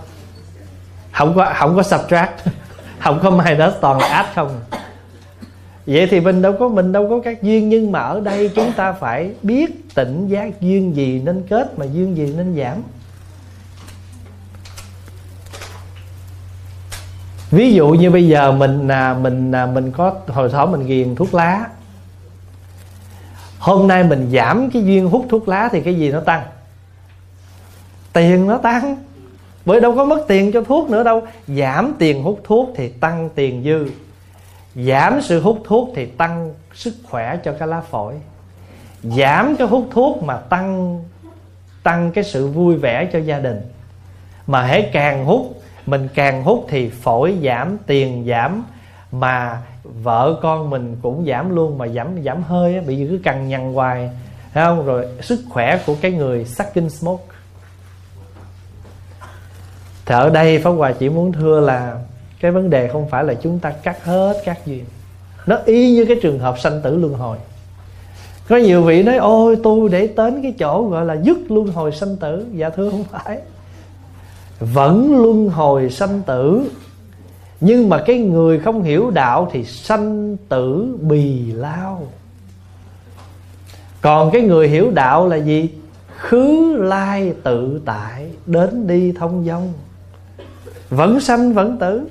Không có không có subtract. Không có minus, toàn là ad không. Vậy thì mình đâu có, mình đâu có các duyên, nhưng mà ở đây chúng ta phải biết tỉnh giác duyên gì nên kết, mà duyên gì nên giảm. Ví dụ như bây giờ mình là mình là mình có, hồi thỏ mình ghiền thuốc lá. Hôm nay mình giảm cái duyên hút thuốc lá thì cái gì nó tăng? Tiền nó tăng. Bởi đâu có mất tiền cho thuốc nữa đâu. Giảm tiền hút thuốc thì tăng tiền dư. Giảm sự hút thuốc thì tăng sức khỏe cho cái lá phổi. Giảm cái hút thuốc mà tăng tăng cái sự vui vẻ cho gia đình. Mà hãy càng hút mình càng hút thì phổi giảm tiền giảm mà vợ con mình cũng giảm luôn mà giảm giảm hơi á, bị cứ cằn nhằn hoài thấy không? Rồi sức khỏe của cái người sucking smoke. Thì ở đây Pháp Hòa chỉ muốn thưa là cái vấn đề không phải là chúng ta cắt hết các duyên nó y như cái trường hợp sanh tử luân hồi. Có nhiều vị nói ôi tôi để đến cái chỗ gọi là dứt luân hồi sanh tử. Dạ thưa không phải vẫn luân hồi sanh tử. Nhưng mà cái người không hiểu đạo thì sanh tử bì lao. Còn cái người hiểu đạo là gì? Khứ, lai, tự tại, đến đi thông dong. Vẫn sanh, vẫn tử.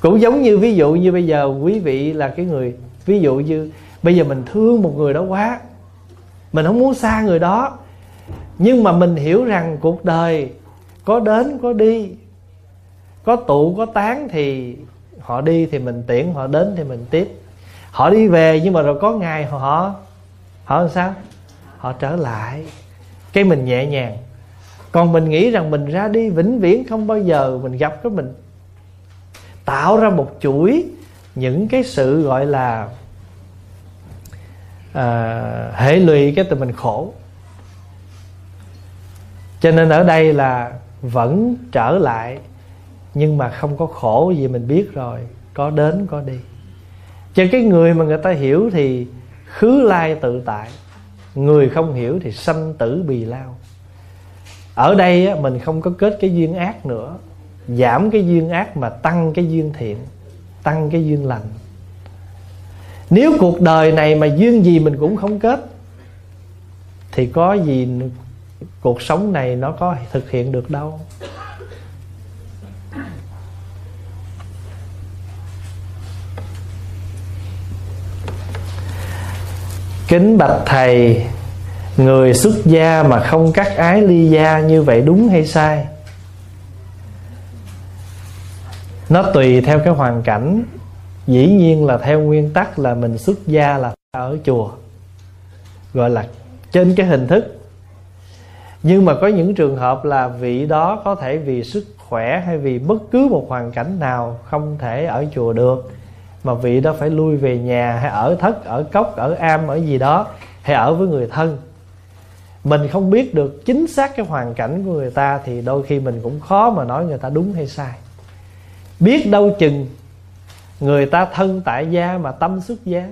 Cũng giống như ví dụ như bây giờ quý vị là cái người, ví dụ như bây giờ mình thương một người đó quá, mình không muốn xa người đó, nhưng mà mình hiểu rằng cuộc đời có đến có đi. Có tụ có tán thì họ đi thì mình tiễn họ đến thì mình tiếp. Họ đi về nhưng mà rồi có ngày họ họ làm sao? Họ trở lại. Cái mình nhẹ nhàng. Còn mình nghĩ rằng mình ra đi vĩnh viễn không bao giờ mình gặp cái mình tạo ra một chuỗi những cái sự gọi là à, hệ lụy cái từ mình khổ. Cho nên ở đây là vẫn trở lại, nhưng mà không có khổ gì mình biết rồi, có đến, có đi. Cho cái người mà người ta hiểu thì khứ lai tự tại, người không hiểu thì sanh tử bì lao. Ở đây mình không có kết cái duyên ác nữa, giảm cái duyên ác mà tăng cái duyên thiện, tăng cái duyên lành. Nếu cuộc đời này mà duyên gì mình cũng không kết, thì có gì cuộc sống này nó có thực hiện được đâu. Kính bạch thầy, người xuất gia mà không cắt ái ly gia như vậy đúng hay sai? Nó tùy theo cái hoàn cảnh. Dĩ nhiên là theo nguyên tắc là mình xuất gia là ở chùa. Gọi là trên cái hình thức nhưng mà có những trường hợp là vị đó có thể vì sức khỏe hay vì bất cứ một hoàn cảnh nào không thể ở chùa được. Mà vị đó phải lui về nhà hay ở thất, ở cốc, ở am, ở gì đó, hay ở với người thân. Mình không biết được chính xác cái hoàn cảnh của người ta thì đôi khi mình cũng khó mà nói người ta đúng hay sai. Biết đâu chừng người ta thân tại gia mà tâm xuất gia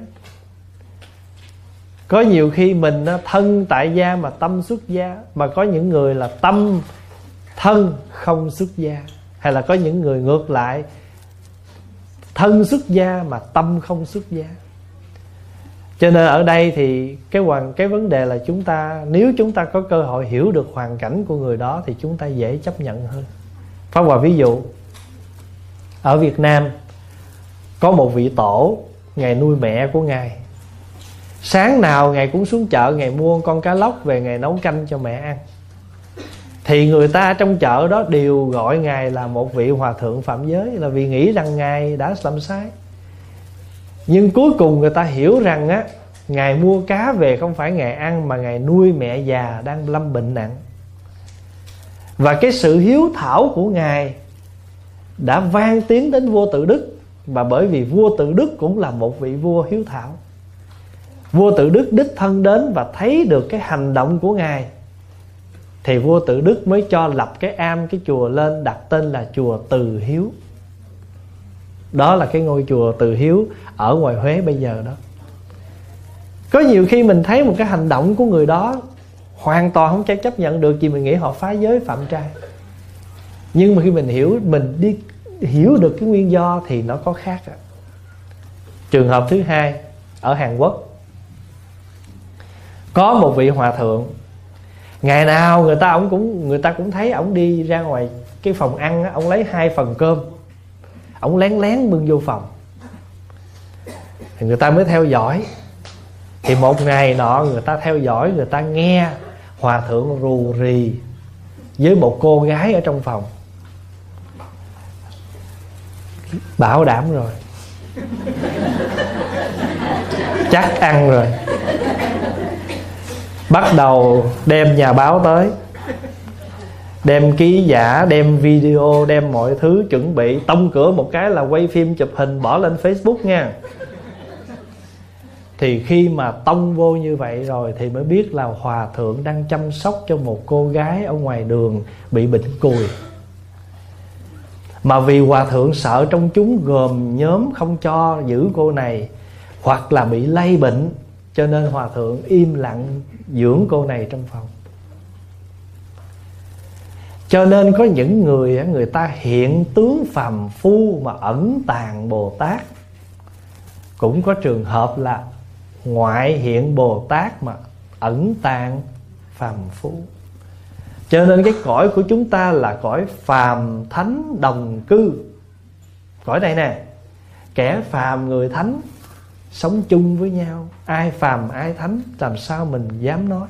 có nhiều khi mình thân tại gia mà tâm xuất gia, mà có những người là tâm, thân không xuất gia. Hay là có những người ngược lại, thân xuất gia mà tâm không xuất gia. Cho nên ở đây thì cái hoàn, cái vấn đề là chúng ta, nếu chúng ta có cơ hội hiểu được hoàn cảnh của người đó thì chúng ta dễ chấp nhận hơn. Pháp Hòa ví dụ, ở Việt Nam, có một vị tổ ngày nuôi mẹ của ngài sáng nào ngày cũng xuống chợ, ngày mua con cá lóc về ngày nấu canh cho mẹ ăn. Thì người ta trong chợ đó đều gọi ngài là một vị hòa thượng phạm giới, là vì nghĩ rằng ngài đã làm sai nhưng cuối cùng người ta hiểu rằng á, ngài mua cá về không phải ngài ăn mà ngài nuôi mẹ già đang lâm bệnh nặng. Và cái sự hiếu thảo của ngài đã vang tiếng đến vua tự đức. Và bởi vì vua tự đức cũng là một vị vua hiếu thảo vua tự đức đích thân đến và thấy được cái hành động của ngài. Thì vua tự đức mới cho lập cái am cái chùa lên đặt tên là chùa từ hiếu. Đó là cái ngôi chùa từ hiếu ở ngoài huế bây giờ đó. Có nhiều khi mình thấy một cái hành động của người đó hoàn toàn không thể chấp nhận được vì mình nghĩ họ phá giới phạm trai. Nhưng mà khi mình hiểu, mình đi hiểu được cái nguyên do thì nó có khác à. trường hợp thứ hai, ở hàn quốc có một vị hòa thượng ngày nào người ta ông cũng người ta cũng thấy ông đi ra ngoài cái phòng ăn á, ông lấy hai phần cơm ông lén lén bưng vô phòng. Thì người ta mới theo dõi. Thì một ngày nọ người ta theo dõi người ta nghe hòa thượng rù rì với một cô gái ở trong phòng. Bảo đảm rồi. Chắc ăn rồi bắt đầu đem nhà báo tới. Đem ký giả, đem video, đem mọi thứ chuẩn bị. Tông cửa một cái là quay phim chụp hình, bỏ lên facebook nha. Thì khi mà tông vô như vậy rồi thì mới biết là hòa thượng đang chăm sóc cho một cô gái ở ngoài đường bị bệnh cùi. Mà vì hòa thượng sợ trong chúng gồm nhóm không cho giữ cô này hoặc là bị lây bệnh, cho nên hòa thượng im lặng dưỡng cô này trong phòng. Cho nên có những người người ta hiện tướng phàm phu mà ẩn tàng bồ tát. Cũng có trường hợp là ngoại hiện bồ tát mà ẩn tàng phàm phu. Cho nên cái cõi của chúng ta là cõi phàm thánh đồng cư. Cõi này nè, kẻ phàm người thánh sống chung với nhau, ai phàm, ai thánh, làm sao mình dám nói.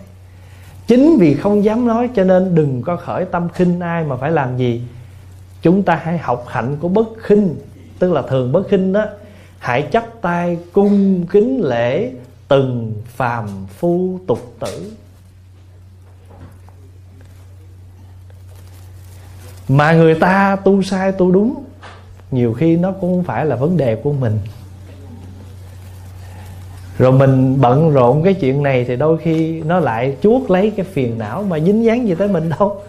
Chính vì không dám nói cho nên đừng có khởi tâm khinh ai mà phải làm gì. Chúng ta hãy học hạnh của bất khinh, tức là thường bất khinh đó. Hãy chắp tay cung kính lễ từng phàm phu tục tử. Mà người ta tu sai tu đúng, nhiều khi nó cũng không phải là vấn đề của mình rồi mình bận rộn cái chuyện này thì đôi khi nó lại chuốt lấy cái phiền não mà dính dáng gì tới mình đâu.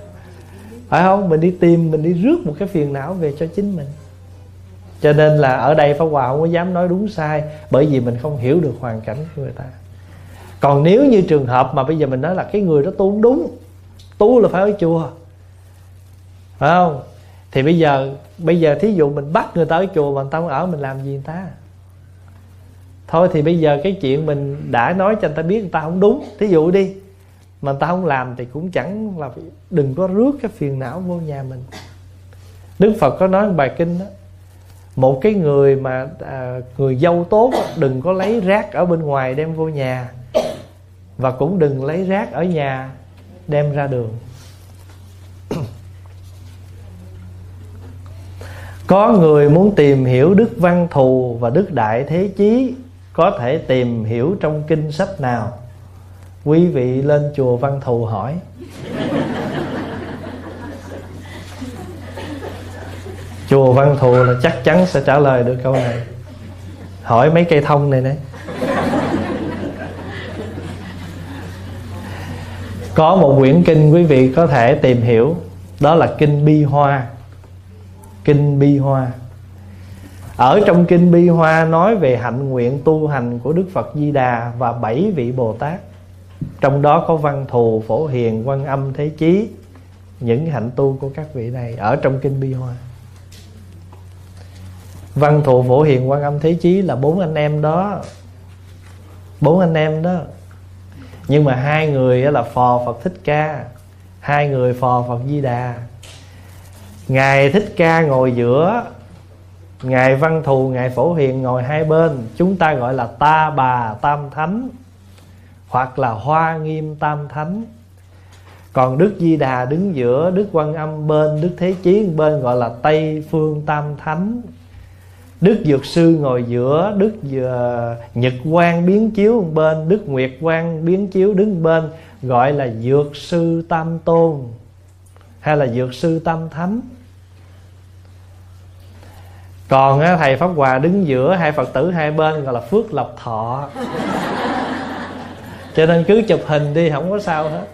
Phải không? Mình đi tìm, mình đi rước một cái phiền não về cho chính mình. Cho nên là ở đây Pháp Hòa không có dám nói đúng sai, Bởi vì mình không hiểu được hoàn cảnh của người ta. Còn nếu như trường hợp mà bây giờ mình nói là cái người đó tu không đúng, Tu là phải ở chùa. Phải không? Thì bây giờ Bây giờ thí dụ mình bắt người ta ở chùa mà người ta không ở, mình làm gì người ta? Thôi thì bây giờ cái chuyện mình đã nói cho người ta biết người ta không đúng. Thí dụ đi mà người ta không làm thì cũng chẳng là đừng có rước cái phiền não vô nhà mình. Đức phật có nói bài kinh đó một cái người mà à, người dâu tốt đừng có lấy rác ở bên ngoài đem vô nhà và cũng đừng lấy rác ở nhà đem ra đường. Có người muốn tìm hiểu đức văn thù và đức đại thế chí có thể tìm hiểu trong kinh sách nào? Quý vị lên chùa văn thù hỏi. Chùa văn thù là chắc chắn sẽ trả lời được câu này. Hỏi mấy cây thông này đấy có một quyển kinh quý vị có thể tìm hiểu. Đó là kinh bi hoa. Kinh bi hoa ở trong kinh bi hoa nói về hạnh nguyện tu hành của đức phật di đà và bảy vị bồ tát. Trong đó có văn thù, phổ hiền, quan âm, thế chí, những hạnh tu của các vị này ở trong kinh bi hoa. Văn thù, phổ hiền, quan âm, thế chí là bốn anh em đó. Bốn anh em đó. Nhưng mà hai người là phò phật thích ca, hai người phò phật di đà. Ngài thích ca ngồi giữa ngài văn thù, ngài phổ hiền ngồi hai bên. Chúng ta gọi là ta bà tam thánh, hoặc là hoa nghiêm tam thánh. Còn đức di đà đứng giữa đức quan âm bên đức thế chí bên gọi là tây phương tam thánh. Đức dược sư ngồi giữa đức ờ, nhật quang biến chiếu bên, đức nguyệt quang biến chiếu đứng bên, gọi là dược sư tam tôn, hay là dược sư tam thánh còn thầy pháp hòa đứng giữa hai phật tử hai bên gọi là phước lộc thọ. Cho nên cứ chụp hình đi, không có sao hết.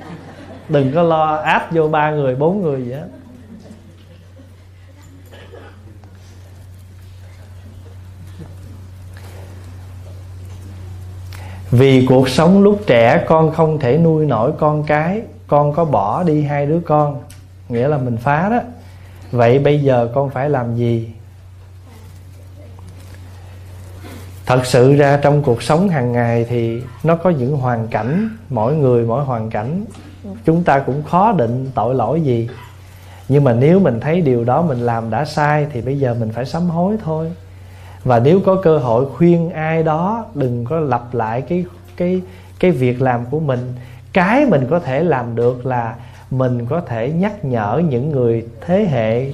Đừng có lo áp vô ba người, bốn người gì hết. Vì cuộc sống lúc trẻ, con không thể nuôi nổi con cái. Con có bỏ đi hai đứa con, nghĩa là mình phá đó. Vậy bây giờ con phải làm gì? Thật sự ra trong cuộc sống hàng ngày thì nó có những hoàn cảnh, mỗi người mỗi hoàn cảnh. Chúng ta cũng khó định tội lỗi gì. Nhưng mà nếu mình thấy điều đó mình làm đã sai thì bây giờ mình phải sám hối thôi. Và nếu có cơ hội khuyên ai đó, đừng có lặp lại cái cái cái việc làm của mình. Cái mình có thể làm được là mình có thể nhắc nhở những người thế hệ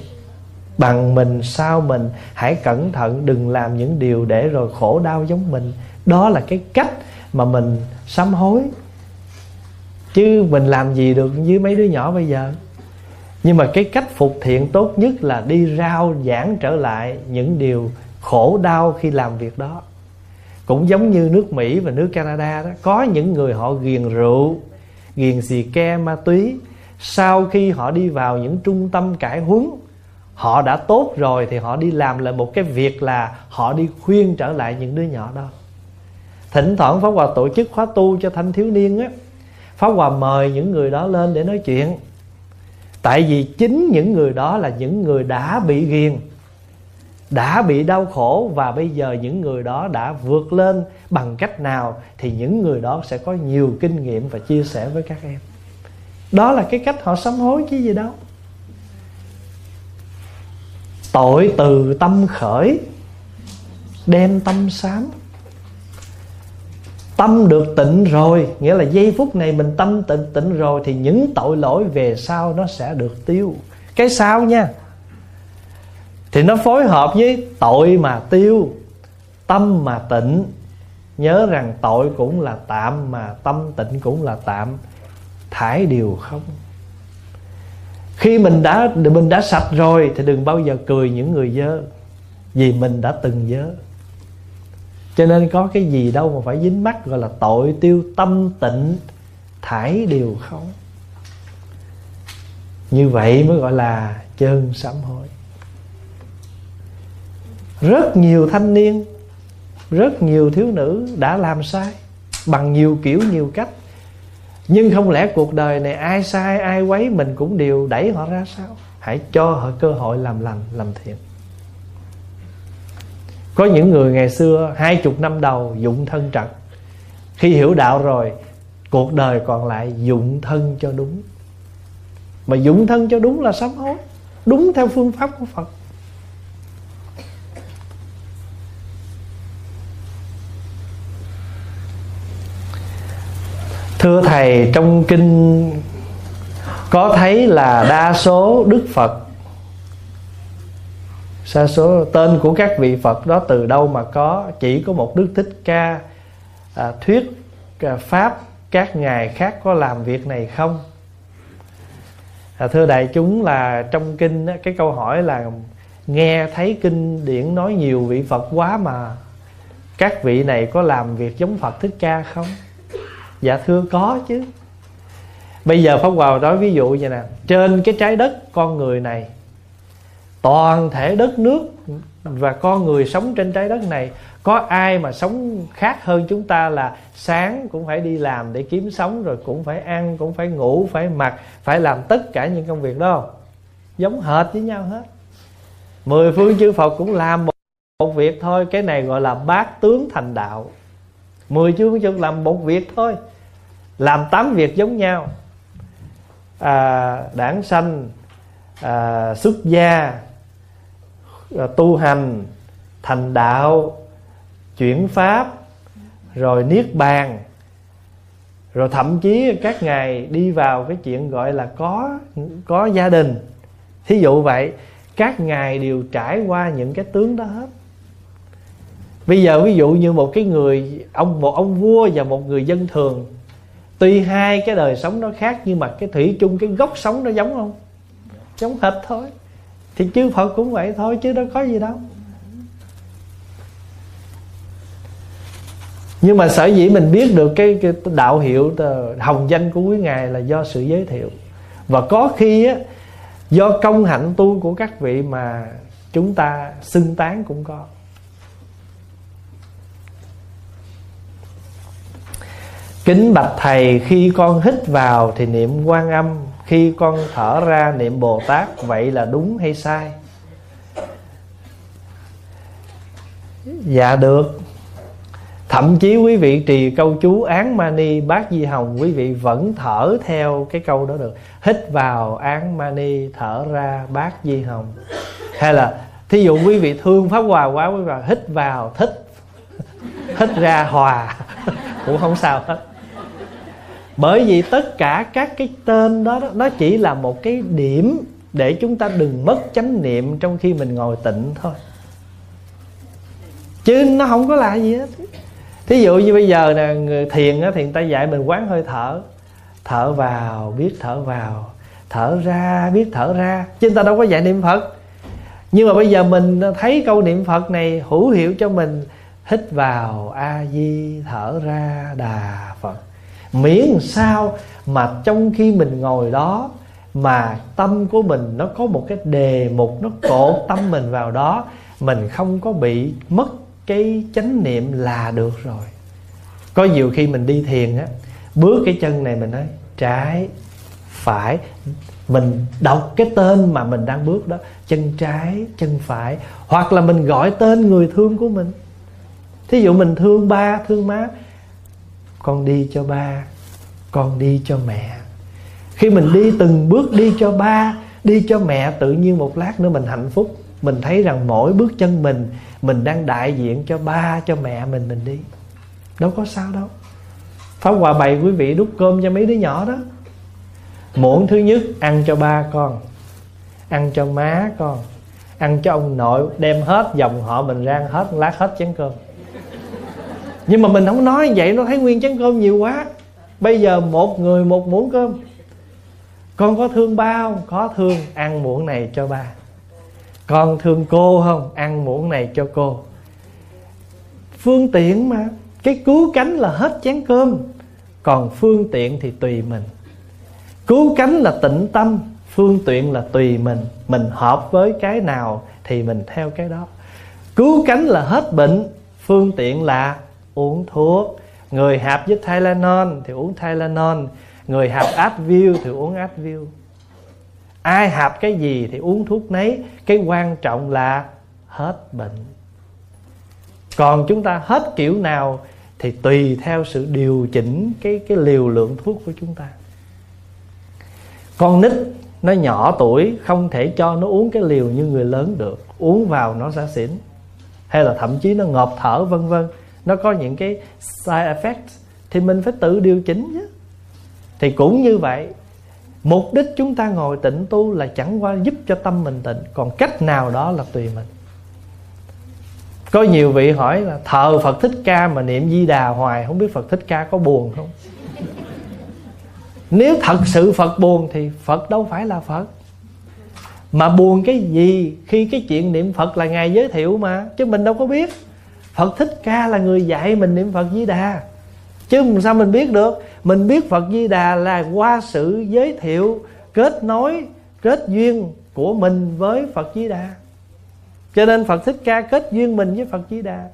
bằng mình sao mình? Hãy cẩn thận, đừng làm những điều để rồi khổ đau giống mình. Đó là cái cách mà mình sám hối. Chứ mình làm gì được với mấy đứa nhỏ bây giờ. Nhưng mà cái cách phục thiện tốt nhất là đi rao giảng trở lại những điều khổ đau khi làm việc đó. Cũng giống như nước Mỹ và nước Canada đó, có những người họ ghiền rượu, ghiền xì ke ma túy. Sau khi họ đi vào những trung tâm cải huấn họ đã tốt rồi thì họ đi làm lại một cái việc là họ đi khuyên trở lại những đứa nhỏ đó. Thỉnh thoảng pháp hòa tổ chức khóa tu cho thanh thiếu niên á. Pháp hòa mời những người đó lên để nói chuyện. Tại vì chính những người đó là những người đã bị ghiền, đã bị đau khổ và bây giờ những người đó đã vượt lên bằng cách nào thì những người đó sẽ có nhiều kinh nghiệm và chia sẻ với các em. Đó là cái cách họ sám hối chứ gì đâu tội từ tâm khởi, đem tâm sám. Tâm được tịnh rồi, nghĩa là giây phút này mình tâm tịnh tịnh rồi thì những tội lỗi về sau nó sẽ được tiêu. Cái sau nha, thì nó phối hợp với tội mà tiêu, tâm mà tịnh. Nhớ rằng tội cũng là tạm mà tâm tịnh cũng là tạm, thải điều không khi mình đã mình đã sạch rồi thì đừng bao giờ cười những người dơ, vì mình đã từng dơ. Cho nên có cái gì đâu mà phải dính mắt gọi là tội tiêu tâm tịnh, thải điều không. Như vậy mới gọi là chân sám hối. Rất nhiều thanh niên, rất nhiều thiếu nữ đã làm sai bằng nhiều kiểu, nhiều cách nhưng không lẽ cuộc đời này ai sai, ai quấy, mình cũng đều đẩy họ ra sao? Hãy cho họ cơ hội làm lành, làm thiện. Có những người ngày xưa, hai chục năm đầu, dụng thân trật khi hiểu đạo rồi, cuộc đời còn lại dụng thân cho đúng. Mà dụng thân cho đúng là sám hối, đúng theo phương pháp của phật. Thưa thầy trong kinh có thấy là đa số đức phật xa số tên của các vị phật đó từ đâu mà có chỉ có một đức thích ca à, thuyết à, pháp các ngài khác có làm việc này không? À, thưa đại chúng là trong kinh cái câu hỏi là nghe thấy kinh điển nói nhiều vị phật quá mà các vị này có làm việc giống phật thích ca không? Dạ thưa có chứ. Bây giờ pháp hòa nói ví dụ như nè. Trên cái trái đất con người này toàn thể đất nước và con người sống trên trái đất này có ai mà sống khác hơn chúng ta là sáng cũng phải đi làm để kiếm sống rồi cũng phải ăn cũng phải ngủ phải mặc phải làm tất cả những công việc đó. Giống hệt với nhau hết. Mười phương chư phật cũng làm một, một việc thôi. Cái này gọi là bát tướng thành đạo mười phương chư làm một việc thôi. Làm tám việc giống nhau. À, đảng sanh à, xuất gia à, tu hành thành đạo chuyển pháp rồi niết bàn rồi thậm chí các ngài đi vào cái chuyện gọi là có có gia đình. Thí dụ vậy các ngài đều trải qua những cái tướng đó hết bây giờ ví dụ như một cái người ông một ông vua và một người dân thường tuy hai cái đời sống nó khác nhưng mà cái thủy chung cái gốc sống nó giống không? Giống hệt thôi. Thì chư phật cũng vậy thôi chứ đâu có gì đâu. Nhưng mà sở dĩ mình biết được cái, cái đạo hiệu hồng danh của quý ngài là do sự giới thiệu. Và có khi á do công hạnh tu của các vị mà chúng ta xưng tán cũng có. Kính bạch thầy, khi con hít vào thì niệm quan âm, khi con thở ra niệm bồ tát, vậy là đúng hay sai? Dạ được. Thậm chí quý vị trì câu chú án mani bát di hồng, quý vị vẫn thở theo cái câu đó được. Hít vào án mani, thở ra bát di hồng. Hay là, thí dụ quý vị thương pháp hòa quá, quý vị hít vào, thích, hít ra hòa. Cũng không sao hết bởi vì tất cả các cái tên đó nó chỉ là một cái điểm để chúng ta đừng mất chánh niệm trong khi mình ngồi tịnh thôi. Chứ nó không có là gì hết. Thí dụ như bây giờ nè, người thiền á, thì người ta dạy mình quán hơi thở. Thở vào, biết thở vào. Thở ra, biết thở ra. Chứ người ta đâu có dạy niệm phật. Nhưng mà bây giờ mình thấy câu niệm phật này hữu hiệu cho mình. Hít vào, a di thở ra đà phật miễn sao mà trong khi mình ngồi đó mà tâm của mình nó có một cái đề mục, nó cột tâm mình vào đó, mình không có bị mất cái chánh niệm là được rồi. Có nhiều khi mình đi thiền á, bước cái chân này mình nói, trái phải. Mình đọc cái tên mà mình đang bước đó, chân trái, chân phải. Hoặc là mình gọi tên người thương của mình. Thí dụ mình thương ba, thương má con đi cho ba, con đi cho mẹ. Khi mình đi từng bước đi cho ba, đi cho mẹ, tự nhiên một lát nữa mình hạnh phúc. Mình thấy rằng mỗi bước chân mình mình đang đại diện cho ba, cho mẹ mình mình đi. Đâu có sao đâu. Pháp hòa bày quý vị đút cơm cho mấy đứa nhỏ đó. Muỗng thứ nhất, ăn cho ba con. Ăn cho má con. Ăn cho ông nội, đem hết dòng họ mình rang hết lát hết chén cơm nhưng mà mình không nói vậy, nó thấy nguyên chén cơm nhiều quá. Bây giờ một người một muỗng cơm. Con có thương ba không? Có thương, ăn muỗng này cho ba. Con thương cô không? Ăn muỗng này cho cô. Phương tiện mà, cái cứu cánh là hết chén cơm. Còn phương tiện thì tùy mình. Cứu cánh là tịnh tâm, phương tiện là tùy mình. Mình hợp với cái nào thì mình theo cái đó. Cứu cánh là hết bệnh, phương tiện là uống thuốc. Người hạp với Tylenol thì uống Tylenol. Người hạp Advil thì uống Advil. Ai hạp cái gì thì uống thuốc nấy. Cái quan trọng là hết bệnh. Còn chúng ta hết kiểu nào thì tùy theo sự điều chỉnh cái cái liều lượng thuốc của chúng ta. Con nít nó nhỏ tuổi, không thể cho nó uống cái liều như người lớn được. Uống vào nó sẽ xỉn. Hay là thậm chí nó ngộp thở, vân vân nó có những cái side effect thì mình phải tự điều chỉnh chứ. Thì cũng như vậy, mục đích chúng ta ngồi tịnh tu là chẳng qua giúp cho tâm mình tịnh, còn cách nào đó là tùy mình. Có nhiều vị hỏi là, thờ phật thích ca mà niệm di đà hoài, không biết phật thích ca có buồn không? Nếu thật sự phật buồn thì phật đâu phải là phật. Mà buồn cái gì khi cái chuyện niệm phật là ngài giới thiệu mà, chứ mình đâu có biết phật thích ca là người dạy mình niệm phật di đà. Chứ sao mình biết được? Mình biết phật di đà là qua sự giới thiệu, kết nối, kết duyên của mình với phật di đà. Cho nên phật thích ca kết duyên mình với phật di đà.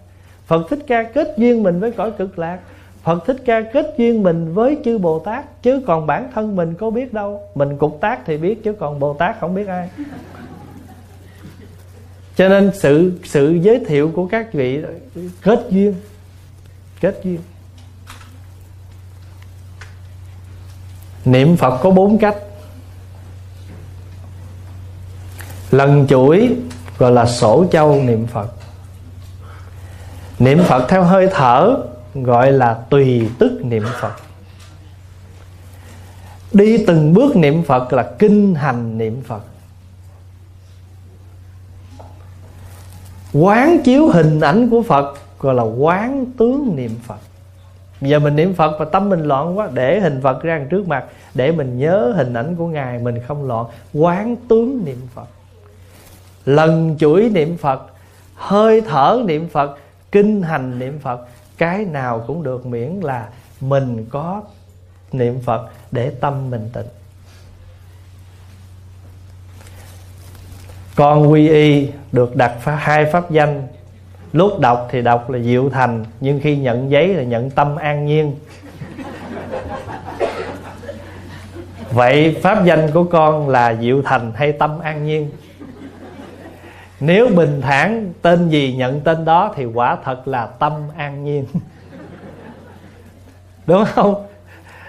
Phật thích ca kết duyên mình với cõi cực lạc. Phật thích ca kết duyên mình với chư bồ tát. Chứ còn bản thân mình có biết đâu. Mình cục tác thì biết, chứ còn bồ tát không biết ai cho nên sự sự giới thiệu của các vị kết duyên kết duyên. Niệm phật có bốn cách. Lần chuỗi gọi là sổ châu niệm phật. Niệm phật theo hơi thở gọi là tùy tức niệm phật. Đi từng bước niệm phật là kinh hành niệm phật. Quán chiếu hình ảnh của phật, gọi là quán tướng niệm phật. Giờ mình niệm phật và tâm mình loạn quá, để hình phật ra trước mặt, để mình nhớ hình ảnh của ngài, mình không loạn. Quán tướng niệm phật. Lần chuỗi niệm phật, hơi thở niệm phật, kinh hành niệm phật, cái nào cũng được miễn là mình có niệm phật để tâm mình tịnh. Con quy y được đặt hai pháp danh. Lúc đọc thì đọc là diệu thành, nhưng khi nhận giấy là nhận tâm an nhiên. Vậy pháp danh của con là diệu thành hay tâm an nhiên? Nếu bình thản, tên gì nhận tên đó thì quả thật là tâm an nhiên. Đúng không?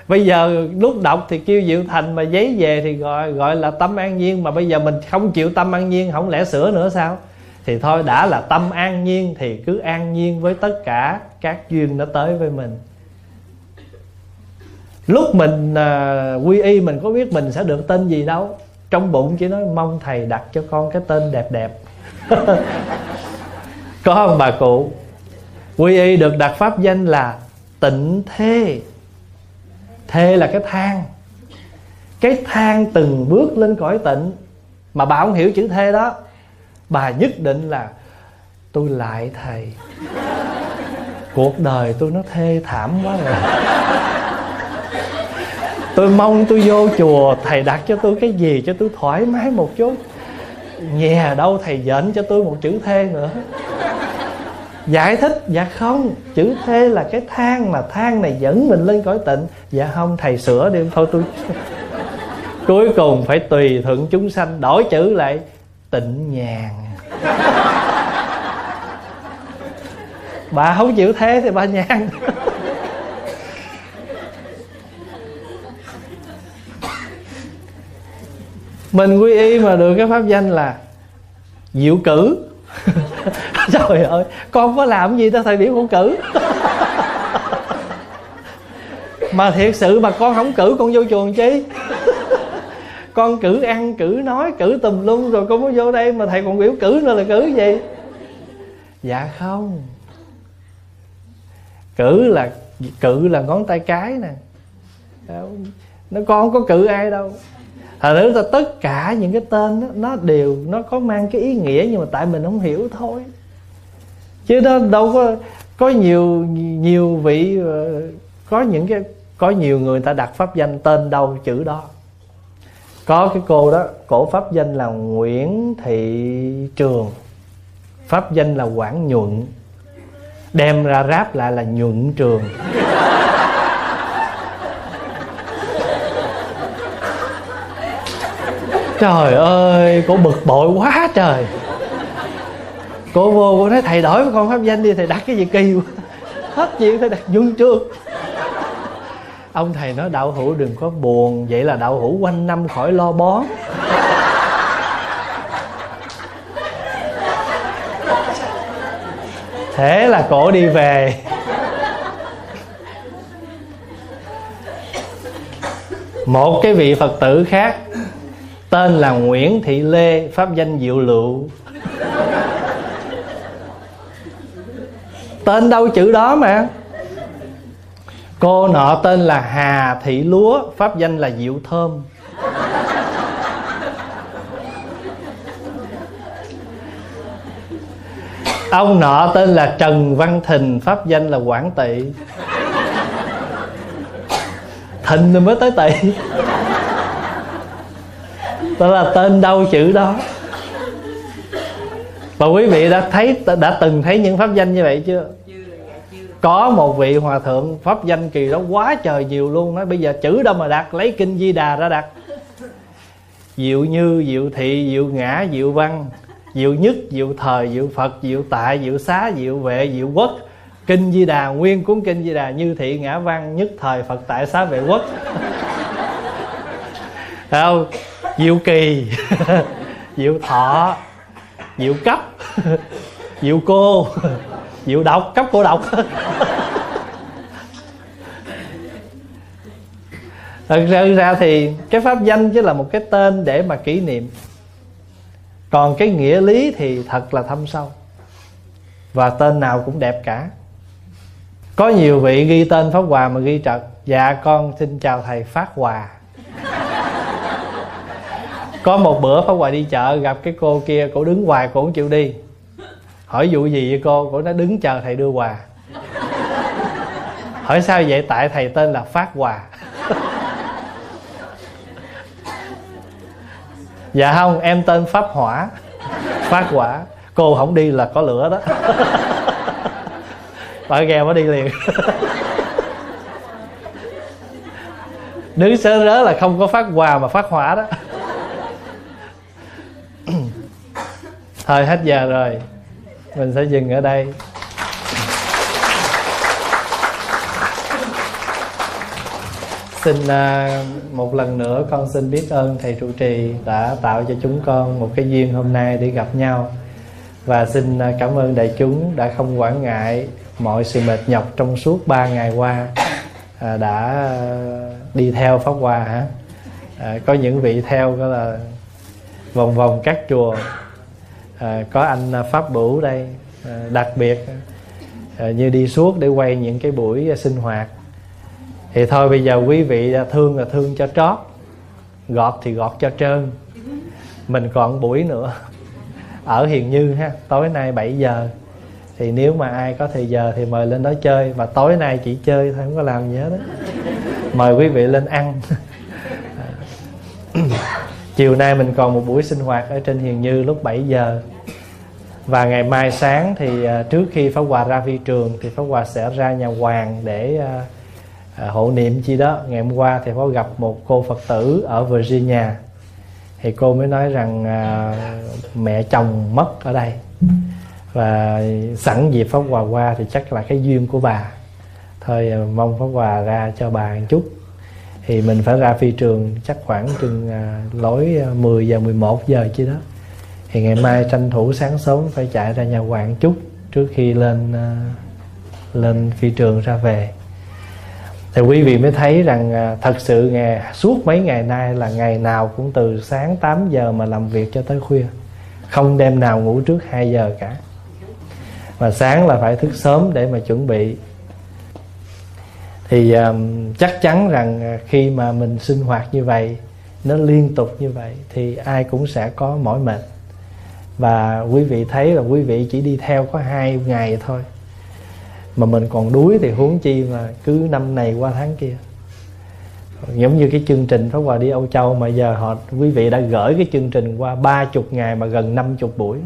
Bây giờ lúc đọc thì kêu diệu thành mà giấy về thì gọi gọi là tâm an nhiên. Mà bây giờ mình không chịu tâm an nhiên không lẽ sửa nữa sao? Thì thôi đã là tâm an nhiên thì cứ an nhiên với tất cả các duyên nó tới với mình. Lúc mình à, quy y mình có biết mình sẽ được tên gì đâu. Trong bụng chỉ nói mong thầy đặt cho con cái tên đẹp đẹp. Có không bà cụ? Quy y được đặt pháp danh là tịnh thế thê là cái thang. Cái thang từng bước lên cõi tịnh. Mà bà không hiểu chữ thê đó. Bà nhất định là, tôi lại thầy. Cuộc đời tôi nó thê thảm quá rồi. Tôi mong tôi vô chùa, thầy đặt cho tôi cái gì cho tôi thoải mái một chút. Nhà đâu thầy dẫn cho tôi một chữ thê nữa giải thích dạ không. Chữ thê là cái thang mà thang này dẫn mình lên cõi tịnh. Dạ không, thầy sửa đi. Thôi tôi cuối cùng phải tùy thuận chúng sanh đổi chữ lại tịnh nhàn. Bà không chịu thế thì bà nhàn. Mình quy y mà được cái pháp danh là diệu cử. trời ơi, con có làm gì tới thầy biểu con cử. Mà thiệt sự mà con không cử, con vô chuồng chi? Con cử ăn, cử nói, cử tùm lum rồi con mới vô đây mà thầy còn biểu cử nữa là cử gì? Dạ không. Cử là cử là ngón tay cái nè. Nó con không có cử ai đâu thật ra ta tất cả những cái tên đó, nó đều nó có mang cái ý nghĩa nhưng mà tại mình không hiểu thôi. Chứ nó đâu có có nhiều nhiều vị ờ, có những cái có nhiều người ta đặt pháp danh tên đâu chữ đó. Có cái cô đó cổ pháp danh là Nguyễn Thị Trường pháp danh là Quảng Nhuận đem ra ráp lại là Nhuận Trường. Trời ơi, cô bực bội quá trời. Cô vô, cô nói, thầy đổi con pháp danh đi, thầy đặt cái gì kỳ quá. Hết chuyện, thầy đặt dung trương. Ông thầy nói, đạo hữu đừng có buồn, vậy là đạo hữu quanh năm khỏi lo bón. Thế là cổ đi về. Một cái vị phật tử khác tên là nguyễn thị lê, pháp danh diệu lựu. Tên đâu chữ đó mà? Cô nọ tên là hà thị lúa, pháp danh là diệu thơm. Ông nọ tên là trần văn thình pháp danh là quảng Tị. Thình rồi mới tới Tị đó là tên đâu chữ đó. Và quý vị đã thấy, đã từng thấy những pháp danh như vậy chưa? Có một vị hòa thượng pháp danh kỳ đó quá trời nhiều luôn. Nói bây giờ chữ đâu mà đặt lấy kinh di đà ra đặt diệu như, diệu thị, diệu ngã, diệu văn, diệu nhất, diệu thời, diệu phật, diệu tại diệu xá, diệu vệ, diệu quốc. Kinh di đà, nguyên cuốn kinh di đà như thị, ngã văn, nhất thời, phật tại, xá vệ quốc. Không? Diệu kỳ. Diệu thọ. Diệu cấp. Diệu cô. Diệu độc. Cấp cô độc. Thật ra thì cái pháp danh chỉ là một cái tên để mà kỷ niệm. Còn cái nghĩa lý thì thật là thâm sâu. Và tên nào cũng đẹp cả. Có nhiều vị ghi tên pháp hòa mà ghi trật. Dạ con xin chào thầy phát hòa có một bữa pháp hòa đi chợ, gặp cái cô kia, cổ đứng hoài, cổ không chịu đi. Hỏi vụ gì vậy cô? Cổ nói, đứng chờ thầy đưa quà. Hỏi sao vậy? Tại thầy tên là phát quà. Dạ không, em tên pháp hỏa. Phát quả cô không đi là có lửa đó. Bà gheo mới đi liền. Đứng sớ rớ là không có phát quà mà phát hỏa đó. Thời hết giờ rồi. Mình sẽ dừng ở đây. Xin à, một lần nữa con xin biết ơn thầy trụ trì đã tạo cho chúng con một cái duyên hôm nay để gặp nhau. Và xin à, cảm ơn đại chúng đã không quản ngại mọi sự mệt nhọc trong suốt ba ngày qua à, đã đi theo pháp hòa hả? Có những vị theo đó là, vòng vòng các chùa à, có anh à, pháp bửu đây à, đặc biệt à, như đi suốt để quay những cái buổi à, sinh hoạt. Thì thôi bây giờ quý vị thương là thương cho trót gọt thì gọt cho trơn. Mình còn buổi nữa ở hiền như ha tối nay 7 giờ. Thì nếu mà ai có thời giờ thì mời lên đó chơi mà tối nay chỉ chơi thôi không có làm gì hết đó mời quý vị lên ăn. À chiều nay mình còn một buổi sinh hoạt ở trên Hiền Như lúc 7 giờ. Và ngày mai sáng thì à, trước khi Pháp Hòa ra vi trường thì Pháp Hòa sẽ ra nhà Hoàng để à, à, hộ niệm chi đó. Ngày hôm qua thì có gặp một cô Phật tử ở Virginia. Thì cô mới nói rằng mẹ chồng mất ở đây. Và sẵn dịp Pháp Hòa qua thì chắc là cái duyên của bà. Thôi mong Pháp Hòa ra cho bà một chút thì mình phải ra phi trường chắc khoảng chừng à, lối à, 10 giờ 11 giờ chứ đó. Thì ngày mai tranh thủ sáng sớm phải chạy ra nhà hoàng chút trước khi lên à, lên phi trường ra về. Thì quý vị mới thấy rằng à, thật sự ngày suốt mấy ngày nay là ngày nào cũng từ sáng 8 giờ mà làm việc cho tới khuya. Không đêm nào ngủ trước 2 giờ cả. Và sáng là phải thức sớm để mà chuẩn bị thì um, chắc chắn rằng à, khi mà mình sinh hoạt như vậy nó liên tục như vậy thì ai cũng sẽ có mỏi mệt. Và quý vị thấy là quý vị chỉ đi theo có hai ngày thôi. Mà mình còn đuối thì huống chi mà cứ năm này qua tháng kia. Giống như cái chương trình Pháp Hòa đi Âu Châu mà giờ họ quý vị đã gửi cái chương trình qua ba chục ngày mà gần năm chục buổi.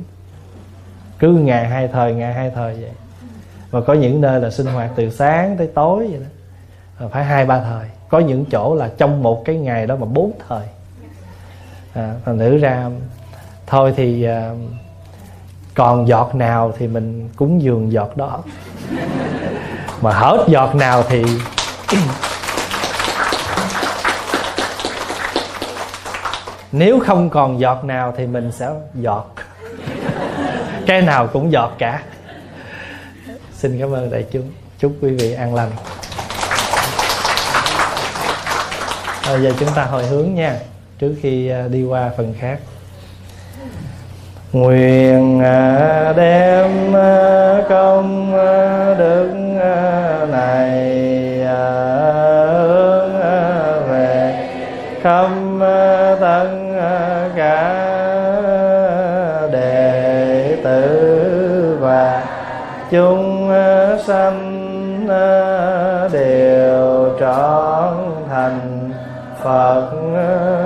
Cứ ngày hai thời ngày hai thời vậy. Và có những nơi là sinh hoạt từ sáng tới tối vậy đó. Ờ, phải hai ba thời. Có những chỗ là trong một cái ngày đó mà bốn thời. À, thành thử ra thôi thì à, còn giọt nào thì mình cúng dường giọt đó. Mà hết giọt nào thì nếu không còn giọt nào thì mình sẽ giọt. Cái nào cũng giọt cả. Xin cảm ơn đại chúng. Chúc quý vị an lành. Bây giờ chúng ta hồi hướng nha, trước khi à, đi qua phần khác. Nguyện à, đem à, công đức này hướng về khắp tất cả đệ tử và chúng sanh đều trọn Phật.